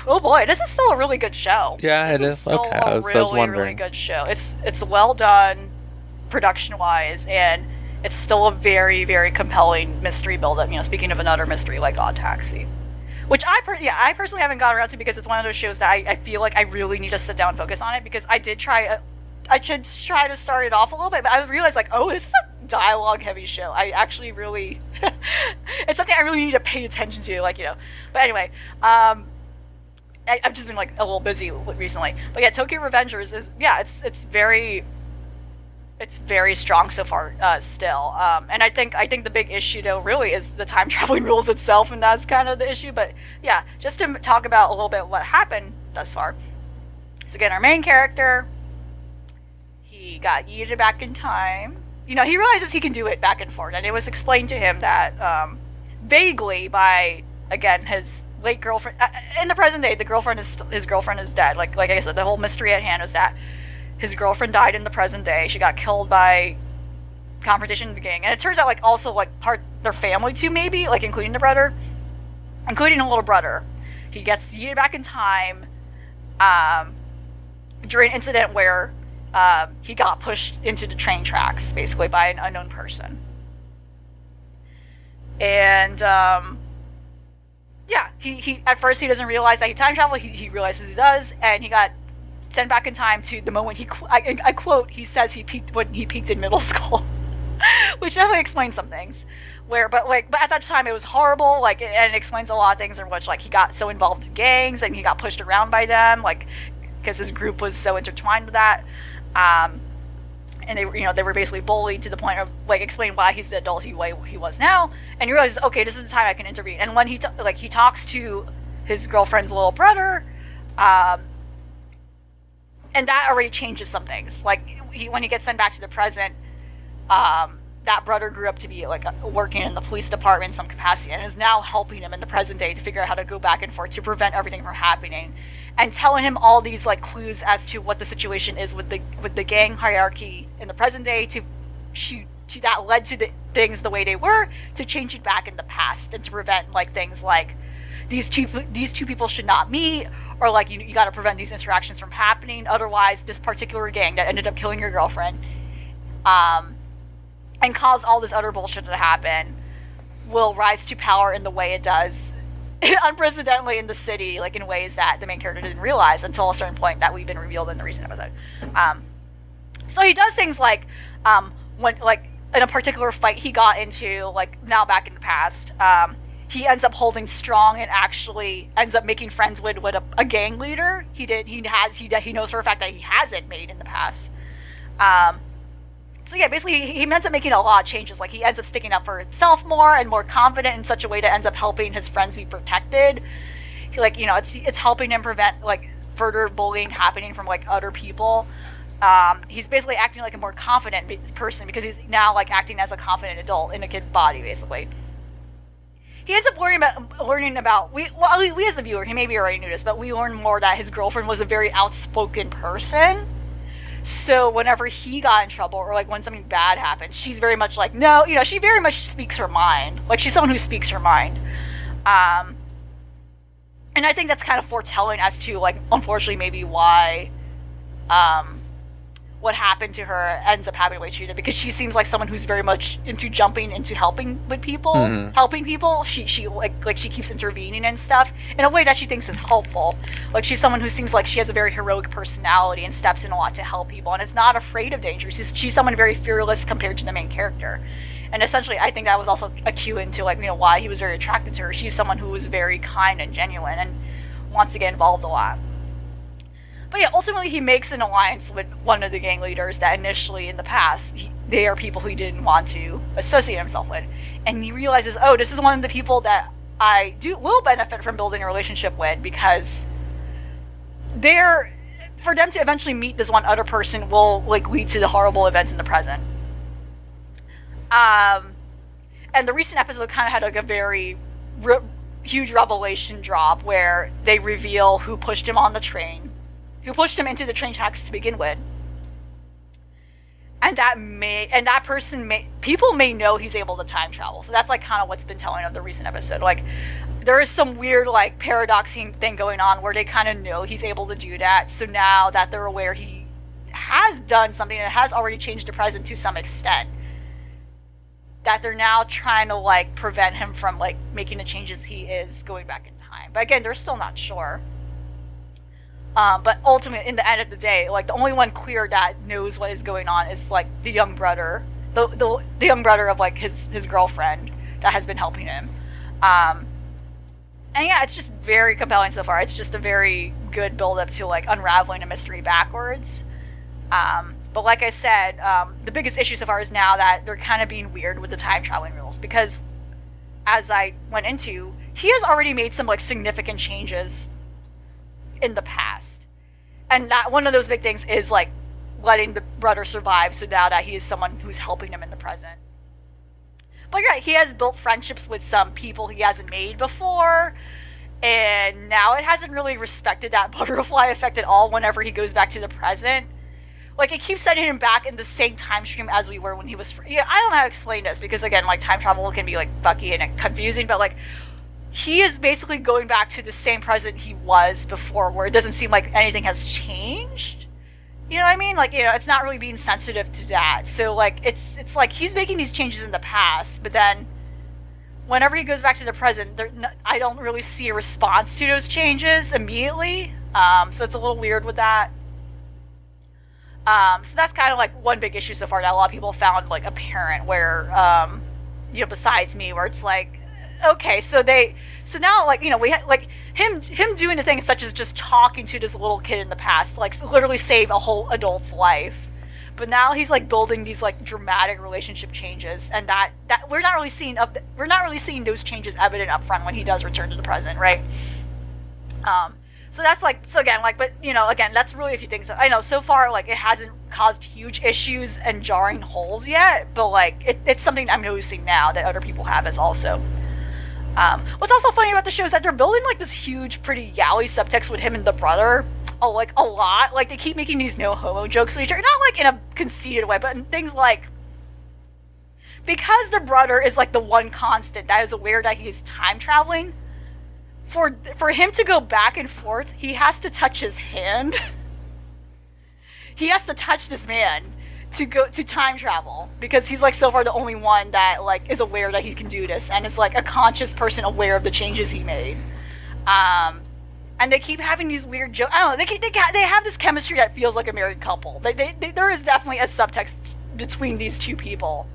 oh boy, this is still a really good show. Yeah, this it is. Still Okay, a I was- I really, was wondering. really good show. It's it's well done, production wise, and it's still a very very compelling mystery build-up. You know, speaking of another mystery like Odd Taxi, which I per- yeah I personally haven't gotten around to because it's one of those shows that I, I feel like I really need to sit down and focus on it because I did try. A, I should try to start it off a little bit, but I realized like, oh, this is a dialogue heavy show. I actually really, it's something I really need to pay attention to, like you know. But anyway, um, I, I've just been like a little busy recently. But yeah, Tokyo Revengers is yeah, it's it's very, it's very strong so far uh, still. Um, and I think I think the big issue though really is the time traveling rules itself, and that's kind of the issue. But yeah, just to talk about a little bit what happened thus far. So again, our main character, he got yeeted back in time. You know, he realizes he can do it back and forth, and it was explained to him that um, vaguely by again his late girlfriend. Uh, in the present day, the girlfriend is his girlfriend is dead. Like like I said, the whole mystery at hand is that his girlfriend died in the present day. She got killed by confrontation gang, and it turns out like also like part their family too, maybe like including the brother, including a little brother. He gets yeeted back in time. Um, during an incident where um, he got pushed into the train tracks, basically by an unknown person. And um, yeah, he, he at first he doesn't realize that he time traveled. He, he realizes he does, and he got sent back in time to the moment he. I, I quote: He says he peaked when he peaked in middle school, which definitely explains some things. Where, but like, but at that time it was horrible. Like, and it explains a lot of things in which like he got so involved in gangs and he got pushed around by them, like because his group was so intertwined with that. Um, and they you know, they were basically bullied to the point of like explain why he's the adult he way he was now, and he realizes, okay, this is the time I can intervene. And when he t- like he talks to his girlfriend's little brother, um, and that already changes some things. Like he when he gets sent back to the present, um, that brother grew up to be like working in the police department in some capacity, and is now helping him in the present day to figure out how to go back and forth to prevent everything from happening and telling him all these like clues as to what the situation is with the with the gang hierarchy in the present day to shoot to that led to the things the way they were to change it back in the past and to prevent like things like these two these two people should not meet or like you, you got to prevent these interactions from happening otherwise this particular gang that ended up killing your girlfriend um and cause all this other bullshit to happen will rise to power in the way it does unprecedentedly in the city, like in ways that the main character didn't realize until a certain point that we've been revealed in the recent episode. Um, so he does things like um, when, like in a particular fight he got into, like now back in the past, um, he ends up holding strong and actually ends up making friends with with a, a gang leader. He did. He has. He he knows for a fact that he hasn't made in the past. Um, so yeah, basically he, he ends up making a lot of changes. Like he ends up sticking up for himself more and more confident in such a way that ends up helping his friends be protected. He, like you know, it's it's helping him prevent like further bullying happening from like other people. Um, he's basically acting like a more confident person because he's now like acting as a confident adult in a kid's body, basically. He ends up learning about learning about we well we, as the viewer he maybe already knew this, but we learn more that his girlfriend was a very outspoken person. So whenever he got in trouble or like when something bad happened, she's very much like, no, you know, she very much speaks her mind. Like she's someone who speaks her mind. Um, and I think that's kind of foretelling as to like, unfortunately, maybe why, um, what happened to her ends up happening the way she did because she seems like someone who's very much into jumping into helping with people, Mhm. helping people. She she like like she keeps intervening and stuff in a way that she thinks is helpful. Like she's someone who seems like she has a very heroic personality and steps in a lot to help people and is not afraid of danger. She's she's someone very fearless compared to the main character. And essentially, I think that was also a cue into like you know why he was very attracted to her. She's someone who was very kind and genuine and wants to get involved a lot. But yeah, ultimately he makes an alliance with one of the gang leaders that initially in the past he, they are people he didn't want to associate himself with, and he realizes, oh, this is one of the people that I do will benefit from building a relationship with because they're for them to eventually meet this one other person will like lead to the horrible events in the present. Um, and the recent episode kind of had like a very re- huge revelation drop where they reveal who pushed him on the train, who pushed him into the train tracks to begin with. And that may, and that person may, people may know he's able to time travel. So that's like kind of what's been telling of the recent episode. Like, there is some weird like paradoxing thing going on where they kind of know he's able to do that. So now that they're aware he has done something that has already changed the present to some extent, that they're now trying to like prevent him from like making the changes he is going back in time. But again, they're still not sure. Um, but ultimately, in the end of the day, like the only one queer that knows what is going on is like the young brother, the the, the young brother of like his his girlfriend that has been helping him. Um, and yeah, it's just very compelling so far. It's just a very good build up to like unraveling a mystery backwards. Um, but like I said, um, the biggest issue so far is now that they're kind of being weird with the time traveling rules because, as I went into, he has already made some like significant changes in the past, and that one of those big things is like letting the brother survive. So now that he is someone who's helping him in the present. But right, he has built friendships with some people he hasn't made before. And now it hasn't really respected that butterfly effect at all whenever he goes back to the present. Like, it keeps sending him back in the same time stream as we were when he was. Free. Yeah, I don't know how to explain this because, again, like, time travel can be, like, bucky and confusing, but, like, he is basically going back to the same present he was before, where it doesn't seem like anything has changed. You know what I mean? Like, you know, it's not really being sensitive to that. So, like, it's it's like he's making these changes in the past, but then whenever he goes back to the present, there, I don't really see a response to those changes immediately. Um, so it's a little weird with that. Um, so that's kind of like one big issue so far that a lot of people found like apparent where, um, you know, besides me, where it's like, okay, so they, so now like you know we ha- like him him doing the things such as just talking to this little kid in the past, like literally save a whole adult's life. But now he's like building these like dramatic relationship changes, and that that we're not really seeing up we're not really seeing those changes evident up front when he does return to the present, right? Um, so that's like so again like but you know again that's really if you think so i know so far like it hasn't caused huge issues and jarring holes yet but like it, it's something i'm noticing now that other people have as also um, what's also funny about the show is that they're building like this huge pretty yaoi subtext with him and the brother oh, like a lot like they keep making these no homo jokes with each other not like in a conceited way but in things like because the brother is like the one constant that is aware that he's time traveling for for him to go back and forth, he has to touch his hand. he has to touch this man to go to time travel because he's like so far the only one that like is aware that he can do this and is like a conscious person aware of the changes he made. Um, and they keep having these weird jokes. I don't know. They they they have this chemistry that feels like a married couple. They, they, they, there is definitely a subtext between these two people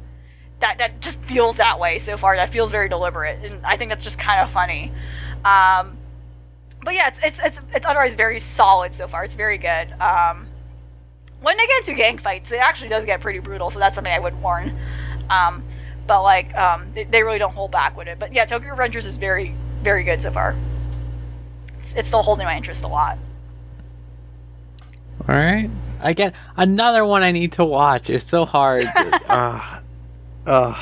that that just feels that way so far. That feels very deliberate, and I think that's just kind of funny. Um, but yeah, it's, it's it's it's otherwise very solid so far. It's very good. Um, when they get into gang fights, it actually does get pretty brutal. So that's something I would warn. Um, but like, um, they, they really don't hold back with it. But yeah, Tokyo Revengers is very very good so far. It's, it's still holding my interest a lot. All right. Again, another one I need to watch. It's so hard. Ugh. Ugh.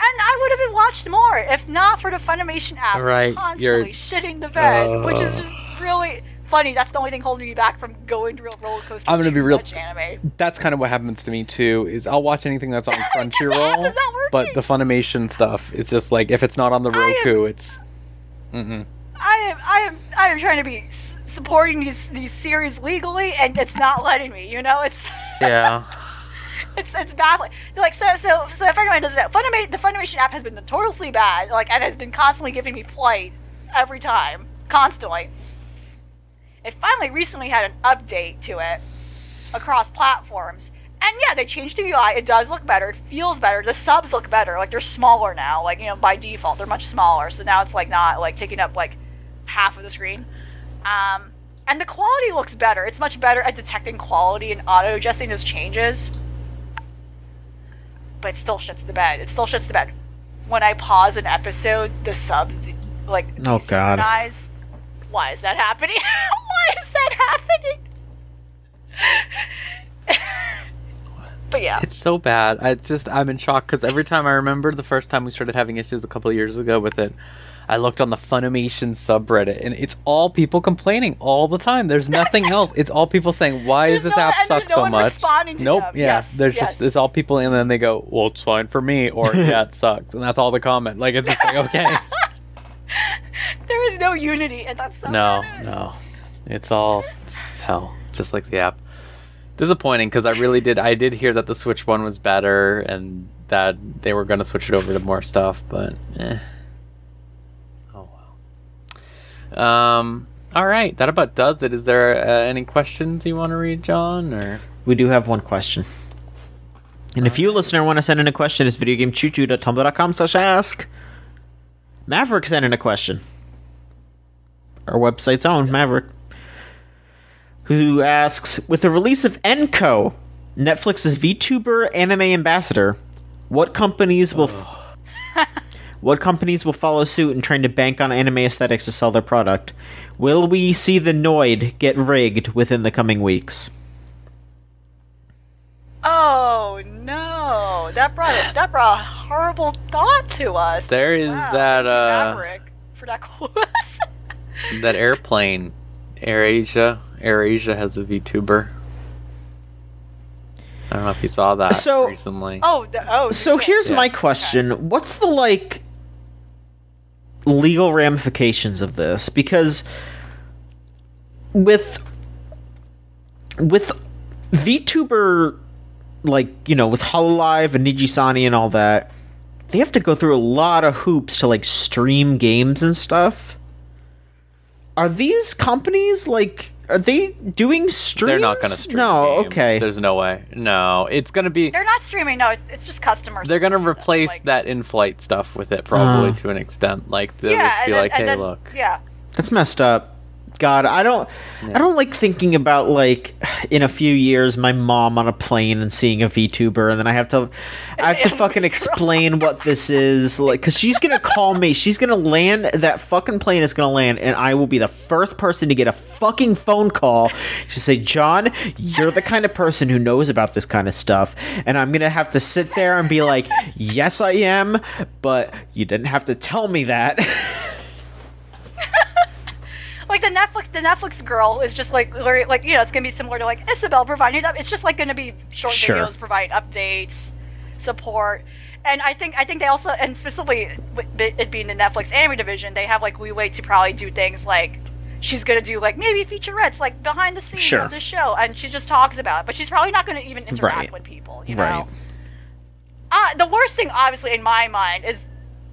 And I would have watched more if not for the Funimation app Right, constantly you're- shitting the bed, which is just really funny. That's the only thing holding me back from going to real roller coaster. I'm gonna be real- Anime. That's kind of what happens to me too. Is I'll watch anything that's on the app Crunchyroll, is not working. but the Funimation stuff, it's just like if it's not on the I am- Roku, it's mm-mm. I am, I am, I am trying to be s- supporting these these series legally, and it's not letting me. You know, it's Yeah. it's it's baffling. Like so so so. If anyone doesn't know, Funimation the Funimation app has been notoriously bad. Like and has been constantly giving me plight every time, constantly. It finally recently had an update to it across platforms. And yeah, they changed the UI. It does look better. It feels better. The subs look better. Like they're smaller now. Like you know, by default, they're much smaller. So now it's like not like taking up like half of the screen. Um, and the quality looks better. It's much better at detecting quality and auto adjusting those changes. But it still shits the bed. It still shits the bed. When I pause an episode, the subs like Oh, God. Desynchronize. Why is that happening? Why is that happening? but yeah. It's so bad. I just I'm in shock because every time I remember the first time we started having issues a couple of years ago with it, I looked on the Funimation subreddit and it's all people complaining all the time. There's nothing else. It's all people saying, "Why There's does this no- app and suck there's no so one much?" responding to nope. them. Yeah. Yes, There's yes. just it's all people, and then they go, "Well, it's fine for me," or "Yeah, it sucks," and that's all the comment. Like it's just like okay. There is no unity, and that's so No, bad. no. It's all it's hell, just like the app. Disappointing because I really did. I did hear that the Switch one was better and that they were going to switch it over to more stuff, but eh. Oh well. Um. All right, that about does it. Is there uh, any questions you want to read, John? Or We do have one question. And if you, listener, want to send in a question, it's videogamechoochoo.tumblr.com slash ask. Maverick sent in a question. Our website's own, Maverick. Who asks, with the release of N-ko, Netflix's VTuber anime ambassador, what companies will what companies will follow suit in trying to bank on anime aesthetics to sell their product? Will we see the Noid get rigged within the coming weeks? Oh no! That brought it. That brought a horrible thought to us. There is that, uh, Maverick for that quiz. that airplane, AirAsia. AirAsia has a VTuber. I don't know if you saw that So- recently. oh, the, oh. So yeah. here's Yeah. my question: What's the like legal ramifications of this? Because with with VTuber, like you know, with Hololive and Nijisanji and all that, they have to go through a lot of hoops to like stream games and stuff. Are these companies like are they doing streams? They're not going to stream. No, games. okay. There's no way. No, it's going to be. They're not streaming. No, it's, it's just customers. They're going to replace like- that in-flight stuff with it, probably Uh. to an extent. Like they'll Yeah, just be and then- like, "Hey, then- look." Yeah, That's messed up. God, I don't I don't like thinking about like in a few years my mom on a plane and seeing a VTuber and then I have to I have to fucking explain what this is like cuz she's to call me. She's to land that fucking plane is to land and I will be the first person to get a fucking phone call to say, "John, you're the kind of person who knows about this kind of stuff." And I'm to have to sit there and be like, "Yes, I am, but you didn't have to tell me that." like the Netflix, the Netflix girl is just like, like you know, it's gonna be similar to like Isabel providing. up- It's just like gonna be short Sure. videos, provide updates, support, and I think I think they also, and specifically it being the Netflix anime division, they have like leeway to probably do things like. She's gonna do like maybe featurettes, like behind the scenes Sure. of the show, and she just talks about it. But she's probably not gonna even interact Right. with people, you Right. know. Uh, the worst thing, obviously, in my mind, is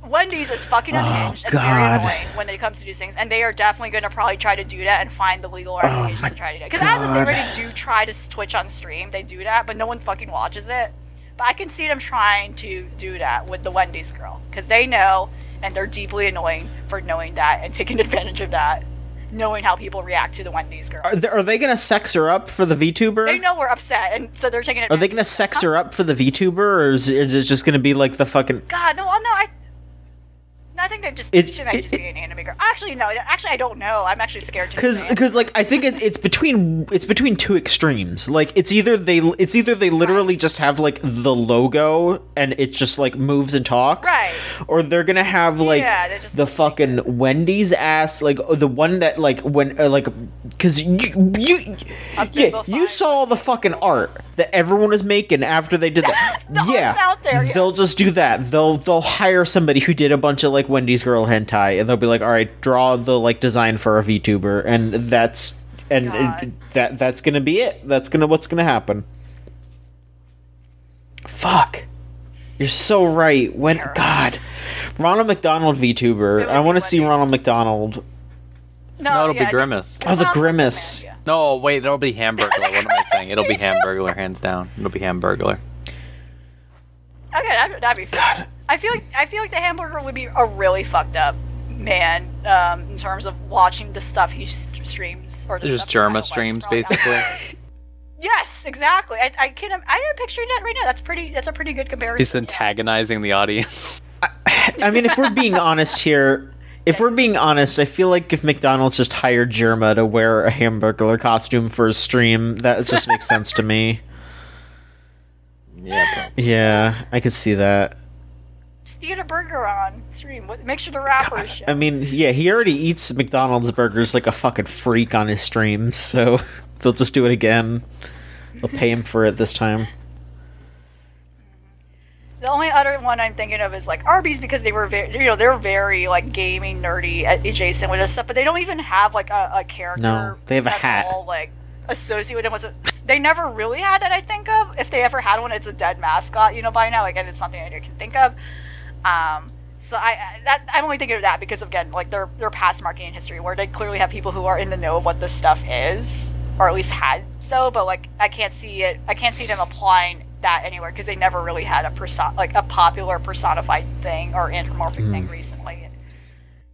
Wendy's is fucking oh, unhinged and very Oh, annoying when it comes to these things, and they are definitely going to probably try to do that and find the legal ramifications Oh to try to do it. Because as is, they already do try to Twitch on stream, they do that, but no one fucking watches it. But I can see them trying to do that with the Wendy's girl because they know, and they're deeply annoying for knowing that and taking advantage of that, knowing how people react to the Wendy's girl. Are they, are they gonna sex her up for the VTuber? they know we're upset, and so they're taking. it. Are they gonna sex her up for the VTuber, or is, is it just gonna be like the fucking? God, no, well, no, I. I think they just It- might it- just be an anime girl. Actually, no. Actually, I don't know. I'm actually scared to. Because because like I think it, it's between it's between two extremes. Like it's either they it's either they literally just have like the logo and it just like moves and talks, Right. Or they're gonna have like Yeah, the it. fucking Wendy's ass like uh, the one that like when uh, like because you you yeah you saw the fucking art that everyone was making after they did that. The yeah, out there, they'll just do that. They'll they'll hire somebody who did a bunch of like Wendy's girl hentai, and they'll be like, "All right, draw the like design for a VTuber," and that's and God. it- that that's gonna be it. That's gonna what's gonna happen. Fuck, you're so right. When Terrible. God, Ronald McDonald VTuber, It I want to see Ronald McDonald. no, No, it'll yeah, be Grimace. Oh, the Well, grimace. yeah. No, wait, it'll be Hamburglar. What am I saying? It'll be Me. Hamburglar, hands down. It'll be Hamburglar. Okay, that'd, that'd be fun. I feel like I feel like the hamburger would be a really fucked up man um, in terms of watching the stuff he s- streams or the Just Jerma streams, basically. Yes, exactly. I, I can I am picturing that right now. That's pretty. That's a pretty good comparison. He's yeah. antagonizing the audience. I mean, if we're being honest here, if we're being honest, I feel like if McDonald's just hired Jerma to wear a hamburger costume for a stream, that just makes sense to me. Yeah, Yeah, I could see that. Just eat a burger on stream. What- Make sure the wrappers show. I mean, yeah, he already eats McDonald's burgers like a fucking freak on his streams, so they'll just do it again. They'll pay him for it this time. The only other one I'm thinking of is like Arby's because they were very, you know, they're very like gaming nerdy adjacent with this stuff, but they don't even have like a, a character. No, they have a at hat. All, like associated with it. They never really had it. I think of. If they ever had one, it's a dead mascot. You know, by now, Again, it's something I can think of. Um, so I that I'm only thinking of that because again, like their their past marketing history, where they clearly have people who are in the know of what this stuff is, or at least had so. But like, I can't see it. I can't see them applying that anywhere because they never really had a person like a popular personified thing or anthropomorphic thing recently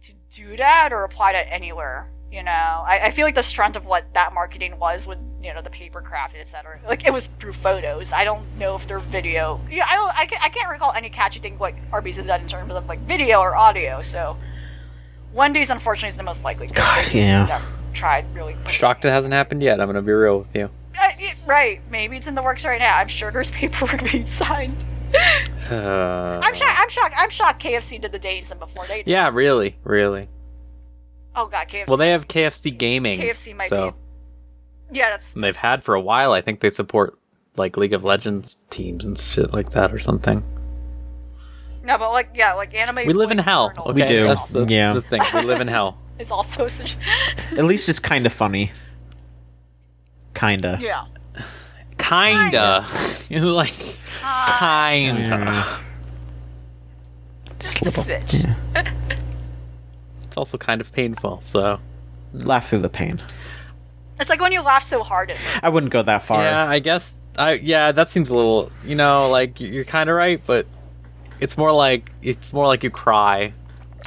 to do that or apply that anywhere. You know, I, I feel like the strength of what that marketing was with you know the paper craft, etc. Like it was through photos. I don't know if their video. Yeah, I don't. I, can, I can't recall any catchy thing like Arby's has done in terms of like video or audio. So Wendy's unfortunately is the most likely. they just yeah. never Tried really. pushing Shocked it hasn't happened yet. I'm gonna be real with you. Uh, yeah, right. Maybe it's in the works right now. I'm sure there's paperwork being signed. Uh, I'm shocked. I'm shocked. I'm shocked. KFC did the Daneson before they. Did. Yeah, really, really. Oh god, KFC. Well, they have KFC Gaming. KFC might so be. Yeah, that's. and they've had for a while. I think they support like League of Legends teams and shit like that or something. No, but like yeah, like anime. We live in hell. Okay? We do, That's the, yeah. the thing. We live in hell. Is also such. At least it's kind of funny. Kinda. yeah. Kinda. like, kinda. Yeah. Just a smidge. Yeah. It's also kind of painful. So Laugh through the pain. It's like when you laugh so hard at I wouldn't go that far. yeah, I guess I yeah that seems a little you know like you're kind of right, but it's more like it's more like you cry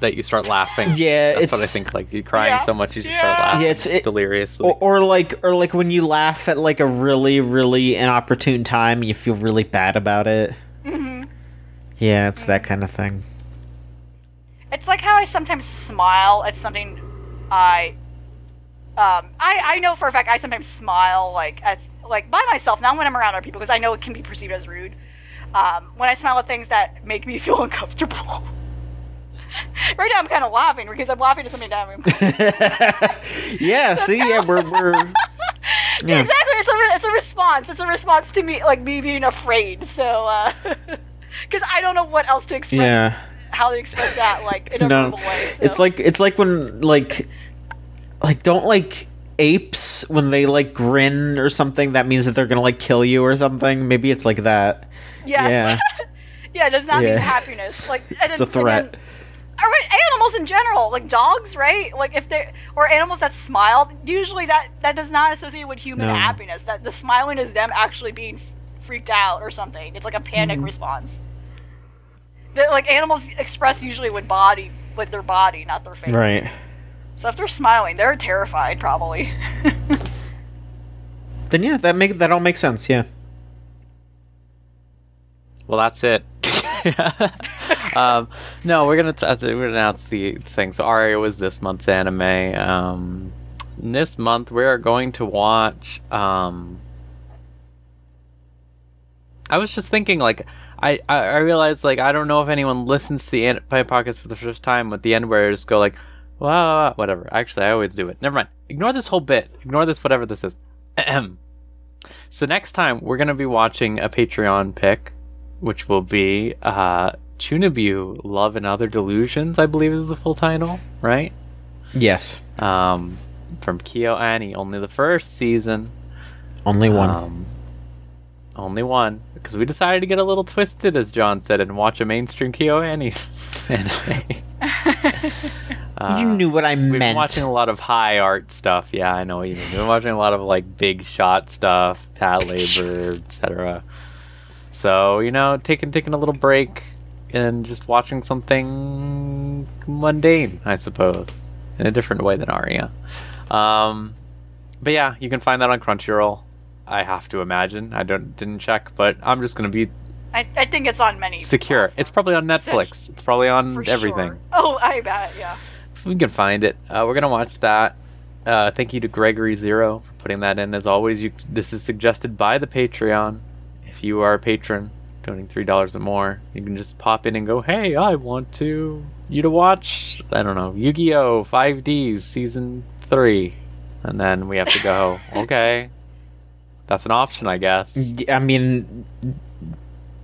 that you start laughing. Yeah, that's it's what I think. Like you're crying Yeah. so much you just start laughing. Yeah, it's- it- deliriously. Or, or like, or like when you laugh at like a really, really inopportune time, and you feel really bad about it. Mm-hmm. Yeah, it's that kind of thing. It's like how I sometimes smile at something I um I, I know for a fact I sometimes smile like at like by myself, not when I'm around other people because I know it can be perceived as rude. Um, when I smile at things that make me feel uncomfortable. right now I'm kind of laughing because I'm laughing at something I'm yeah, see, yeah, we're we're yeah. Exactly. It's a it's a response. It's a response to me like me being afraid. So uh cuz I don't know what else to express yeah. How they express that like in a No, way. So. it's like it's like when like like don't like apes when they like grin or something. That means that they're gonna like kill you or something. Maybe it's like that. Yes. Yeah. it does not Yeah. mean happiness. Like and It's a and threat. right, animals in general, like dogs, right? Like if they or animals that smile, usually that that does not associate with human No. happiness. That the smiling is them actually being freaked out or something. It's like a panic Mm-hmm. response. That like animals express usually with body, with their body, not their face. Right. So if they're smiling, they're terrified, probably. Then yeah, that make that all makes sense. Yeah. Well, that's it. um, no, we're gonna t- as we're gonna announce the thing. So Aria was this month's anime. Um, this month we are going to watch. Um, I was just thinking, like, I, I I realized like I don't know if anyone listens to the an- for the first time at the end where I just go like, wow, whatever. Actually, I always do it. Never mind. Ignore this whole bit. Ignore this, whatever this is. Ahem. So next time we're gonna be watching a Patreon pick, which will be uh Chunibyo Love and Other Delusions, I believe is the full title, right? Yes. Um from KyoAni, only the first season. Only one. Um only one. Because we decided to get a little twisted, as John said, and watch a mainstream Kyo anime. Uh, you knew what I meant. We've been watching a lot of high art stuff. Yeah, I know what you mean. We've been watching a lot of like big shot stuff, Patlabor, etc. So you know, taking taking a little break and just watching something mundane, I suppose, in a different way than Aria. Um, but yeah, you can find that on Crunchyroll. I have to imagine. I don't didn't check, but I'm just gonna be I, I think it's on many. secure. It's probably on Netflix. It's probably on for everything sure. Oh, I bet. Yeah. if we can find it. Uh, we're gonna watch that. Uh, thank you to Gregory Zero for putting that in. As always, you this is suggested by the Patreon. If you are a patron, donating three dollars or more, you can just pop in and go, "Hey, I want to you to watch I don't know Yu-Gi-Oh! 5Ds season three, and then we have to go. okay, that's an option, I guess. I mean,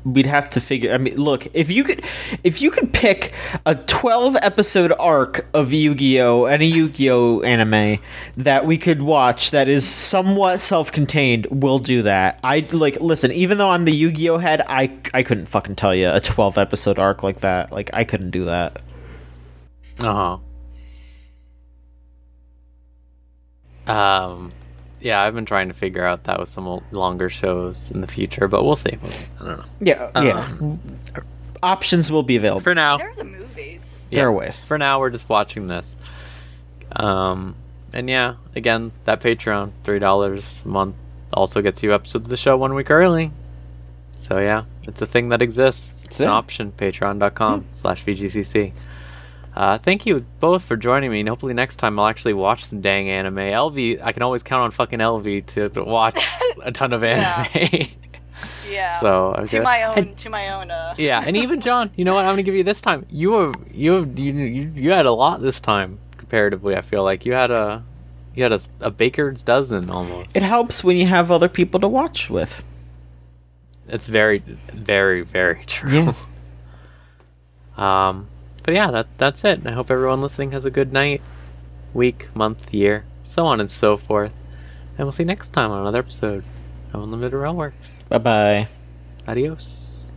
we'd have to figure. I mean, look, if you could, if you could pick a twelve episode arc of Yu-Gi-Oh, and a Yu-Gi-Oh anime that we could watch that is somewhat self-contained, we'll do that. I like listen. Even though I'm the Yu-Gi-Oh head, I I couldn't fucking tell you a twelve episode arc like that. Like I couldn't do that. Uh huh. Um, yeah, I've been trying to figure out that with some longer shows in the future, but we'll see. We'll see. I don't know. Yeah, uh, yeah. Um, Options will be available. For now, There are the movies. there are ways. for now, we're just watching this. Um, and yeah, again, that Patreon, three dollars a month, also gets you episodes of the show one week early. So yeah, it's a thing that exists. It's an it. option. Patreon.com hmm. slash VGCC. Uh, thank you both for joining me, and hopefully next time I'll actually watch some dang anime. LV, I can always count on fucking LV to, to watch a ton of anime. Yeah. so I'm to good. my own, And- to my own. Uh, yeah, and even John, you know what? I'm gonna give you this time. You have you have you you, you had a lot this time comparatively. I feel like you had a you had a, a baker's dozen almost. It helps when you have other people to watch with. It's very very very true. um, but yeah, that that's it. I hope everyone listening has a good night, week, month, year, so on and so forth. And we'll see you next time on another episode of Unlimited Realworks. Bye bye. Adios.